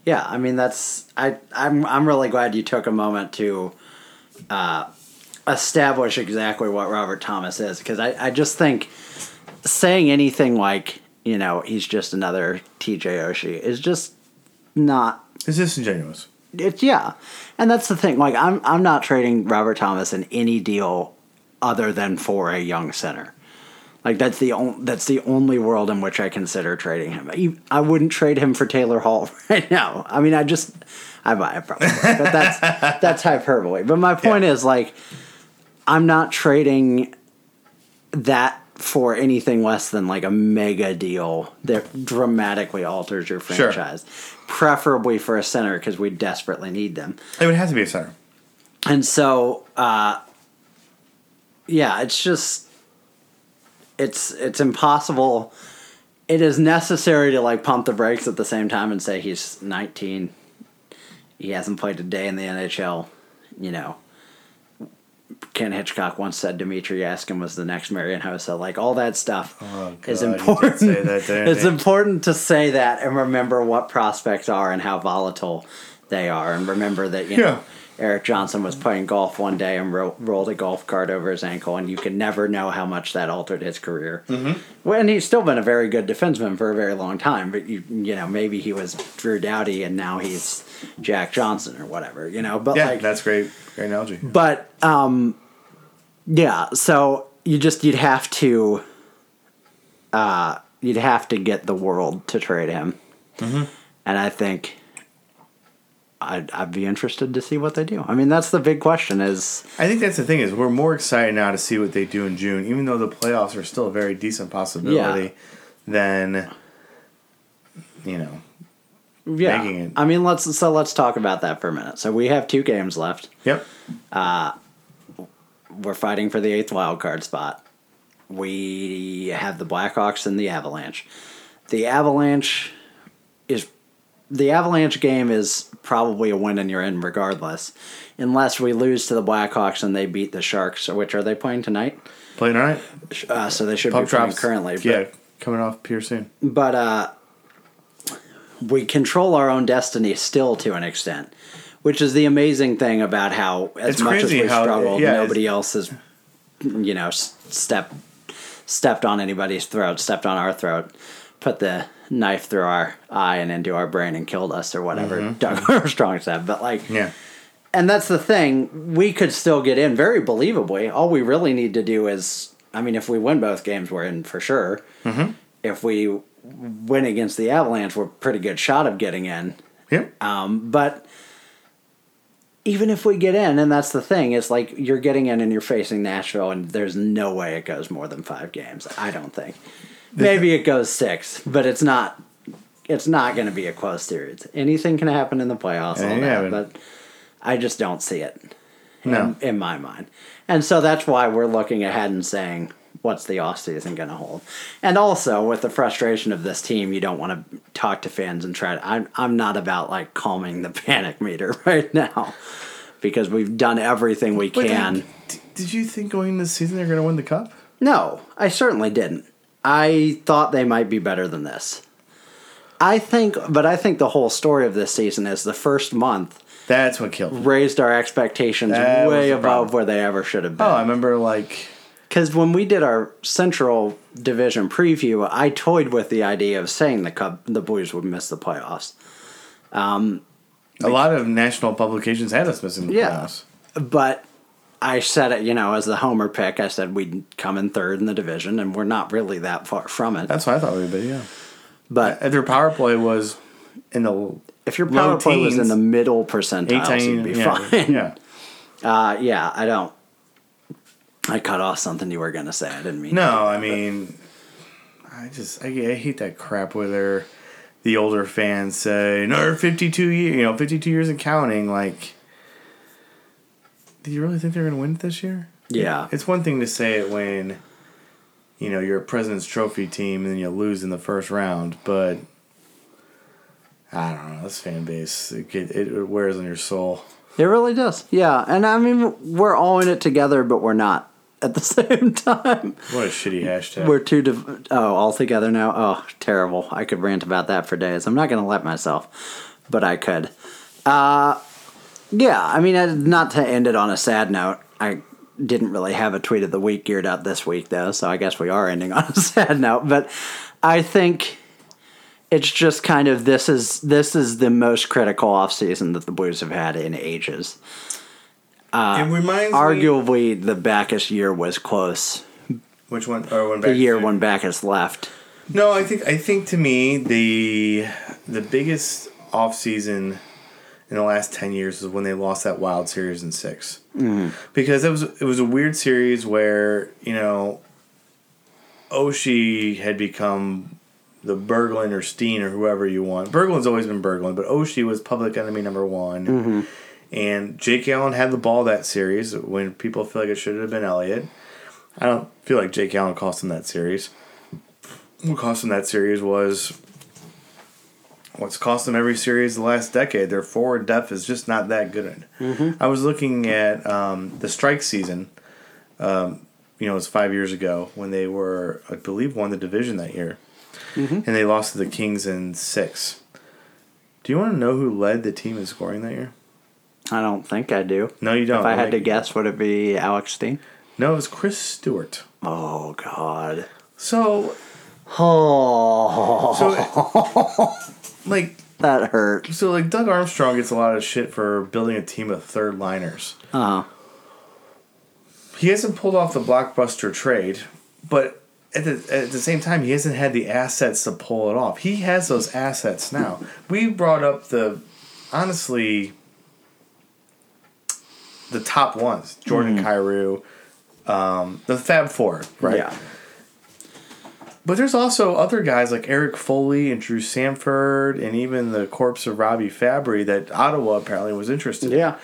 yeah, I mean, that's I I'm I'm really glad you took a moment to uh, establish exactly what Robert Thomas is because I I just think saying anything like you know he's just another T.J. Oshie is just not It's disingenuous. it's yeah, and that's the thing. Like I'm I'm not trading Robert Thomas in any deal other than for a young center. Like that's the on, that's the only world in which I consider trading him. I wouldn't trade him for Taylor Hall right now. I mean, I just I buy it probably, but that's that's hyperbole. But my point is like I'm not trading that for anything less than like a mega deal that dramatically alters your Sure. franchise. Preferably for a center because we desperately need them. It would have to be a center. And so, uh, yeah, it's just it's it's impossible. It is necessary to like pump the brakes at the same time and say he's 19. He hasn't played a day in the NHL. You know, Ken Hitchcock once said Dimitri Jaskin was the next Marian Hossa. Like all that stuff Oh, is God, did important. say that, it's important to say that and remember what prospects are and how volatile they are, and remember that you Yeah. know Erik Johnson was playing golf one day and ro- rolled a golf cart over his ankle, and you can never know how much that altered his career. Mm-hmm. Well, and he's still been a very good defenseman for a very long time, but you you know maybe he was Drew Doughty and now he's Jack Johnson or whatever, you know. But Yeah, like that's great. Great analogy. but um, yeah. So you just you'd have to, uh, you'd have to get the world to trade him, Mm-hmm. and I think I'd, I'd be interested to see what they do. I mean, that's the big question is I think that's the thing is we're more excited now to see what they do in June, even though the playoffs are still a very decent possibility. Yeah. Than, you know, yeah. Making it- I mean, let's so let's talk about that for a minute. So we have two games left. yep, uh, We're fighting for the eighth wild card spot. We have the Blackhawks and the Avalanche. The Avalanche is the Avalanche game is probably a win and you're in regardless, unless we lose to the Blackhawks and they beat the Sharks. Which are they playing tonight? playing tonight. Uh, so they should Puck be playing drops currently. But, Yeah, coming off Pier soon. but uh, we control our own destiny still to an extent, which is the amazing thing about how as It's much as we how- struggled, yeah, nobody else has, you know, stepped stepped on anybody's throat, stepped on our throat, put the knife through our eye and into our brain and killed us or whatever Doug Armstrong said. But like, Yeah, and that's the thing. We could still get in very believably. All we really need to do is, I mean, if we win both games, we're in for sure. Mm-hmm. If we win against the Avalanche, we're pretty good shot of getting in. yep. Um, but even if we get in, and that's the thing, it's like you're getting in and you're facing Nashville, and there's no way it goes more than five games. I don't think. Maybe it goes six, but it's not. It's not going to be a close series. Anything can happen in the playoffs, all Yeah, that, but- but I just don't see it no, in, in my mind. And so that's why we're looking ahead and saying, what's the offseason going to hold? And also, with the frustration of this team, you don't want to talk to fans and try to. I'm, I'm not about like calming the panic meter right now because we've done everything we Wait, can. d- did you think going into the season they're going to win the cup? No, I certainly didn't. I thought they might be better than this. I think, but I think the whole story of this season is the first month That's what killed. me. raised our expectations That way above problem. where they ever should have been. Oh, I remember like Because when we did our Central Division preview, I toyed with the idea of saying the Cub, the Blues would miss the playoffs. Um, a lot of national publications had us missing the Yeah. playoffs. But I said it, you know, as the homer pick, I said we'd come in third in the division, and we're not really that far from it. That's what I thought we'd be. Yeah, But if your power play was in the if your power play was in the middle percentiles, 18, you'd be yeah, fine. yeah. Uh, yeah, I don't. I cut off something you were going to say. I didn't mean. No, I mean, I just I, I hate that crap where they're the older fans say no, fifty two years, you know, fifty two years and counting. Like, do you really think they're going to win it this year? Yeah. It's one thing to say it when, you know, you're a President's Trophy team and then you lose in the first round, but I don't know. This fan base, it, get, it wears on your soul. It really does. Yeah. And I mean, we're all in it together, but we're not at the same time. What a shitty hashtag. We're too. Div- oh, all together now? Oh, terrible. I could rant about that for days. I'm not going to let myself, but I could. Uh, yeah, I mean, uh, not to end it on a sad note, I didn't really have a tweet of the week geared up this week, though, so I guess we are ending on a sad note. But I think it's just kind of this is this is the most critical offseason that the Blues have had in ages. it reminds me. Arguably, the Bacchus year was close. Which one? Or when The year when Bacchus left. No, I think I think to me the the biggest off season in the last ten years was when they lost that wild series in 6 mm. because it was it was a weird series where you know Oshie had become the Berglund or Steen or whoever you want. Berglund's always been Berglund, but Oshie was public enemy number one. And Jake Allen had the ball that series when people feel like it should have been Elliott. I don't feel like Jake Allen cost him that series what cost him that series was what's cost them every series the last decade. Their forward depth is just not that good. I was looking at um, the strike season. Um, you know, it was five years ago when they were, I believe, won the division that year, and they lost to the Kings in six. Do you want to know who led the team in scoring that year? I don't think I do. No, you don't. If I had to guess, would it be Alex Steen? no, it was Chris Stewart. Oh God. So, Oh, so like that hurt. So like Doug Armstrong gets a lot of shit for building a team of third liners. Uh, He hasn't pulled off the blockbuster trade, but at the at the same time he hasn't had the assets to pull it off. He has those assets now. We brought up the honestly the top ones: Jordan Kyrou, um, the Fab Four, right? Yeah. But there's also other guys like Erik Foley and Drew Samford, and even the corpse of Robbie Fabbri that Ottawa apparently was interested. in. Yeah.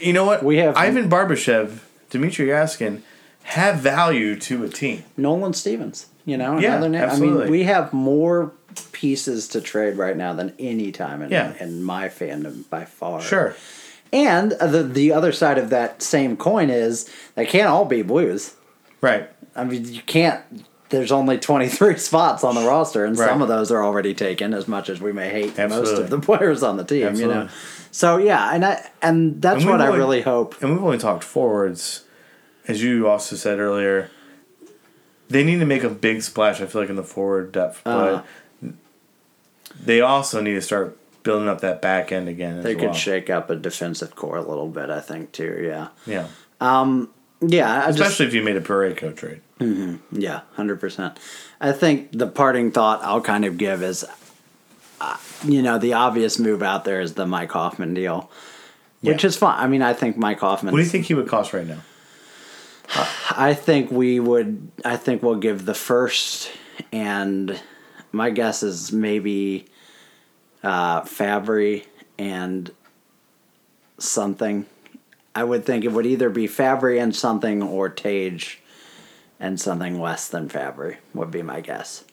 You know what? We have- Ivan Barbashev, Dmitry Jaskin have value to a team. Nolan Stevens, you know, Yeah, another name. I mean, we have more pieces to trade right now than any time in, Yeah. in my fandom by far. Sure. And the the other side of that same coin is they can't all be Blues. Right. I mean, you can't. There's only 23 spots on the roster, and Right. some of those are already taken. As much as we may hate most of the players on the team, you know. So yeah, and I and that's And what we've I really hope. And we've only talked forwards, as you also said earlier. They need to make a big splash. I feel like in the forward depth, Uh-huh. but they also need to start building up that back end again. As They could well. shake up a defensive core a little bit, I think too. Yeah, yeah, yeah. I just especially if you made a Parayko trade. Yeah, hundred percent. I think the parting thought I'll kind of give is, uh, you know, the obvious move out there is the Mike Hoffman deal, which is fine. I mean, I think Mike Hoffman. What do you think he would cost right now? I think we would. I think we'll give the first, and my guess is maybe uh, Fabbri and something. I would think it would either be Fabbri and something or Tage and something less than Fabbri would be my guess.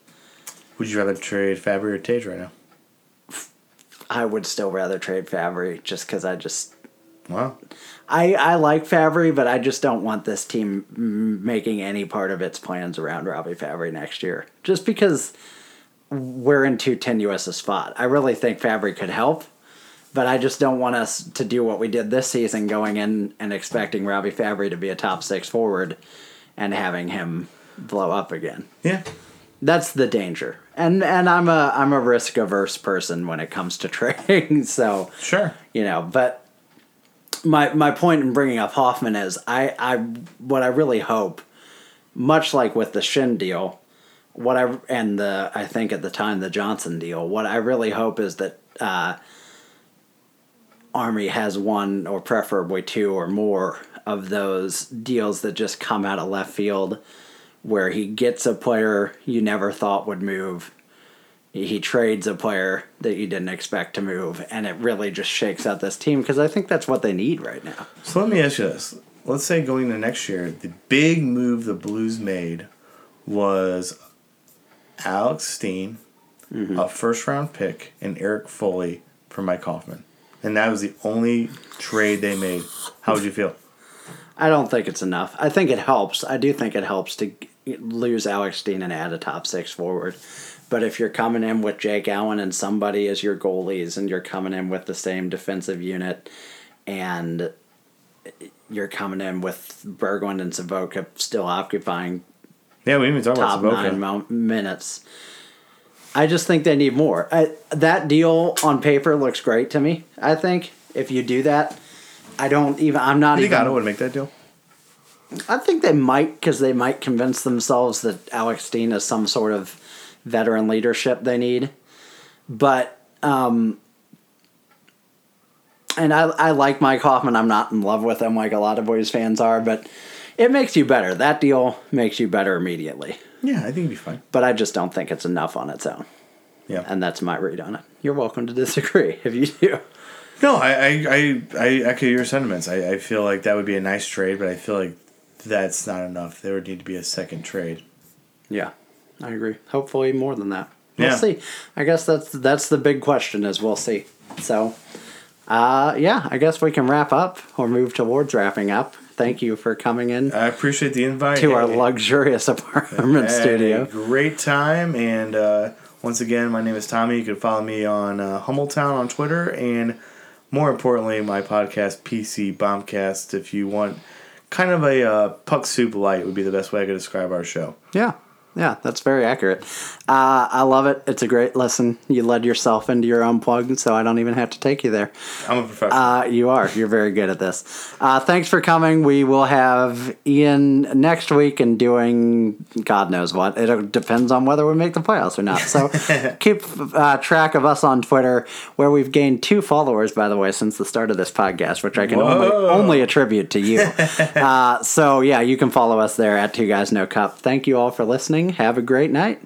Would you rather trade Fabbri or Tage right now? I would still rather trade Fabbri just because I just Wow. I I like Fabbri, but I just don't want this team making any part of its plans around Robbie Fabbri next year. Just because we're in too tenuous a spot. I really think Fabbri could help, but I just don't want us to do what we did this season, going in and expecting Robbie Fabbri to be a top six forward, and having him blow up again. Yeah. That's the danger. And and I'm a I'm a risk averse person when it comes to trading, so Sure. you know but my my point in bringing up hoffman is i i what i really hope much like with the Schenn deal what i and the i think at the time the johnson deal what i really hope is that uh army has one or preferably two or more of those deals that just come out of left field where he gets a player you never thought would move he trades a player that you didn't expect to move, and it really just shakes out this team because I think that's what they need right now. So let me ask you this. Let's say going to next year, the big move the Blues made was Alex Steen, mm-hmm. a first round pick, and Erik Foley for Mike Hoffman. And that was the only trade they made. How would you feel? I don't think it's enough. I think it helps. I do think it helps to lose Alex Steen and add a top six forward. But if you're coming in with Jake Allen and somebody as your goalies, and you're coming in with the same defensive unit, and you're coming in with Berglund and Sobotka still occupying Yeah, we even talk top about nine Sobotka. mo- minutes. I just think they need more. I, that deal on paper looks great to me. I think if you do that, I don't even. I'm not even. You think even. Otto would make that deal? I think they might because they might convince themselves that Alex Steen is some sort of veteran leadership they need. But um, and I I like Mike Hoffman. I'm not in love with him like a lot of Boys fans are, but it makes you better. That deal makes you better immediately. Yeah, I think he'd be fine. But I just don't think it's enough on its own. Yeah. And that's my read on it. You're welcome to disagree if you do. No, I, I, I, I echo your sentiments. I, I feel like that would be a nice trade, but I feel like that's not enough. There would need to be a second trade. Yeah, I agree. Hopefully more than that. We'll Yeah. see. I guess that's that's the big question is we'll see. So, uh, yeah, I guess we can wrap up or move towards wrapping up. Thank you for coming in I appreciate the invite. to our luxurious apartment studio. great time, and uh, once again, my name is Tommy. You can follow me on uh, Hummeltown on Twitter, and more importantly, my podcast PC Bombcast. If you want kind of a uh, puck soup light, would be the best way I could describe our show. Yeah. Yeah, that's very accurate. Uh, I love it. It's a great lesson. You led yourself into your unplugged, so I don't even have to take you there. I'm a professional. Uh, you are. You're very good at this. Uh, thanks for coming. We will have Ian next week and doing God knows what. It depends on whether we make the playoffs or not. So keep uh, track of us on Twitter, where we've gained two followers, by the way, since the start of this podcast, which I can only, only attribute to you. uh, so yeah, you can follow us there at Two Guys No Cup. Thank you all for listening. Have a great night.